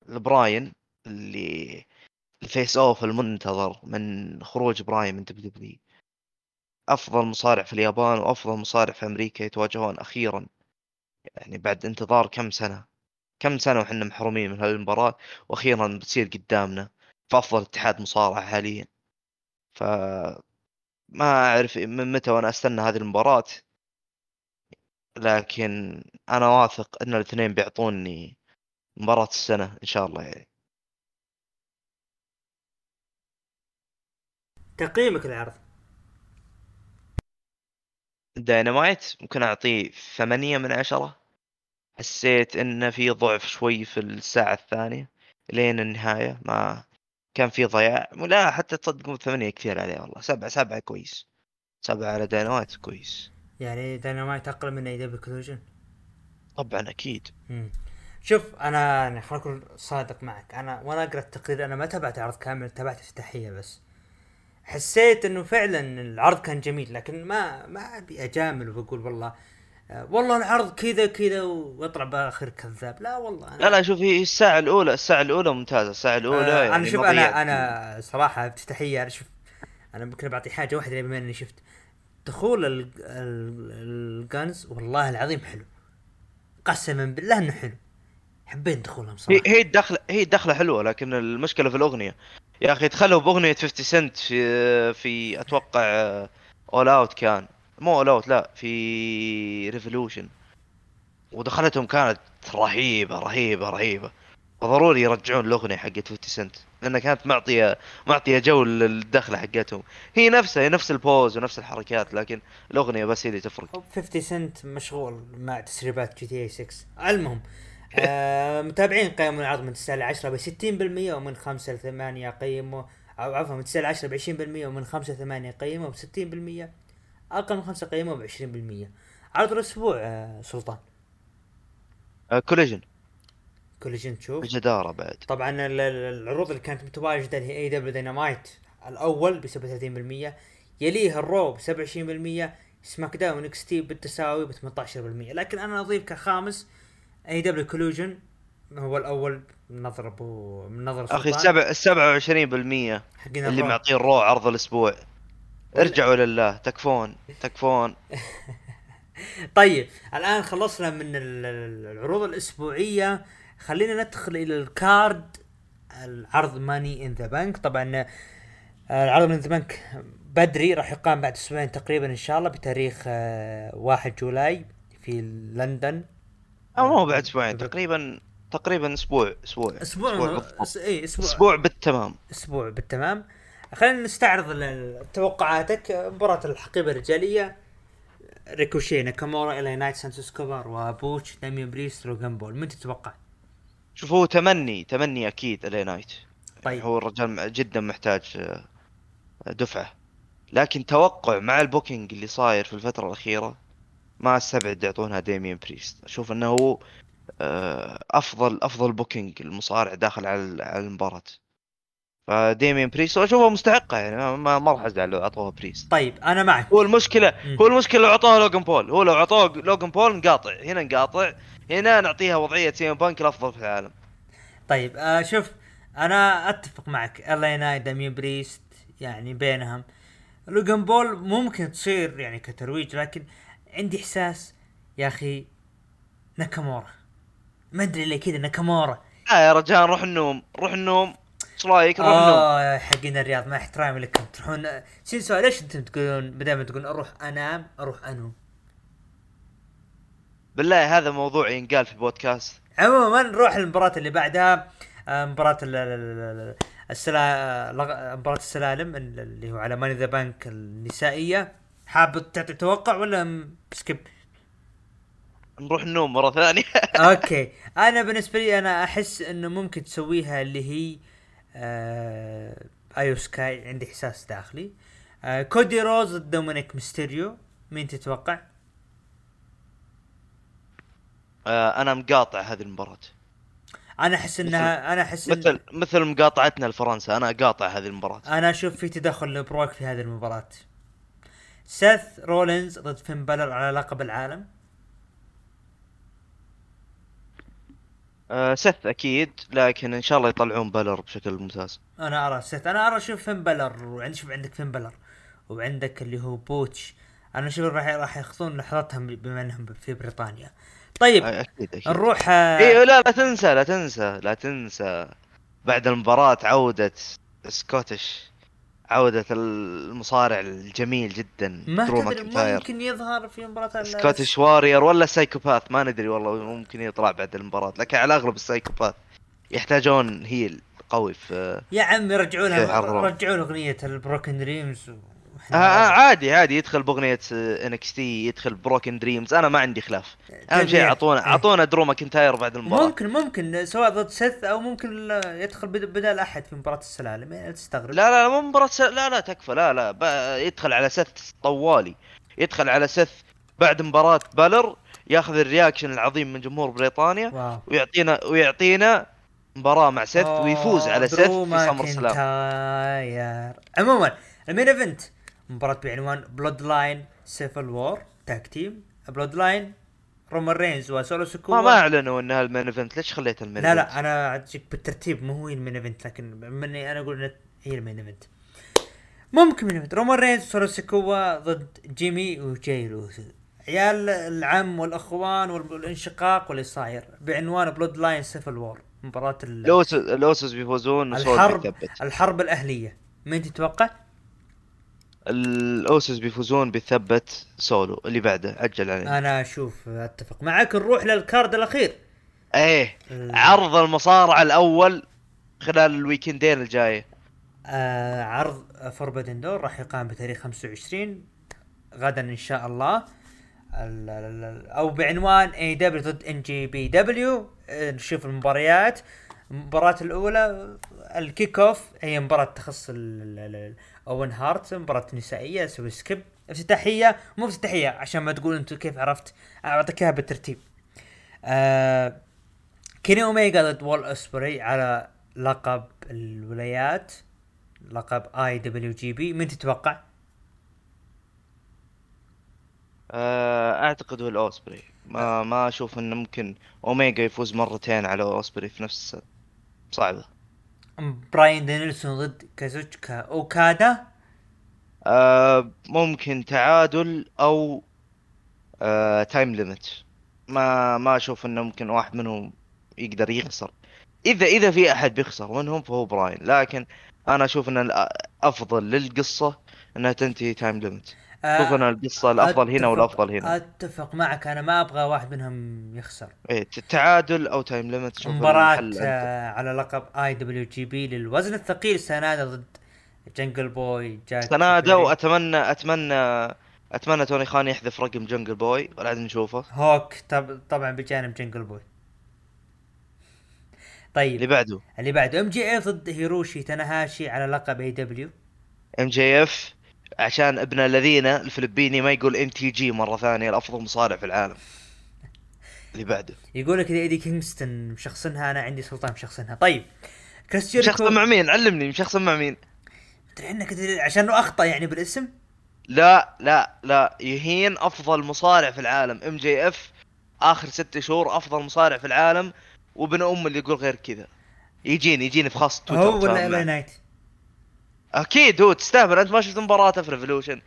لبراين اللي ال face-off المنتظر من خروج براين من WWE أفضل مصارع في اليابان وأفضل مصارع في أمريكا يتواجهون أخيرا. يعني بعد انتظار كم سنة؟ كم سنة وحنا محرومين من هالمباراة؟ وأخيرا بتصير قدامنا في أفضل اتحاد مصارعه حاليا. ف ما أعرف من متى وأنا أستنى هذه المباراة. لكن أنا واثق إن الاثنين بيعطوني مباراة السنة إن شاء الله يعني. تقييمك للعرض داينامايت ممكن أعطيه ثمانية من عشرة. حسيت إنه في ضعف شوي في الساعة الثانية لين النهاية ما كان في ضياع. لا حتى تصدقون ثمانية كثير عليه والله. سبعة سبعة كويس. سبعة على داينامايت كويس. يعني داينامايت أقل من AEW Collision طبعا أكيد. مم. شوف أنا يعني خليني اكون صادق معك. أنا وأنا أقرأ التقرير أنا ما تابعت العرض كامل تابعت افتتاحيه بس. حسيت إنه فعلا العرض كان جميل لكن ما ما أبي أجامل وأقول والله آه، والله العرض كذا كذا وأطلع بآخر كذاب. لا والله أنا لا لا شوفي الساعة الأولى الساعة الأولى ممتازة الساعة الأولى آه يعني أنا شوف. أنا أنا صراحة افتتاحيه أنا شوف أنا ممكن بعطي حاجة واحدة بما أني شفت. دخول ال- ال- ال Gunns والله العظيم حلو. قسما بالله إنه حلو. حبيت دخولهم صراحة. هي الدخلة هي الدخلة حلوة لكن المشكلة في الأغنية. يا أخي دخلوا بأغنية 50 سنت في في أتوقع All Out كان. مو أول أوت لا في Revolution ودخلتهم كانت رهيبة رهيبة رهيبة. فضروري يرجعون الأغنية حقت 50 سنت. لأنها كانت معطية معطية جو للدخلة حقتهم. هي نفسها هي نفس ال pose ونفس الحركات لكن الأغنية بس هي اللي تفرق. 50 سنت مشغول مع تسريبات GTA 6 المهم آه متابعين قيموا العرض من 9 ل 10 ب 60% ومن 5 ل 8 قيموا أو عفوا من 9 ل 10 ب 20% ومن 5 ل 8 قيموا ب 60% أقل من 5 قيموا ب 20% عرض الأسبوع آه سلطان. Collision Collision تشوف بجدارة بعد. طبعا ال- ال- العروض اللي كانت متواجدة اللي هي AEW Dynamite الأول ب 37% يليه ال Raw ب 27% SmackDown NXT بالتساوي ب 18% لكن أنا أضيف كخامس AEW Collision هو الأول من نظر ابو من نظر سلطان. السبع السبعة وعشرين بالمية حقين اللي ال Raw. معطيه ال Raw عرض الأسبوع. ارجعوا لله تكفون تكفون. *laughs* طيب الآن خلصنا من ال- ال- العروض الأسبوعية. خلينا ندخل إلى ال card. العرض Money in the Bank. طبعا آه، العرض Money in the Bank بدري راح يقام بعد أسبوعين تقريبا إن شاء الله بتاريخ آه، 1 July في لندن. أو مو بعد أسبوعين تقريبا تقريبا أسبوع أسبوع. أسبوع أسبوع, أسبوع. أسبوع بالتمام. أسبوع بالتمام. خلينا نستعرض توقعاتك. مباراة الحقيبة الرجالية. ريكوشي ناكامورا إلي نايت سانتوس إسكوبار وبوتش داميان بريست لوغان بول. من تتوقع؟ شوف هو تمني تمني أكيد الي نايت طيب. هو الرجال جدا محتاج آه، دفعة. لكن توقع مع ال booking اللي صاير في الفترة الأخيرة ما أستبعد يعطونها ديميان بريست أشوف إنه هو آه، أفضل أفضل booking المصارع داخل على المباراة. فديميان بريست واشوفها مستحقة يعني ما- ما راح أزعل لو أعطوها بريست طيب أنا معك. هو المشكلة. هو المشكلة لو أعطوها لوغان بول هو لو اعطوها لوغان بول نقاطع هنا نقاطع هنا نعطيها وضعية سي إم بانك الأفضل في العالم. طيب آه شوف أنا أتفق معك الي نايت داميان بريست يعني بينهم. لوغان بول ممكن تصير يعني كترويج لكن عندي إحساس يا أخي ناكامورا. ما أدري ليه كذا ناكامورا. لا يا رجال روح النوم روح النوم. إيش رأيك؟ روح النوم. آه حقين الرياض مع احترامي لكم تروحون. سين سؤال ليش أنتم تقولون بدل ما تقولون أروح أنام أروح أنوم؟ بالله هذا موضوع ينقال في البودكاست. عموما نروح للمباراة اللي بعدها. آه، مباراة ال- ال- ال- السلا مباراة السلالم اللي هو على ماني ذا بانك النسائية. حاب تعطي توقع ولا skip؟ نروح النوم مرة ثانية. *laughs* أوكي. أنا بالنسبة لي أنا أحس إنه ممكن تسويها اللي هي آه آيو سكاي عندي إحساس داخلي. آه كودي رودز ضد دومينيك ميستيريو. مين تتوقع؟ آه، أنا مقاطع هذه المباراة. أنا أحس انها أنا أحس إن مثل مثل مقاطعتنا لفرنسا أنا أقاطع هذه المباراة. أنا أشوف في تدخل لبروك في هذه المباراة. سيث رولينز ضد فين بلر على لقب العالم. آه سث أكيد لكن إن شاء الله يطلعون بلر بشكل ممتاز. أنا أرى سيث. أنا أرى شوف فين بلر وعندك شوف عندك فين بلر وعندك اللي هو بوتش. أنا أشوف راح راح ياخذون لحظتهم بما إنهم في بريطانيا. طيب أكيد أكيد. نروح آه، أيوه لا لا تنسى لا تنسى لا تنسى. بعد المباراة عودة Scottish عودة المصارع الجميل جدا ما درو ممكن يظهر في مباراة Scottish Warrior ولا psychopath ما ندري والله ممكن يطلع بعد المباراة. لكن على الأغلب ال psychopath يحتاجون heel قوي في يا عم رجعوا لها؟ رجعوا اغنية ال Broken Dreams و... آه آه عادي عادي. يدخل بأغنية NXT يدخل Broken Dreams أنا ما عندي خلاف. أهم شيء. أعطونا إيه. أعطونا درو ماكنتاير بعد المباراة. ممكن ممكن سواء ضد سيث أو ممكن يدخل بد- بدال أحد في مباراة السلالم. يعني لا تستغرب. لا لا مو مباراة س... لا لا تكفى. لا لا. يدخل على سث طوالي. يدخل على سث بعد مباراة بالر ياخذ ال reaction العظيم من جمهور بريطانيا wow. ويعطينا ويعطينا مباراة مع سث ويفوز على درو في SummerSlam. عموما ال main event. مباراة بعنوان Bloodline Civil War tag team Blood line رومان رينز وسولو سكوا ما ما أعلنوا انها ال main event. ليش خليت ال main لا؟ لا أنا بالترتيب. مو هي ال main event لكن مني أنا أقول هي ال main event. ممكن main event. رومان رينز وسولو سكوا ضد جيمي وجاي أوسو عيال العم والأخوان والانشقاق واللي صاير. بعنوان Bloodline Civil War مباراة ال- الأوسس الأوسس بيفوزون الحرب الحرب الأهلية. مين تتوقع؟ الأوسس بيفوزون بيثبت سولو اللي بعده عجل عليه. أنا أشوف أتفق. معك نروح لل card الأخير. إيه ال- عرض المصارعة الأول خلال الويكندين الجاية آه عرض Forbidden Door راح يقام بتاريخ 25 غدا إن شاء الله. ال- ال- ال- أو بعنوان اي دبليو ضد ان جي بي دبليو نشوف المباريات. المباراة الأولى ال kick-off هي مباراة تخص اوين هارت مباراة نسائية أسوي skip افتتاحية مو افتتاحية عشان ما تقول انت كيف عرفت أعطيك إياها بالترتيب. آه كيني اوميجا ضد ويل أوسبري على لقب الولايات لقب IWGP من تتوقع؟ آه، أعتقد هو الأوسبري ما ما أشوف إنه ممكن اوميجا يفوز مرتين على أوسبري في نفس صعبة براين دانيلسون ضد كازوتشكا أوكادا؟ آه ممكن تعادل أو آه time limit ما ما أشوف إنه ممكن واحد منهم يقدر يخسر. إذا إذا في أحد بيخسر منهم فهو براين. لكن أنا أشوف إن الافضل للقصة إنها تنتهي time limit أشوف ان القصة الأفضل هنا والأفضل هنا. أتفق معك أنا ما أبغى واحد منهم يخسر. إيه تعادل أو time limit شوف مباراة. آه على لقب IWGP للوزن الثقيل سنادا ضد جنجل بوي جاك سنادا شيبيري. واتمنى اتمنى أتمنى توني خان يحذف رقم جنجل بوي ولا عاد نشوفه. هوك طب طبعا بجانب جنجل بوي طيب اللي بعده. اللي بعده MJF ضد هيروشي تناهاشي على لقب AEW MJF عشان ابن الذين الفلبيني ما يقول MTG مرة ثانية الأفضل مصارع في العالم. *laughs* اللي بعده. يقول لك إيدي كينغستون مشخصنها أنا عندي سلطان مشخصنها. طيب كريس جيريكو مشخصن مع مين؟ علمني مشخصن مع مين؟ تدري انك عشان أخطأ يعني بالاسم؟ لا لا لا. يهين أفضل مصارع في العالم. MJF آخر ست شهور أفضل مصارع في العالم وابن ام اللي يقول غير كذا. يجيني يجيني في خاص تويتر هو ولا. نايت؟ أكيد هو تستهبل أنت ما شفت مباراته في Revolution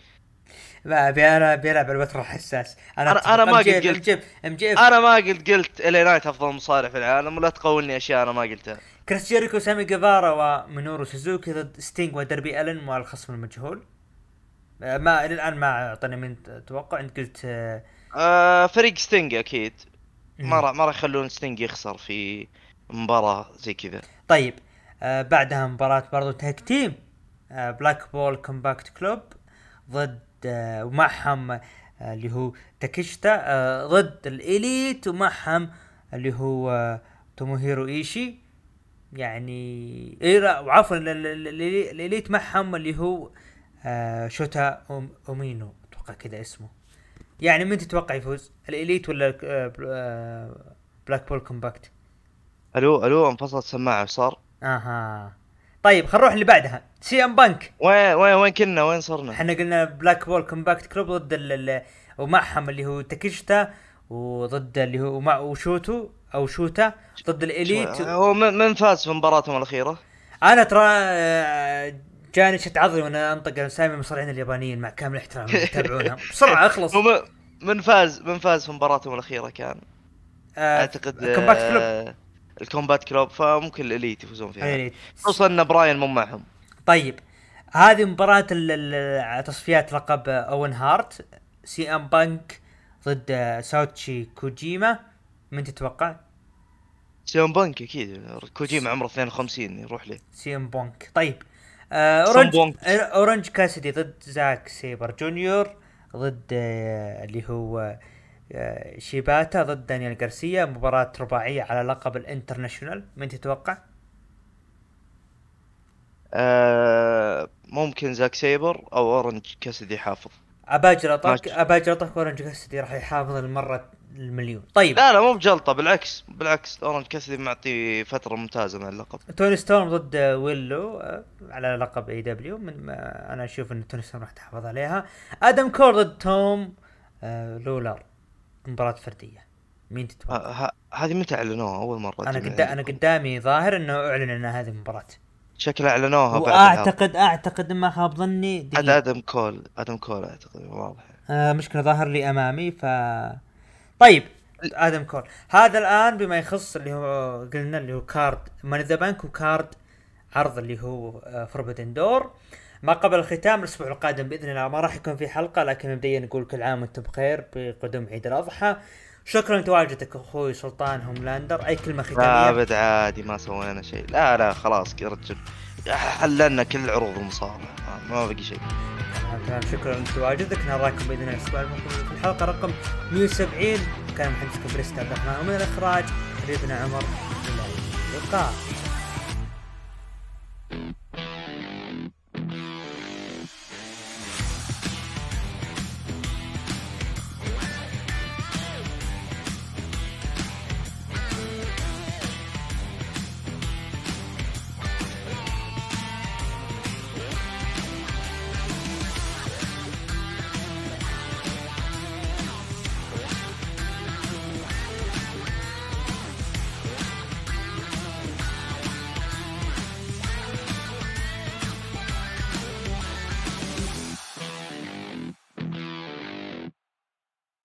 لا بيلعب بيلعب على الوتر الحساس أنا أنا- أنا ما قلت. JF أنا ما قلت قلت LA Knight أفضل مصارع في العالم ولا تقولني أشياء أنا ما قلتها. كريس جيريكو سامي جيفارا ومينورو سوزوكي ضد ستينج ودربي ألن والخصم المجهول. ما إلى الآن ما اعطاني من توقع. أنت قلت آه، آه فريق ستينج أكيد. ما. راح ما راح يخلون ستينج يخسر في مباراة زي كذا. طيب آه بعدها مباراة برضو tag team. آه Blackpool Combat Club ضد آه ومعهم آه اللي هو تاكيشتا آه ضد ال Elite ومعهم اللي هو توموهيرو إيشي. يعني لا وعفوا ال- ال- ال- ال- ال Elite معهم اللي هو شوتا أومينو أتوقع كذا اسمه. يعني من تتوقع يفوز؟ ال Elite ولا بل- Blackpool Combat ألو ألو انفصلت سماعة إيش صار؟ أها. طيب خلينا نروح اللي بعدها. سي إم بانك. وين وين وين كنا؟ وين صرنا؟ إحنا قلنا Blackpool Combat Club ضد ومعهم اللي هو تاكيشتا وضد اللي هو مع وشوتو أو شوتا ضد ال Elite. هو من فاز في مباراتهم الأخيرة؟ أنا ترى آه، جاني شد عضلي وأنا أنطق أسامي المصارعين اليابانيين مع كامل احترام يتابعونها *laughs* بسرعة أخلص. من- فاز من فاز في مباراتهم الأخيرة كان. آه، أعتقد Combat Club آه، ال Combat Club فممكن ال Elite يفوزون فيها. خصوصا إن براين مو معهم طيب هذه مباراة تصفيات لقب أوين هارت سي أم بانك ضد ساوتشي كوجيما من تتوقع؟ سي أم بانك أكيد كوجيما عمره 52 يروح ليه سي أم بونك طيب آه اورنج. آه، أورنج كاسدي ضد زاك سيبر جونيور ضد آه اللي هو شيباتا ضد دانيال غارسيا مباراة رباعية على لقب ال International من تتوقع؟ آه ممكن زاك سيبر أو أورنج كاسدي حافظ أباجر ماشي. أباجر أورنج كاسدي راح يحافظ المرة المليون. طيب. لا لا مو بجلطة بالعكس بالعكس أورنج كاسدي معطي فترة ممتازة مع اللقب. توني ستورم ضد ويلو آه، على لقب AEW من أنا أشوف إن توني ستورم راح تحافظ عليها. آدم كول ضد توم آه لولر مباراة فردية. مين تتوقع؟ ه- ه- هذه متى أعلنوها؟ أول مرة أنا من أنا. قدامي ظاهر إنه أعلن إن هذه المباراة. شكلها أعلنوها بعد. واعتقد أعتقد ما خاب ظني هذا آدم كول آدم كول أعتقد واضح. آه مشكلة ظاهر لي أمامي ف طيب آدم كول. هذا الآن بما يخص اللي هو قلنا اللي هو card Money in the Bank و card عرض اللي هو Forbidden Door. ما قبل الختام الأسبوع القادم بإذن الله ما راح يكون في حلقة لكن مبدئيا نقول كل عام وأنتم بخير بقدوم عيد الأضحى. شكرا لتواجدك أخوي سلطان هوملاندر. أي كلمة ختامية؟ أبد عادي ما سوينا شيء. لا لا خلاص يا رجل. حللنا كل عروض المصارعه ما بقي شيء. تمام شكرا لتواجدك نراكم بإذن الله الأسبوع المقبل في الحلقة. رقم 170 كان محدثكم بريست عبد الرحمن. ومن الإخراج حبيبنا عمر. إلى اللقاء.